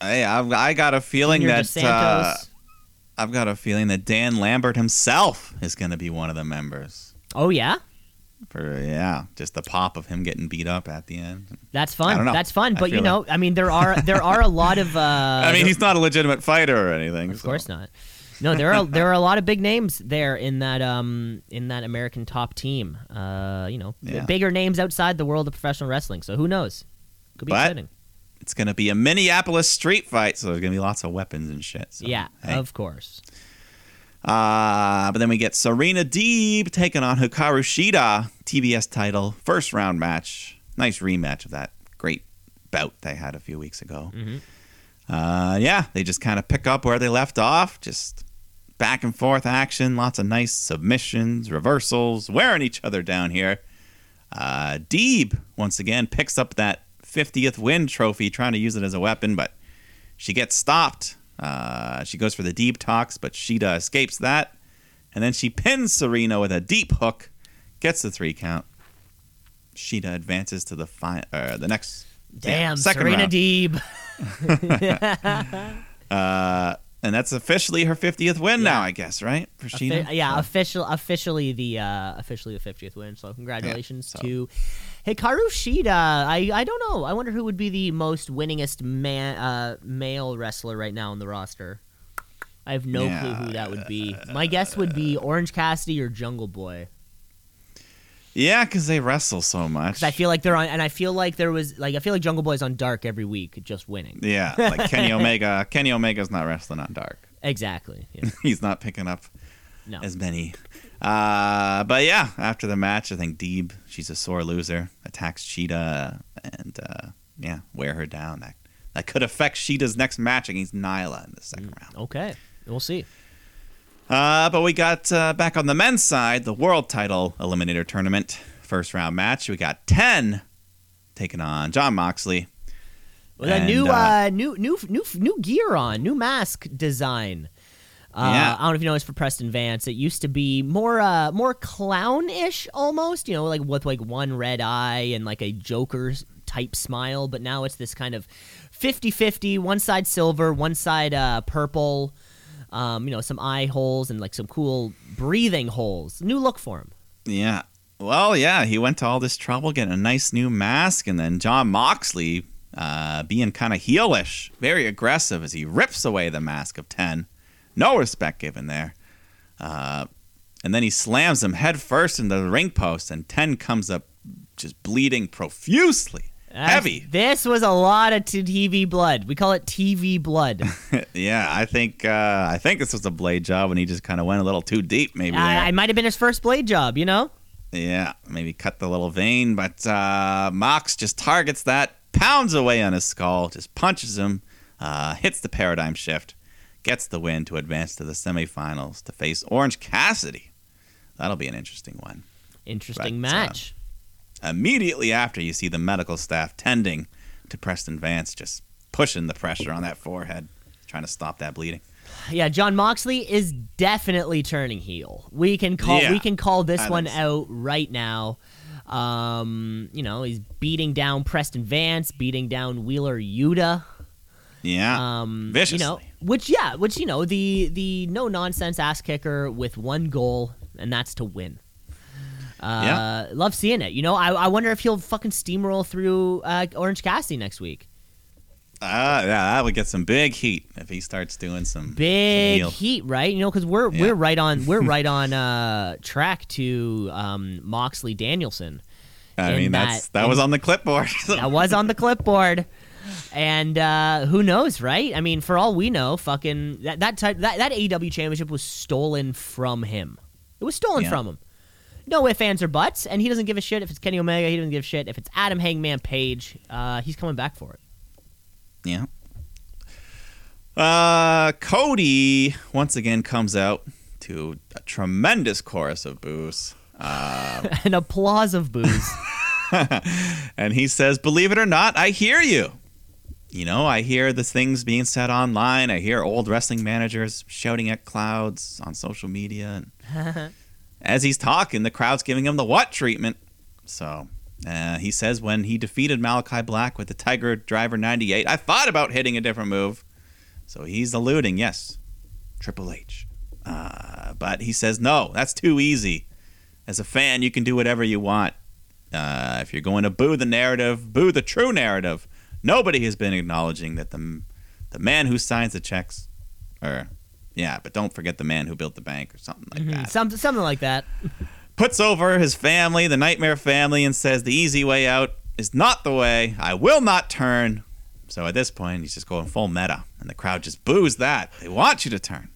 Hey, I've, I got a feeling Junior that uh, I've got a feeling that Dan Lambert himself is going to be one of the members. oh yeah, For yeah, just the pop of him getting beat up at the end. that's I fun. don't know. That's fun. But you know, I mean, there are there are a lot of. Uh, I mean, he's not a legitimate fighter or anything. Of course not. No, there are there are a lot of big names there in that um in that American top team. Uh, you know, Yeah. bigger names outside the world of professional wrestling. So who knows? Could be But- exciting. It's going to be a Minneapolis street fight, so there's going to be lots of weapons and shit. So, yeah, hey. of course. Uh, but then we get Serena Deeb taking on Hikaru Shida, TBS title, first round match. Nice rematch of that great bout they had a few weeks ago. Uh, yeah, they just kind of pick up where they left off. Just back and forth action, lots of nice submissions, reversals, wearing each other down here. Uh, Deeb, once again, picks up that 50th win trophy, trying to use it as a weapon, but she gets stopped. Uh, she goes for the deep talks, but Shida escapes that. And then she pins Serena with a deep hook, gets the three count. Shida advances to the fi- uh, the next yeah, Damn, second Serena round. Deeb. Uh, and that's officially her 50th win now, I guess, right? For Shida? Offi- yeah, So- official, officially the uh, officially the 50th win. So congratulations so- to Hikaru Shida. I I don't know. I wonder who would be the most winningest man uh, male wrestler right now on the roster. I have no Yeah, clue who that would be. My guess would be Orange Cassidy or Jungle Boy. Yeah, because they wrestle so much. I feel like they're on, and I feel like there was like I feel like Jungle Boy's on Dark every week, just winning. yeah, like Kenny Omega. Kenny Omega's not wrestling on Dark. Exactly. Yeah. He's not picking up No. as many. Uh, but yeah, after the match, I think Deeb, she's a sore loser, attacks Shida and uh, yeah, wear her down. That that could affect Shida's next match against Nyla in the second Mm. round. Okay, we'll see. Uh, but we got uh, back on the men's side, the world title eliminator tournament first round match. We got ten taking on John Moxley. That And, new, uh, uh, new, new, new, new gear on, new mask design. Uh, Yeah. I don't know if you know noticed for Preston Vance, it used to be more, uh, more clown-ish almost. You know, like with like one red eye and like a Joker type smile. But now it's this kind of 50-50, One side silver, one side uh, purple. Um, you know, some eye holes and like some cool breathing holes. New look for him. Yeah. Well, yeah, he went to all this trouble getting a nice new mask, and then John Moxley uh, being kind of heelish, very aggressive as he rips away the mask of 10. No respect given there. Uh, and then he slams him head first into the ring post, and 10 comes up just bleeding profusely. That's- Heavy. This was a lot of TV blood. We call it TV blood. yeah, I think uh, I think this was a blade job, and he just kind of went a little too deep, maybe. I, I might have been his first blade job, you know? Yeah, maybe cut the little vein, but uh, Mox just targets that, pounds away on his skull, just punches him, uh, hits the paradigm shift, gets the win to advance to the semifinals to face Orange Cassidy. That'll be an interesting one. Interesting But, uh, match. Immediately after, you see the medical staff tending to Preston Vance, just pushing the pressure on that forehead, trying to stop that bleeding. yeah, John Moxley is definitely turning heel. We can call Yeah, we can call this I one so. out right now. Um, you know, he's beating down Preston Vance, beating down Wheeler Yuta. Yeah, Um, viciously. You know, which yeah, which you know, the the no nonsense ass kicker with one goal, and that's to win. Uh, Yeah. love seeing it. You know, I, I wonder if he'll fucking steamroll through uh, Orange Cassidy next week. Ah, yeah, that would get some big heat if he starts doing some big some heat, right? You know, because we're Yeah. we're right on we're right on uh, track to um, Moxley Danielson. I mean, that- that's that in- was on the clipboard. That was on the clipboard, and uh, who knows, right? I mean, for all we know, fucking that that type that that AEW championship was stolen from him. It was stolen Yeah. from him. No ifs, ands, or buts, and he doesn't give a shit if it's Kenny Omega. He doesn't give a shit if it's Adam Hangman Page. Uh, he's coming back for it. Yeah. Uh, Cody once again comes out to a tremendous chorus of boos. An applause of booze. And he says, Believe it or not, I hear you. You know, I hear the things being said online. I hear old wrestling managers shouting at clouds on social media. And as he's talking, the crowd's giving him the what treatment. So uh, he says when he defeated Malachi Black with the Tiger Driver 98, I thought about hitting a different move. So he's alluding, yes, Triple H. Uh, but he says, no, that's too easy. As a fan, you can do whatever you want. Uh, if you're going to boo the narrative, boo the true narrative. Nobody has been acknowledging that the the man who signs the checks, or yeah, but don't forget the man who built the bank or something like mm-hmm. that Some, something like that. puts over his family, the Nightmare family, and says the easy way out is not the way. I will not turn. So at this point, he's just going full meta, and the crowd just boos that. They want you to turn.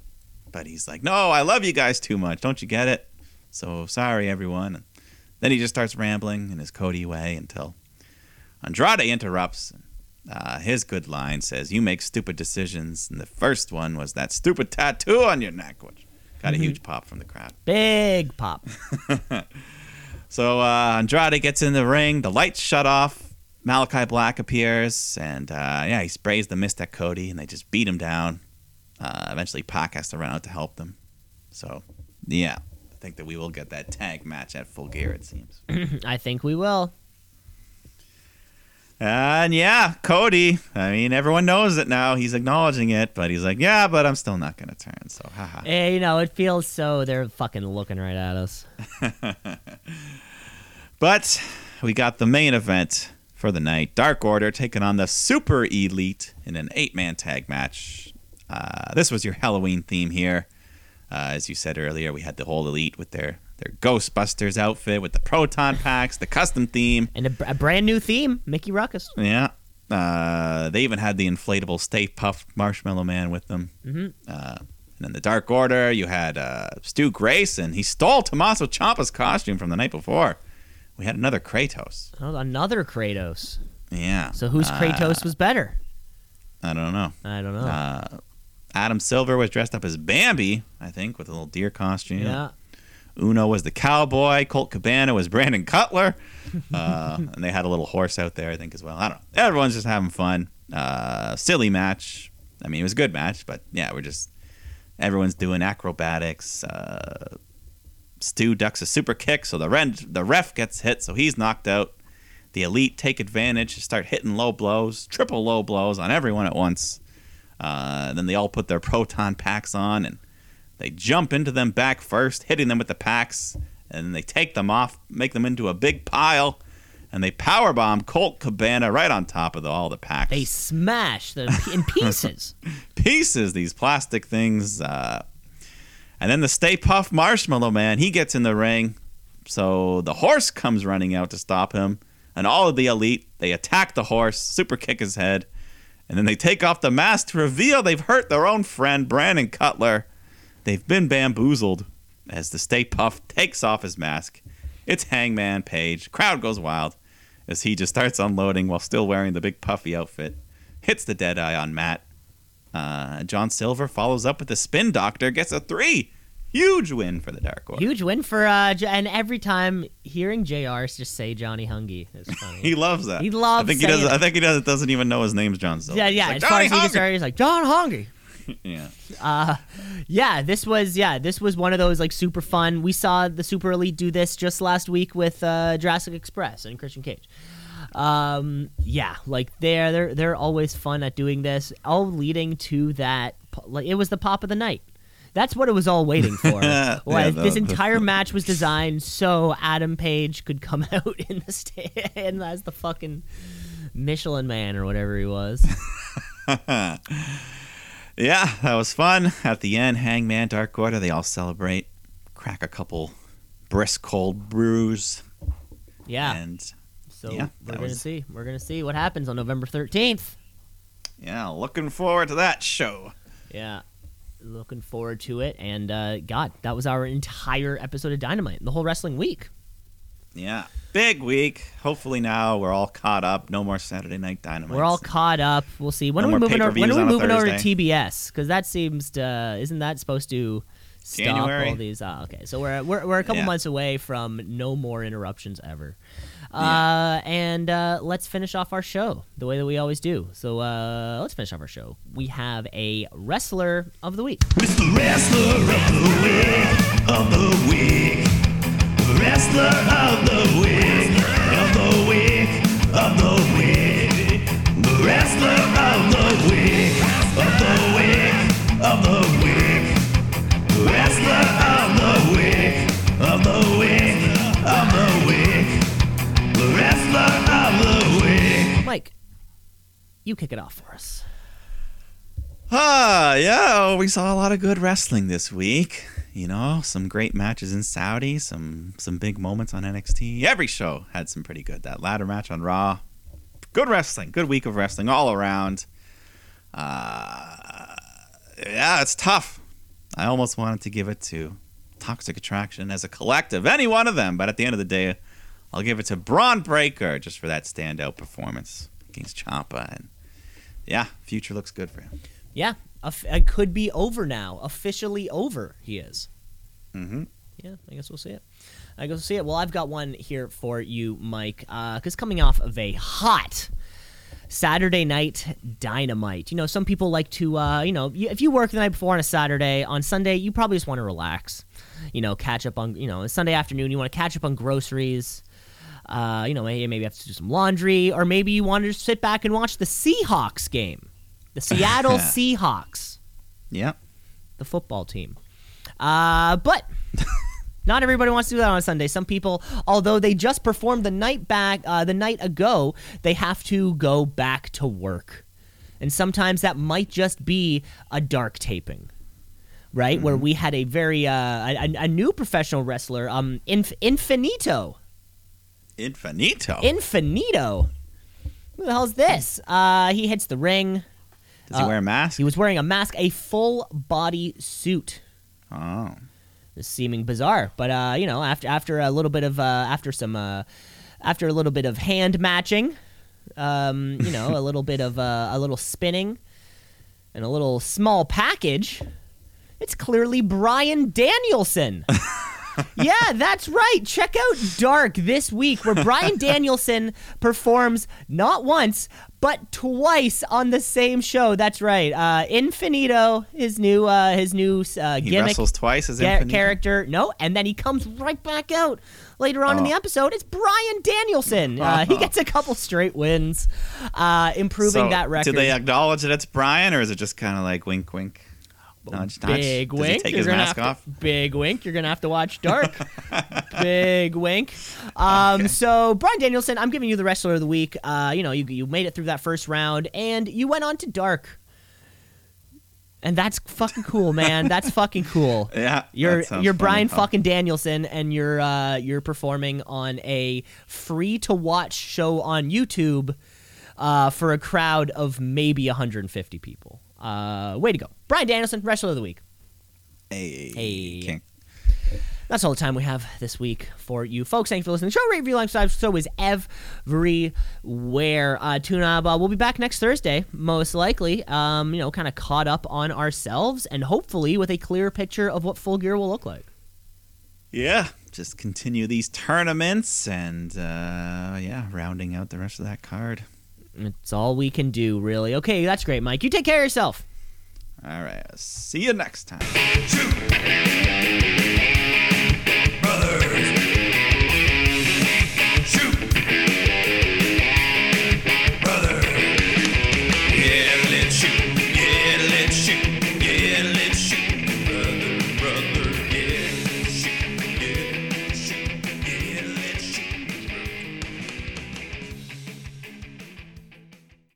But he's like, no, I love you guys too much. Don't you get it? So sorry, everyone. And then he just starts rambling in his Cody way until Andrade interrupts. Uh, his good line says, You make stupid decisions. And the first one was that stupid tattoo on your neck, which got a huge pop from the crowd. Big pop. So uh, Andrade gets in the ring. The lights shut off. Malachi Black appears, and uh, yeah, he sprays the mist at Cody, and they just beat him down. Uh, eventually, Pac has to run out to help them. So, yeah, I think that we will get that tag match at Full Gear. It seems. I think we will. And yeah, Cody. I mean, everyone knows it now. He's acknowledging it, but he's like, "Yeah, but I'm still not gonna turn." So, haha. Eh, you know, it feels so they're fucking looking right at us. But we got the main event for the night Dark Order taking on the Super Elite in an eight man tag match. Uh, this was your Halloween theme here. Uh, as you said earlier, we had the whole Elite with their, their Ghostbusters outfit with the Proton packs, the custom theme. And a, a brand new theme, Mikey Rukus. Yeah. Uh, they even had the inflatable Stay Puft Marshmallow Man with them. Mm-hmm. Uh, And in the Dark Order, you had uh, Stu Grayson. He stole Tommaso Ciampa's costume from the night before. We had another Kratos. Oh, another Kratos. Yeah. So whose Uh, Kratos was better? I don't know. I don't know. Uh, Adam Silver was dressed up as Bambi, I think, with a little deer costume. yeah. Uno was the cowboy. Colt Cabana was Brandon Cutler. Uh, and they had a little horse out there, I think, as well. I don't know. Everyone's just having fun. Uh, silly match. I mean, it was a good match, but yeah, we're just everyone's doing acrobatics. Uh, Stu ducks a super kick, so the ren- the ref gets hit, so he's knocked out. The elite take advantage, start hitting low blows, triple low blows on everyone at once. Uh, then they all put their proton packs on and they jump into them back first, hitting them with the packs, and then they take them off, make them into a big pile, and they powerbomb Colt Cabana right on top of the, all the packs. They smash them in pieces. pieces, these plastic things. Uh, and then the Stay Puft Marshmallow Man, he gets in the ring. So the horse comes running out to stop him. And all of the elite, they attack the horse, super kick his head. And then they take off the mask to reveal they've hurt their own friend, Brandon Cutler. They've been bamboozled as the Stay Puft takes off his mask. It's Hangman Page. Crowd goes wild as he just starts unloading while still wearing the big puffy outfit. Hits the dead eye on Matt. Uh, John Silver follows up with the Spin Doctor, gets a three. Huge win for the Dark Order. Huge win for uh, J- and every time hearing Jr. just say Johnny Hungy is funny. He loves that. He loves I think he does. it. I think he does. Doesn't even know his name's John Silver. yeah, yeah. like, as far as he "Johnny gets started, he's like John Hungy. Hunger." Yeah. Yeah, this was yeah, this was one of those like super fun. We saw the Super Elite do this just last week with uh, Jurassic Express and Christian Cage. Um, yeah, like they're they're they're always fun at doing this. All leading to that, like it was the pop of the night. That's what it was all waiting for. Yeah, this entire match was designed so Adam Page could come out in the stand as the fucking Michelin Man or whatever he was. Yeah, that was fun. At the end, Hangman, Dark Order, they all celebrate, crack a couple brisk cold brews, Yeah. and So Yeah, we're gonna was- see. We're gonna see what happens on November thirteenth. yeah, looking forward to that show. Yeah, looking forward to it. And uh, God, that was our entire episode of Dynamite, the whole wrestling week. Yeah, big week. Hopefully now we're all caught up. No more Saturday Night Dynamite. We're all caught up. We'll see. When No are we moving over? When are we moving over to TBS? Because that seems to isn't that supposed to stop January. all these? Uh, okay, so we're we're, we're a couple Yeah. months away from no more interruptions ever. Yeah. Uh, and uh, let's finish off our show the way that we always do. So uh, let's finish off our show. We have a wrestler of the week. It's the wrestler of the week, of the week. Wrestler of the week, of the week, of the week. The wrestler of the week, of the week, of the week. Wrestler of the week, of the week, of the week. The wrestler of the week. Mike, you kick it off for us. Ah, yeah, we saw a lot of good wrestling this week. You know, some great matches in Saudi, some some big moments on NXT. Every show had some pretty good. That ladder match on Raw, good wrestling, good week of wrestling all around. Uh, yeah, it's tough. I almost wanted to give it to Toxic Attraction as a collective, any one of them, but at the end of the day, I'll give it to Bron Breakker just for that standout performance against Ciampa, And yeah, future looks good for him. Yeah, it could be over now. Officially over, he is. Mm-hmm. Yeah, I guess we'll see it. I guess we'll see it. Well, I've got one here for you, Mike, because coming off of a hot Saturday night dynamite. You know, some people like to, uh, you know, if you work the night before on a Saturday, on Sunday, you probably just want to relax. You know, catch up on, you know, Sunday afternoon, you want to catch up on groceries. Uh, you know, maybe, maybe you have to do some laundry, or maybe you want to just sit back and watch the Seahawks game. The Seattle Seahawks Yeah. the football team. Uh, but not everybody wants to do that on a Sunday. Some people, although they just performed the night back, uh, the night ago, they have to go back to work, and sometimes that might just be a dark taping. Right, where we had a very uh, a, a- a new professional wrestler, um, Inf- Infinito, Infinito. Infinito. Who the hell's this? Uh, he hits the ring. Does he Uh, wear a mask? He was wearing a mask, a full body suit. oh. This seeming bizarre, but uh, you know, after after a little bit of uh, after some uh, after a little bit of hand matching, um, you know, a little bit of uh, a little spinning, and a little small package, it's clearly Bryan Danielson. yeah, that's right. Check out Dark this week, where Bryan Danielson performs not once but twice on the same show. That's right. Uh, Infinito, his new uh, his new uh, He wrestles twice as Infinito? character. No, and then he comes right back out later on in the Oh. episode. It's Bryan Danielson. Uh, he gets a couple straight wins, uh, improving So, that record. Do they acknowledge that it's Bryan, or is it just kind of like wink, wink? Nudge, nudge? Big Does wink. he take you're his gonna mask have to- off? Big wink. You're gonna have to watch Dark. big wink. Um, So Bryan Danielson, I'm giving you the wrestler of the week. Uh, you know, you you made it through that first round, and you went on to Dark. And that's fucking cool, man. That's fucking cool. Yeah, You're that sounds you're funny, Bryan huh? fucking Danielson, and you're uh, you're performing on a free to watch show on YouTube uh, for a crowd of maybe 150 people. Uh, way to go, Bryan Danielson, wrestler of the week. Hey, Hey. King. That's all the time we have this week for you folks. Thank you for listening. Show rate, review, like, subscribe. So is everywhere. Uh, tune up. Uh, we'll be back next Thursday, most likely. Um, you know, kind of caught up on ourselves, and hopefully with a clearer picture of what Full Gear will look like. Yeah, just continue these tournaments and uh, yeah, rounding out the rest of that card. It's all we can do, really. Okay, that's great, Mike. You take care of yourself. All right, see you next time. Shoot.